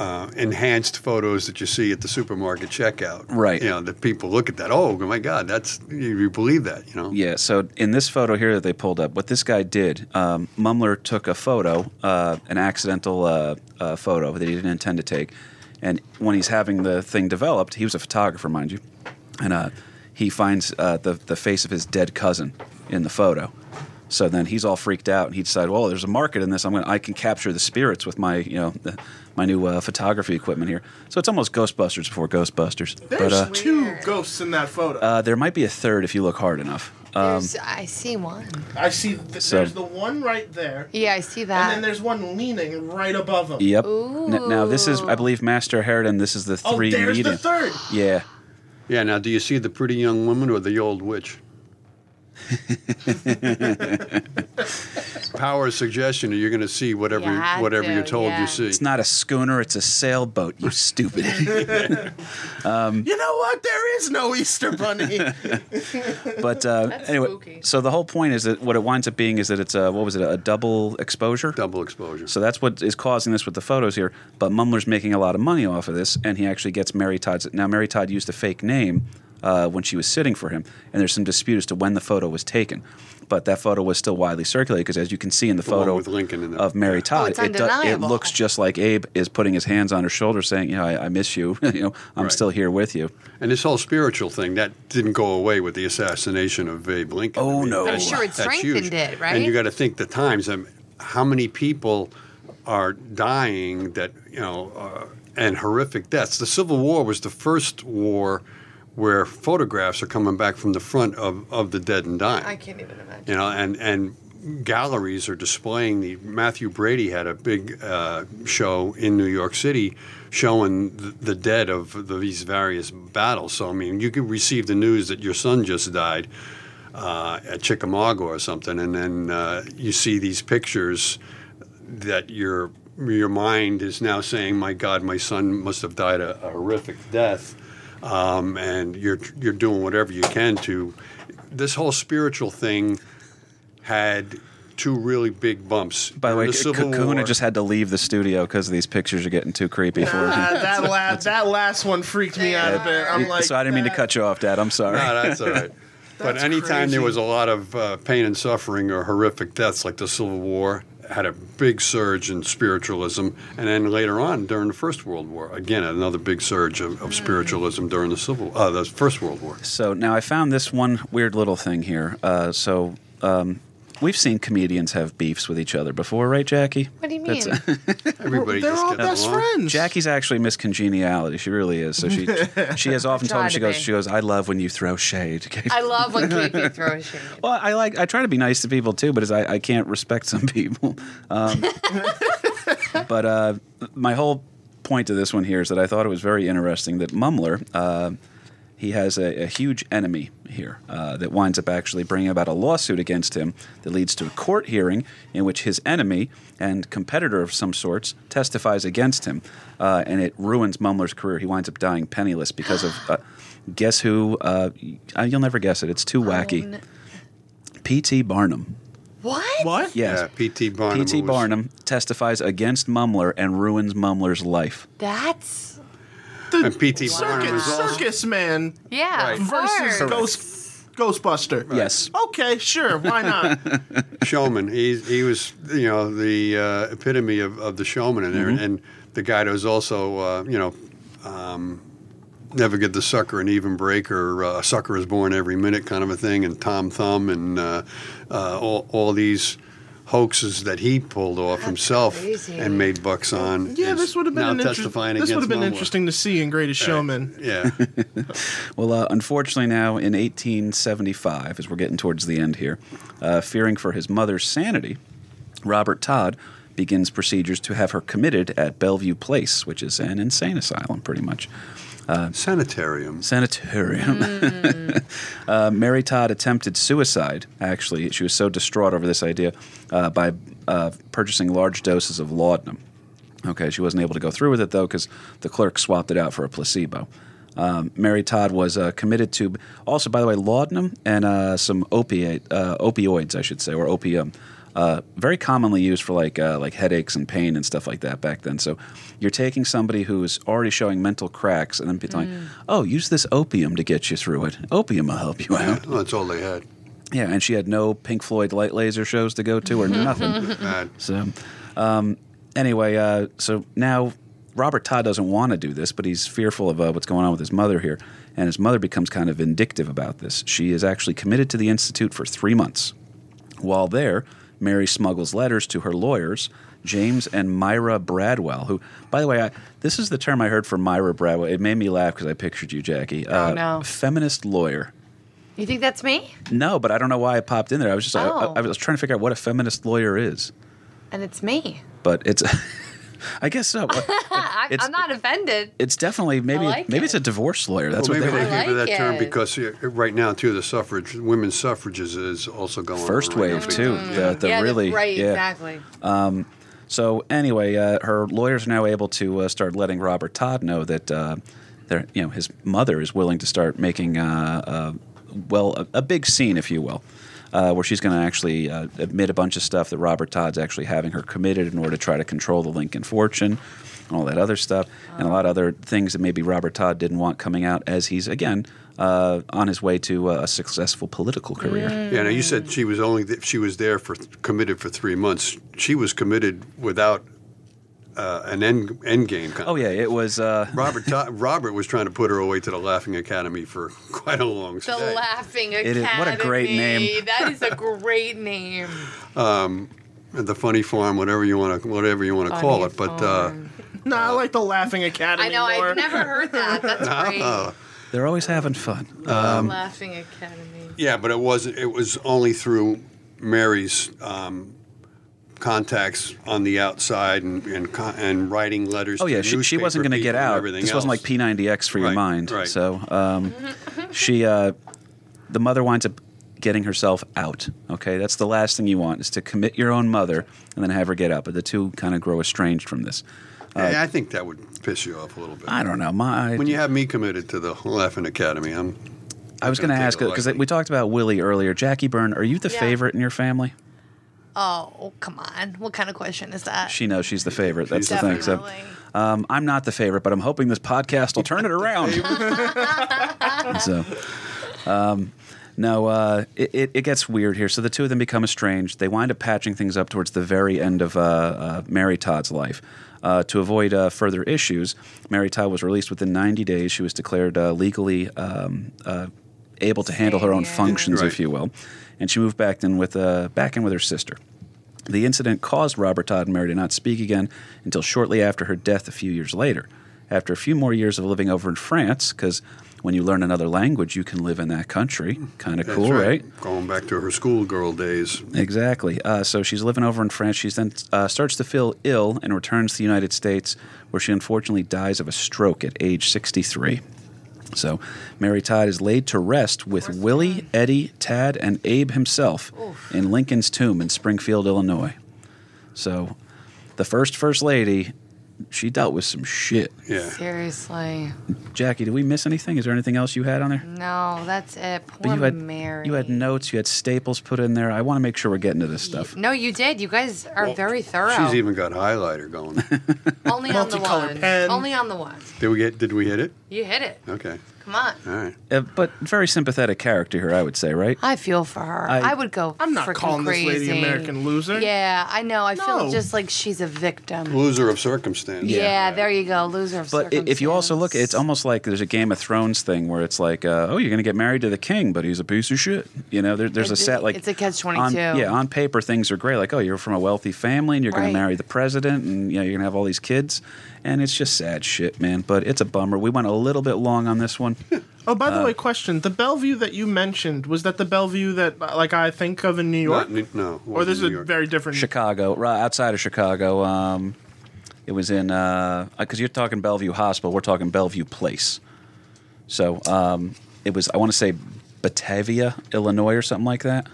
Speaker 3: uh, enhanced photos that you see at the supermarket checkout.
Speaker 2: Right.
Speaker 3: You know, that people look at that. Oh my God, that's you, you believe that? You know.
Speaker 2: Yeah. So in this photo here that they pulled up, what this guy did, um, Mumler took a photo, uh, an accidental uh, uh, photo that he didn't intend to take, and when he's having the thing developed, he was a photographer, mind you, and uh, he finds uh, the the face of his dead cousin in the photo. So then he's all freaked out, and he decided, well, there's a market in this. I'm gonna, I can capture the spirits with my, you know, the, my new uh, photography equipment here. So it's almost Ghostbusters before Ghostbusters.
Speaker 4: There's
Speaker 2: but uh,
Speaker 4: two ghosts in that photo.
Speaker 2: uh, there might be a third if you look hard enough. Um,
Speaker 5: I see one.
Speaker 4: I see. Th-
Speaker 2: so-
Speaker 4: there's the one right there,
Speaker 5: Yeah, I see that.
Speaker 4: and then there's one leaning right above him.
Speaker 2: Yep. N- now this is, I believe, Master Herod, and this is the
Speaker 4: Oh,
Speaker 2: three
Speaker 4: there's
Speaker 2: medium.
Speaker 4: the third.
Speaker 2: Yeah.
Speaker 3: Yeah. Now, do you see the pretty young woman or the old witch? <laughs> Power of suggestion, you're going to see whatever
Speaker 5: you
Speaker 3: whatever
Speaker 5: to,
Speaker 3: you're told
Speaker 5: yeah.
Speaker 3: you see.
Speaker 2: It's not a schooner; it's a sailboat. You stupid. idiot. <laughs>
Speaker 4: You know what? There is no Easter bunny. <laughs>
Speaker 2: but uh,
Speaker 5: That's
Speaker 2: anyway,
Speaker 5: spooky.
Speaker 2: so the whole point is that what it winds up being is that it's a what was it a double exposure.
Speaker 3: Double exposure.
Speaker 2: So that's what is causing this with the photos here. But Mumler's making a lot of money off of this, and he actually gets Mary Todd's. Now, Mary Todd used a fake name uh, when she was sitting for him, and there's some dispute as to when the photo was taken. But that photo was still widely circulated because, as you can see in the,
Speaker 3: The
Speaker 2: photo
Speaker 3: with Lincoln in it.
Speaker 2: of Mary
Speaker 3: Yeah.
Speaker 2: Todd,
Speaker 5: Oh,
Speaker 2: it, do- it looks just like Abe is putting his hands on her shoulder, saying, "You know, I, I miss you. <laughs> you know, I'm
Speaker 3: Right.
Speaker 2: still here with you."
Speaker 3: And this whole spiritual thing that didn't go away with the assassination of Abe Lincoln.
Speaker 2: Oh, no. I'm
Speaker 3: that's-
Speaker 5: sure it
Speaker 3: that's
Speaker 5: strengthened
Speaker 3: huge.
Speaker 5: it, right?
Speaker 3: And you got to think the times. Um, how many people are dying that you know, uh, and horrific deaths? The Civil War was the first war where photographs are coming back from the front of, of the dead and dying.
Speaker 5: I can't even imagine.
Speaker 3: you know, and and galleries are displaying the. Mathew Brady had a big uh, show in New York City showing the, the dead of the, these various battles. So I mean, you could receive the news that your son just died uh, at Chickamauga or something, and then uh, you see these pictures that your your mind is now saying, "My God, my son must have died a, a horrific death," um, and you're you're doing whatever you can to. This whole spiritual thing had two really big bumps.
Speaker 2: By the way,
Speaker 3: During
Speaker 2: Kahuna just had to leave the studio because these pictures are getting too creepy for him.
Speaker 4: Uh, that last that last one freaked me out a bit. I'm like,
Speaker 2: so I didn't mean to cut you off, Dad. I'm sorry.
Speaker 3: No, that's all right. <laughs> but
Speaker 4: That's
Speaker 3: anytime there was a lot of uh, pain and suffering or horrific deaths, like the Civil War, had a big surge in spiritualism, and then later on during the First World War, again another big surge of, of spiritualism during the Civil, uh, the First World War.
Speaker 2: So now I found this one weird little thing here. Uh, so um, we've seen comedians have beefs with each other before, right, Jackie?
Speaker 5: What do you mean? <laughs>
Speaker 3: Everybody
Speaker 4: They're
Speaker 3: just
Speaker 4: all
Speaker 3: gets
Speaker 4: best
Speaker 3: along.
Speaker 4: friends.
Speaker 2: Jackie's actually Miss Congeniality. She really is. So she <laughs> she has often told
Speaker 5: try
Speaker 2: me she
Speaker 5: to
Speaker 2: goes
Speaker 5: be.
Speaker 2: she goes I love when you throw shade.
Speaker 5: I love when KP <laughs> throws shade.
Speaker 2: well, I like I try to be nice to people too, but as I, I can't respect some people. Um, but uh, my whole point to this one here is that I thought it was very interesting that Mumler. Uh, he has a, a huge enemy here uh, that winds up actually bringing about a lawsuit against him that leads to a court hearing in which his enemy and competitor of some sorts testifies against him, uh, and it ruins Mumler's career. He winds up dying penniless because of. Uh, guess who? Uh, you'll never guess it. It's too wacky.
Speaker 5: n-
Speaker 2: P.T. Barnum.
Speaker 5: What?
Speaker 4: What?
Speaker 2: Yes.
Speaker 3: Yeah, P.T. Barnum.
Speaker 2: P.T.
Speaker 3: was-
Speaker 2: Barnum testifies against Mumler and ruins Mumler's life.
Speaker 5: That's
Speaker 4: The
Speaker 3: And P.T.
Speaker 4: Circus,
Speaker 3: was
Speaker 4: circus man
Speaker 5: yeah.
Speaker 3: Right.
Speaker 5: of
Speaker 4: versus
Speaker 5: course.
Speaker 4: Ghost Ghostbuster.
Speaker 2: Yes.
Speaker 4: Okay, sure. Why not? <laughs>
Speaker 3: showman. He he was you know the uh, epitome of, of the showman in there,
Speaker 2: Mm-hmm.
Speaker 3: and the guy that was also uh, you know. Um, Never get the sucker an even break, or uh, a sucker is born every minute, kind of a thing, and Tom Thumb, and uh, uh, all, all these hoaxes that he pulled off himself
Speaker 5: crazy.
Speaker 3: and made bucks on.
Speaker 4: Yeah, this would have been
Speaker 3: now
Speaker 4: an inter-
Speaker 3: testifying
Speaker 4: This would have been
Speaker 3: Mumler.
Speaker 4: interesting to see in Greatest Showman.
Speaker 3: Yeah, <laughs>
Speaker 2: Well, uh, unfortunately, now in 1875, as we're getting towards the end here, uh, fearing for his mother's sanity, Robert Todd begins procedures to have her committed at Bellevue Place, which is an insane asylum, pretty much.
Speaker 3: Sanitarium.
Speaker 2: Sanitarium. <laughs> uh, Mary Todd attempted suicide, actually. She was so distraught over this idea uh, by uh, purchasing large doses of laudanum. Okay, she wasn't able to go through with it, though, because the clerk swapped it out for a placebo. Um, Mary Todd was uh, committed to, also, by the way, laudanum and uh, some opiate, uh, opioids, I should say, or opium. Uh, very commonly used for like uh, like headaches and pain and stuff like that back then. So you're taking somebody who's already showing mental cracks and then be telling, "Oh, use this opium to get you through it. Opium will help you out."
Speaker 3: Well, that's all they had.
Speaker 2: Yeah, and she had no Pink Floyd light laser shows to go to or <laughs> nothing. So, um, anyway, uh, so now Robert Todd doesn't want to do this, but he's fearful of uh, what's going on with his mother here. And his mother becomes kind of vindictive about this. She is actually committed to the Institute for three months. While there, Mary smuggles letters to her lawyers, James and Myra Bradwell, who, by the way, I, this is the term I heard for Myra Bradwell. It made me laugh because I pictured you, Jackie. Uh,
Speaker 5: no.
Speaker 2: Feminist lawyer.
Speaker 5: You think that's me?
Speaker 2: No, but I don't know why I popped in there. I was just
Speaker 5: Oh.
Speaker 2: I, I was trying to figure out what a feminist lawyer is,
Speaker 5: And it's me.
Speaker 2: but it's <laughs> I guess so. <laughs>
Speaker 5: I,
Speaker 2: It's-
Speaker 5: I'm not offended.
Speaker 2: It's definitely maybe
Speaker 5: like
Speaker 2: maybe
Speaker 5: it.
Speaker 2: it's a divorce lawyer. That's
Speaker 3: well,
Speaker 2: what
Speaker 3: maybe
Speaker 2: they
Speaker 3: they
Speaker 5: I
Speaker 3: gave it
Speaker 5: like
Speaker 3: that term
Speaker 5: it.
Speaker 3: because uh, right now too the suffrage, women's suffrages is also going
Speaker 2: first
Speaker 3: on right
Speaker 2: wave
Speaker 3: now.
Speaker 2: too. The, the
Speaker 5: yeah,
Speaker 2: really
Speaker 5: right,
Speaker 2: yeah.
Speaker 5: exactly.
Speaker 2: So anyway, uh, her lawyers are now able to uh, start letting Robert Todd know that uh, you know his mother is willing to start making uh, uh, well a, a big scene, if you will. Uh, where she's going to actually uh, admit a bunch of stuff that Robert Todd's actually having her committed in order to try to control the Lincoln fortune and all that other stuff, and a lot of other things that maybe Robert Todd didn't want coming out as he's, again, uh, on his way to a successful political career.
Speaker 3: Yeah, now you said she was only th- she was there for committed for three months. She was committed without uh, an end end game. Kind
Speaker 2: Oh, yeah, it was. Uh, <laughs>
Speaker 3: Robert Ta- Robert was trying to put her away to the Laughing Academy for <laughs> quite a long time.
Speaker 5: The
Speaker 3: stay.
Speaker 5: Laughing
Speaker 2: is-
Speaker 5: Academy.
Speaker 2: what a great name. <laughs>
Speaker 5: That is a great name.
Speaker 3: Um, the funny farm, whatever you want to whatever you want to call
Speaker 5: Funny
Speaker 3: it. But uh.
Speaker 4: No, I like the Laughing Academy.
Speaker 5: I know,
Speaker 4: more.
Speaker 5: I've never heard that. That's great.
Speaker 3: uh,
Speaker 2: they're always having fun.
Speaker 5: Laughing Academy.
Speaker 3: yeah, but it was it was only through Mary's um, contacts on the outside and and, and writing letters.
Speaker 2: Oh
Speaker 3: to
Speaker 2: yeah, she, she wasn't going to get out.
Speaker 3: everything
Speaker 2: This wasn't like P90X for your mind.
Speaker 3: right.
Speaker 2: So um, she, uh, the mother winds up getting herself out. Okay, that's the last thing you want is to commit your own mother and then have her get out. But the two kind of grow estranged from this.
Speaker 3: Yeah, I think that would piss you off a little bit.
Speaker 2: I don't know. My
Speaker 3: when you have me committed to the Laughing Academy, I'm.
Speaker 2: I was going to ask because we talked about Willie earlier. Jackie Byrne, are you the
Speaker 5: Yeah.
Speaker 2: favorite in your family?
Speaker 5: Oh, come on. What kind of question is that?
Speaker 2: She knows she's the favorite. That's
Speaker 3: She's
Speaker 2: the thing. So,
Speaker 5: Definitely.
Speaker 2: um, I'm not the favorite, but I'm hoping this podcast will turn it around. <laughs> so, um, no, uh, it, it, it gets weird here. So the two of them become estranged. They wind up patching things up towards the very end of uh, uh, Mary Todd's life. Uh, to avoid uh, further issues, Mary Todd was released within 90 days. She was declared uh, legally um, uh, able to handle her own
Speaker 5: Yeah.
Speaker 2: functions,
Speaker 3: Right.
Speaker 2: if you will, and she moved back in with uh, back in with her sister. The incident caused Robert Todd and Mary to not speak again until shortly after her death a few years later. After a few more years of living over in France, because when you learn another language, you can live in that country. Kind of cool, right?
Speaker 3: Going back to her schoolgirl days.
Speaker 2: Exactly. Uh, so she's living over in France. She then uh, starts to feel ill and returns to the United States, where she unfortunately dies of a stroke at age 63. So, Mary Todd is laid to rest with Willie, Eddie, Tad, and Abe himself in Lincoln's tomb in Springfield, Illinois. So, the first First Lady, she dealt with some shit.
Speaker 3: Yeah.
Speaker 5: Seriously.
Speaker 2: Jackie, did we miss anything? Is there anything else you had on there?
Speaker 5: No, that's it. Poor
Speaker 2: But you had
Speaker 5: Mary.
Speaker 2: you had notes, you had staples put in there. I want to make sure we're getting to this stuff.
Speaker 5: No, you did. You guys are very thorough.
Speaker 3: She's even got highlighter going. <laughs>
Speaker 5: Only on the one.
Speaker 4: pen.
Speaker 5: Only on the one.
Speaker 3: did we get? Did we hit it?
Speaker 5: You hit it.
Speaker 3: Okay.
Speaker 5: Come on.
Speaker 3: All right.
Speaker 2: Uh, but very sympathetic character here, I would say, right?
Speaker 5: I feel for her.
Speaker 2: I-
Speaker 5: I, would go.
Speaker 4: I'm not
Speaker 5: freaking
Speaker 4: calling this lady. American loser.
Speaker 5: Yeah, I know. I feel
Speaker 4: No.
Speaker 5: just like she's a victim.
Speaker 3: Loser of circumstance.
Speaker 5: Yeah, there you go. Loser of
Speaker 2: But i- if you also look, it's
Speaker 5: circumstance.
Speaker 2: almost like there's a Game of Thrones thing where it's like, uh, oh, you're going to get married to the king, but he's a piece of shit. You know, there, there's a
Speaker 5: It's-
Speaker 2: set like
Speaker 5: it's a catch-22.
Speaker 2: on- Yeah, on paper things are great. Like, oh, you're from a wealthy family and you're going
Speaker 5: Right.
Speaker 2: to marry the president, and you know you're going to have all these kids, and it's just sad shit, man. But it's a bummer. We went a little bit long on this one. <laughs>
Speaker 4: Oh, by the
Speaker 2: Uh,
Speaker 4: way, question: the Bellevue that you mentioned was that the Bellevue that uh, like I think of in New York,
Speaker 3: Not, New- no.
Speaker 4: or this is a very different.
Speaker 2: Chicago, right outside of Chicago. Um, it was in because you're talking Bellevue Hospital, we're talking Bellevue Place. So um, it was. I want to say Batavia, Illinois, or something like that.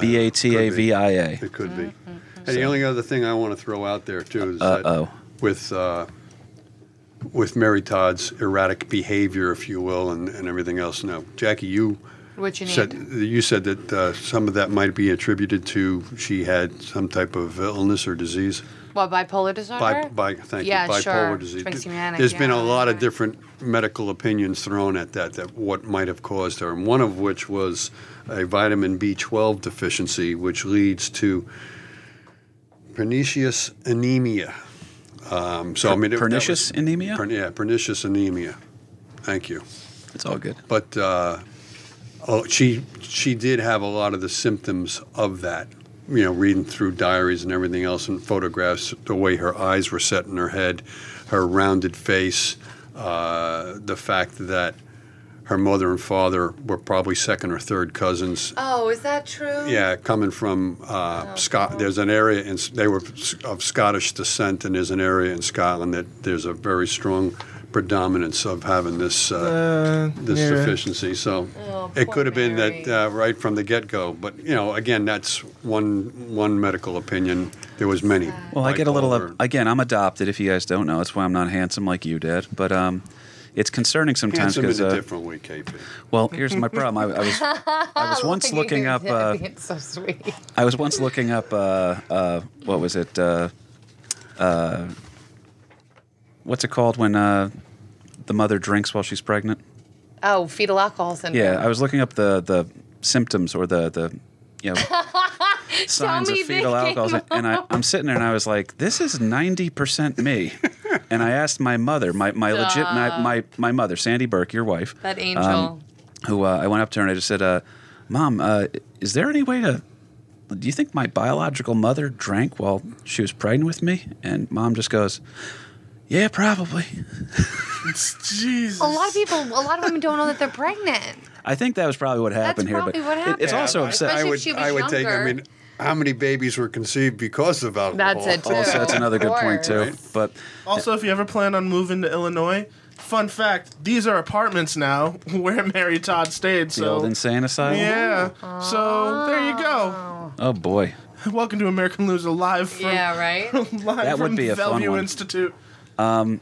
Speaker 2: B a t a v i a.
Speaker 3: It could be.
Speaker 5: Mm-hmm.
Speaker 3: And the only other thing I want to throw out there too is
Speaker 2: Uh-oh.
Speaker 3: that with uh, with Mary Todd's erratic behavior, if you will, and, and everything else. Now, Jackie, you
Speaker 5: what you need.
Speaker 3: said you said that uh, some of that might be attributed to she had some type of illness or disease.
Speaker 5: what bipolar disorder?
Speaker 3: Bi- bi- thank
Speaker 5: Yeah,
Speaker 3: you. Bipolar
Speaker 5: sure.
Speaker 3: disease.
Speaker 5: Schizophrenic,
Speaker 3: There's been a
Speaker 5: yeah,
Speaker 3: lot of different medical opinions thrown at that, that what might have caused her, and one of which was a vitamin B12 deficiency, which leads to pernicious anemia. Um, so I mean, it-
Speaker 2: Pernicious
Speaker 3: was-
Speaker 2: anemia?
Speaker 3: per- yeah, pernicious anemia. Thank you.
Speaker 2: It's all good.
Speaker 3: But uh, oh, she she did have a lot of the symptoms of that. You know, reading through diaries and everything else and photographs, the way her eyes were set in her head, her rounded face, uh, the fact that her mother and father were probably second or third cousins.
Speaker 5: Oh, is that true?
Speaker 3: Yeah, coming from uh, Scot. There's an area, in, they were of Scottish descent, and there's an area in Scotland that there's a very strong predominance of having this uh,
Speaker 4: Uh,
Speaker 3: this
Speaker 4: yeah.
Speaker 3: deficiency. So
Speaker 5: Oh,
Speaker 3: it could have been
Speaker 5: Mary.
Speaker 3: that uh, right from the get go. But you know, again, that's one one medical opinion. There was many.
Speaker 2: Well, I get a little
Speaker 3: Bipolar.
Speaker 2: again. I'm adopted. If you guys don't know, that's why I'm not handsome like you did. But um, it's concerning sometimes because uh,
Speaker 3: different way, KP.
Speaker 2: well, here's my problem. I, I was I was <laughs> once looking up. Uh,
Speaker 5: it's so sweet.
Speaker 2: I was once looking up. Uh, uh, what was it? Uh, uh, what's it called when uh, the mother drinks while she's pregnant?
Speaker 5: Oh, fetal alcohol syndrome.
Speaker 2: Yeah, I was looking up the the symptoms or the the you know <laughs> signs of
Speaker 5: me
Speaker 2: fetal alcohol, and I, I'm sitting there and I was like, this is ninety percent me. And I asked my mother, my my legit my, my my mother, Sandy Burke, your wife,
Speaker 5: that angel.
Speaker 2: um, who uh, I went up to her and I just said, uh, "Mom, uh, is there any way to? Do you think my biological mother drank while she was pregnant with me?" And mom just goes, "Yeah, probably." <laughs>
Speaker 4: Jesus.
Speaker 5: a lot of people, a lot of women don't know that they're pregnant.
Speaker 2: I think that was probably what happened here, but
Speaker 5: probably what
Speaker 2: it- it's
Speaker 5: happened.
Speaker 2: also
Speaker 3: I-
Speaker 2: upset.
Speaker 3: I would I would take. I mean, how many babies were conceived because of alcohol?
Speaker 5: That's it, oh, too.
Speaker 2: Also, that's another good point too.
Speaker 5: course.
Speaker 2: But
Speaker 4: Also, if you ever plan on moving to Illinois, fun fact: these are apartments now <laughs> where Mary Todd stayed.
Speaker 2: the
Speaker 4: So
Speaker 2: old insane asylum.
Speaker 4: yeah. So there you go.
Speaker 2: Oh boy. <laughs>
Speaker 4: Welcome to American Loser live from
Speaker 5: Yeah, right. <laughs>
Speaker 4: live
Speaker 2: That would
Speaker 4: from
Speaker 2: be a fun
Speaker 4: Bellevue
Speaker 2: one.
Speaker 4: Institute.
Speaker 2: Um,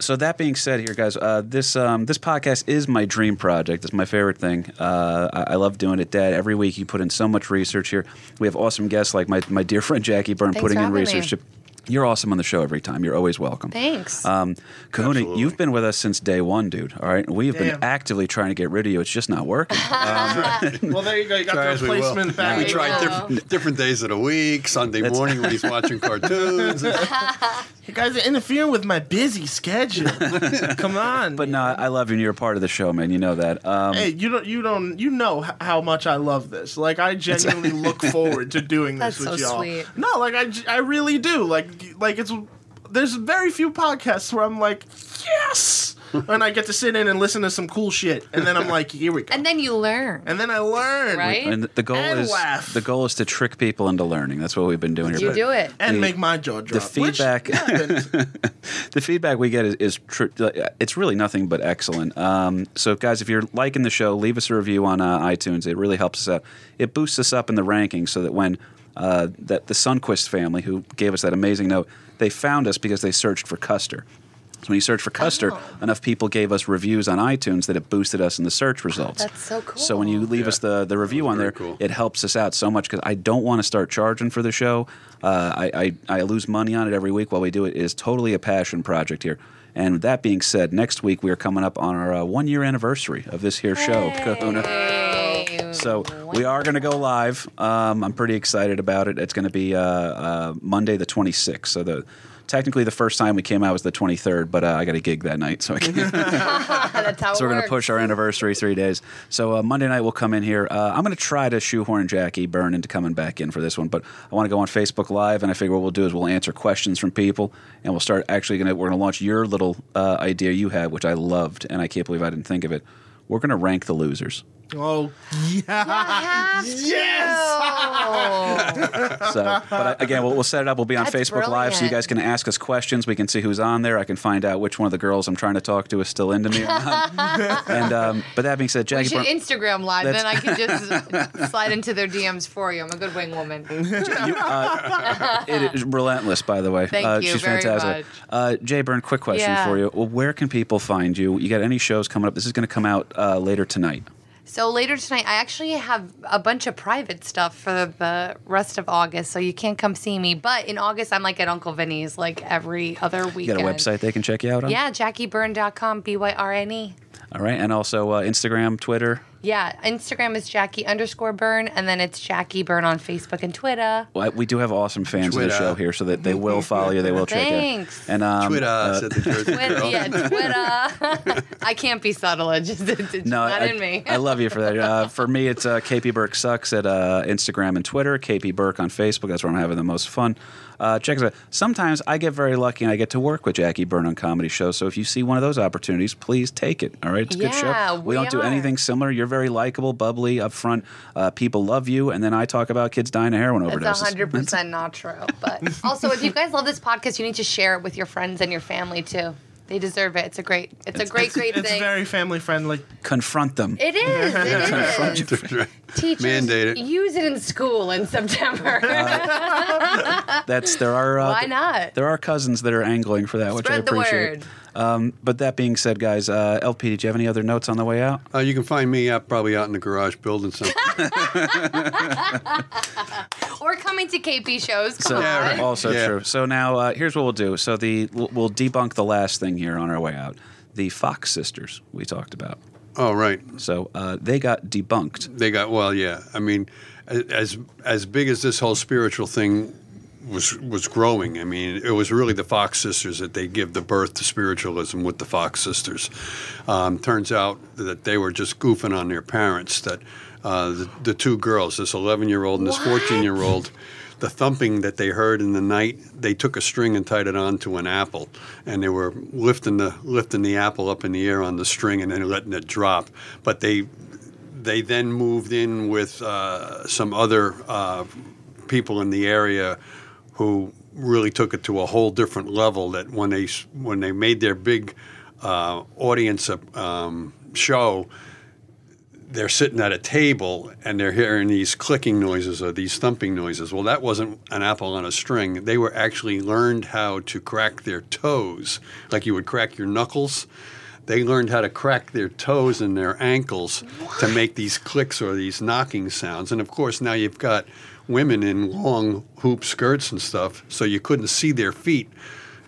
Speaker 2: So that being said, here, guys, uh, this um, this podcast is my dream project. It's my favorite thing. Uh, I, I love doing it, Dad. Every week you put in so much research here. We have awesome guests like my, my dear friend Jackie Byrne
Speaker 5: Thanks
Speaker 2: putting in research.
Speaker 5: me.
Speaker 2: You're awesome on the show every time. You're always welcome.
Speaker 5: Thanks.
Speaker 2: Um, Kahuna,
Speaker 3: Absolutely.
Speaker 2: you've been with us since day one, dude. All right, we have been actively trying to get rid of you. It's just not working. <laughs> <laughs>
Speaker 4: Well, there you go. You got
Speaker 3: Try
Speaker 4: the
Speaker 3: we
Speaker 4: replacement back.
Speaker 3: We tried
Speaker 5: go.
Speaker 3: different, different days of the week. Sunday
Speaker 2: That's-
Speaker 3: morning when he's watching <laughs> cartoons.
Speaker 4: You guys are interfering with my busy schedule. <laughs> Come on.
Speaker 2: but no, I love you. and You're a part of the show, man. You know that. Um,
Speaker 4: Hey, you don't, you don't, you know h- how much I love this. Like, I genuinely <laughs> look forward to doing this
Speaker 5: That's
Speaker 4: with
Speaker 5: so
Speaker 4: y'all.
Speaker 5: sweet.
Speaker 4: No, like I, g- I really do. Like, like it's there's very few podcasts where I'm like, yes, and I get to sit in and listen to some cool shit, and then I'm like, here we go.
Speaker 5: And then you learn.
Speaker 4: And then I learn,
Speaker 5: Right?
Speaker 2: And the goal
Speaker 4: And
Speaker 2: is
Speaker 4: laugh.
Speaker 2: the goal is to trick people into learning. That's what we've been doing here.
Speaker 5: you
Speaker 2: But
Speaker 5: do it.
Speaker 4: And
Speaker 2: The-
Speaker 4: make my jaw drop. which
Speaker 2: feedback- <laughs>
Speaker 4: happens.
Speaker 2: the feedback we get is, is tr- it's really nothing but excellent. Um, so, guys, if you're liking the show, leave us a review on uh, iTunes. It really helps us out. It boosts us up in the rankings so that when uh, that the Sunquist family, who gave us that amazing note, they found us because they searched for Custer. So when you search for Custer,
Speaker 5: Oh.
Speaker 2: enough people gave us reviews on iTunes that it boosted us in the search results.
Speaker 5: That's so cool.
Speaker 2: So when you leave us the, the review on there,
Speaker 3: cool.
Speaker 2: it helps us out so much because I don't want to start charging for the show. Uh, I, I, I lose money on it every week while we do it. It is totally a passion project here. And that being said, next week we are coming up on our uh, one year anniversary of this here show, Kahuna.
Speaker 5: Hey.
Speaker 2: So we are going to go live. Um, I'm pretty excited about it. It's going to be uh, uh, Monday the 26th. So the technically the first time we came out was the 23rd, but uh, I got a gig that night, so I can't. <laughs>
Speaker 5: That's how
Speaker 2: So
Speaker 5: it
Speaker 2: we're going to push our anniversary three days. So uh, Monday night we'll come in here. Uh, I'm going to try to shoehorn Jackie Byrne into coming back in for this one, but I want to go on Facebook Live, and I figure what we'll do is we'll answer questions from people, and we'll start actually going to we're going to launch your little uh, idea you had, which I loved, and I can't believe I didn't think of it. We're going to rank the losers.
Speaker 4: Oh yeah.
Speaker 5: Have to. <laughs>
Speaker 2: So, but uh, again, we'll, we'll set it up. We'll be on
Speaker 5: That's
Speaker 2: Facebook Live, so you guys can ask us questions. We can see who's on there. I can find out which one of the girls I'm trying to talk to is still into me. Or not. <laughs> and um, but that being said,
Speaker 5: We
Speaker 2: Jackie,
Speaker 5: should
Speaker 2: Byrne-
Speaker 5: Instagram live,
Speaker 2: That's-
Speaker 5: then I can just <laughs> slide into their DMs for you. I'm a good wing woman.
Speaker 2: You, uh, it is relentless, by the way.
Speaker 5: Thank
Speaker 2: uh,
Speaker 5: you
Speaker 2: She's
Speaker 5: very
Speaker 2: fantastic.
Speaker 5: much.
Speaker 2: Uh, Jay Byrne, quick question
Speaker 5: Yeah.
Speaker 2: for you. Well, where can people find you? You got any shows coming up? This is going to come out uh, later tonight.
Speaker 5: So later tonight, I actually have a bunch of private stuff for the rest of August, so you can't come see me. But in August, I'm like at Uncle Vinny's like every other weekend.
Speaker 2: You got a website they can check you out on?
Speaker 5: Yeah, JackieByrne.com, B Y R N E.
Speaker 2: All right. And also uh, Instagram, Twitter.
Speaker 5: Yeah, Instagram is Jackie underscore Byrne, and then it's Jackie Byrne on Facebook and Twitter.
Speaker 2: Well, we do have awesome fans of the show here, so that they <laughs> will follow you. They will check you.
Speaker 5: Thanks.
Speaker 2: And um,
Speaker 3: Twitter,
Speaker 2: uh,
Speaker 3: said the Jersey
Speaker 5: Twitter,
Speaker 3: girl.
Speaker 5: yeah, Twitter. <laughs> I can't be subtle. It's just it's just
Speaker 2: No,
Speaker 5: not
Speaker 2: I,
Speaker 5: in me.
Speaker 2: I love you for that. Uh, for me, it's uh, KP Burke sucks at uh, Instagram and Twitter. KP Burke on Facebook. That's where I'm having the most fun. Uh, check us out. Sometimes I get very lucky and I get to work with Jackie Byrne on comedy shows. So if you see one of those opportunities, please take it. All right, it's a good
Speaker 5: Yeah,
Speaker 2: show.
Speaker 5: we
Speaker 2: don't do anything similar. You're very likable, bubbly, upfront. Uh, people love you, and then I talk about kids dying of heroin overdoses.
Speaker 5: That's hundred percent not true. But <laughs> also, if you guys love this podcast, you need to share it with your friends and your family too. They deserve it. It's a great. It's, a great, great
Speaker 4: It's
Speaker 5: thing.
Speaker 4: very family friendly.
Speaker 2: Confront them.
Speaker 5: it is. It <laughs> is.
Speaker 3: That's right.
Speaker 5: Teachers
Speaker 3: Mandate it.
Speaker 5: use it in school in September.
Speaker 2: That's there are. Uh,
Speaker 5: Why not?
Speaker 2: There are cousins that are angling for that, which I
Speaker 5: Spread the
Speaker 2: appreciate.
Speaker 5: word.
Speaker 2: Um, but that being said, guys, uh, LP, did you have any other notes on the way out?
Speaker 3: Uh, you can find me out probably out in the garage building something. <laughs> <laughs> <laughs>
Speaker 5: Or coming to KP shows. Come
Speaker 2: So
Speaker 5: on.
Speaker 3: Yeah, right.
Speaker 2: also
Speaker 3: Yeah.
Speaker 2: true. So now uh, here's what we'll do. So the we'll, we'll debunk the last thing here on our way out. The Fox sisters we talked about.
Speaker 3: oh, right.
Speaker 2: So uh, they got debunked.
Speaker 3: They got well, yeah. I mean, as as big as this whole spiritual thing was was growing. I mean, it was really the Fox sisters that they give the birth to spiritualism with the Fox sisters. Um, turns out that they were just goofing on their parents. That uh, the, the two girls, this 11 year old and this 14 year old. The thumping that they heard in the night, they took a string and tied it onto an apple, and they were lifting the lifting the apple up in the air on the string and then letting it drop. But they they then moved in with uh, some other uh, people in the area who really took it to a whole different level. That when they when they made their big uh, audience um, show, they're sitting at a table and they're hearing these clicking noises or these thumping noises. Well, that wasn't an apple on a string. They were actually learned how to crack their toes, like you would crack your knuckles. They learned how to crack their toes and their ankles to make these clicks or these knocking sounds. And of course, now you've got women in long hoop skirts and stuff, so you couldn't see their feet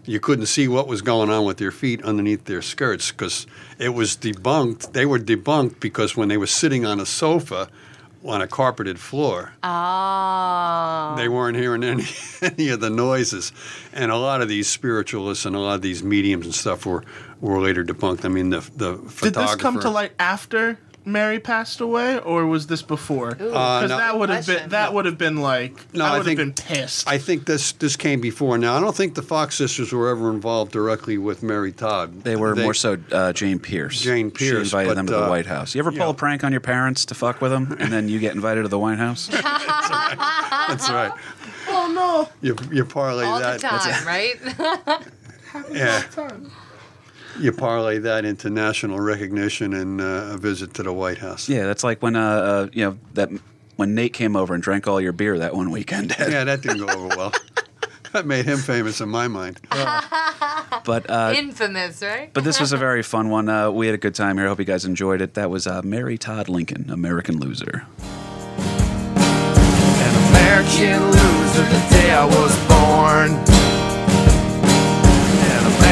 Speaker 3: you couldn't see what was going on with their feet underneath their skirts because it was debunked. They were debunked because when they were sitting on a sofa on a carpeted floor,
Speaker 5: Oh.
Speaker 3: they weren't hearing any <laughs> any of the noises. And a lot of these spiritualists and a lot of these mediums and stuff were were later debunked. I mean, the the
Speaker 4: Did
Speaker 3: photographer.
Speaker 4: this come to light after Mary passed away, or was this before? Because
Speaker 3: Uh, no.
Speaker 4: that would have been
Speaker 5: Question.
Speaker 4: that would have been like
Speaker 3: No,
Speaker 4: I
Speaker 3: I
Speaker 4: would have
Speaker 3: think-
Speaker 4: been pissed.
Speaker 3: I think this this came before. Now I don't think the Fox sisters were ever involved directly with Mary Todd.
Speaker 2: They were more so uh, Jane Pierce.
Speaker 3: Jane
Speaker 2: She
Speaker 3: Pierce,
Speaker 2: invited
Speaker 3: but,
Speaker 2: them to the
Speaker 3: uh,
Speaker 2: White House. You ever pull
Speaker 3: yeah.
Speaker 2: a prank on your parents to fuck with them, and then you get invited to the White House? <laughs>
Speaker 3: That's right.
Speaker 4: oh no!
Speaker 3: You you parlay
Speaker 5: All
Speaker 3: that.
Speaker 5: the time, right?
Speaker 3: Yeah. You parlay that into national recognition and uh, a visit to the White House.
Speaker 2: yeah, that's like when uh, uh, you know that when Nate came over and drank all your beer that one weekend. <laughs>
Speaker 3: Yeah, that didn't go over well. that made him famous in my mind. <laughs>
Speaker 2: but uh,
Speaker 5: Infamous, right?
Speaker 2: but this was a very fun one. Uh, we had a good time here. I hope you guys enjoyed it. That was uh, Mary Todd Lincoln, American Loser.
Speaker 1: An American loser the day I was born.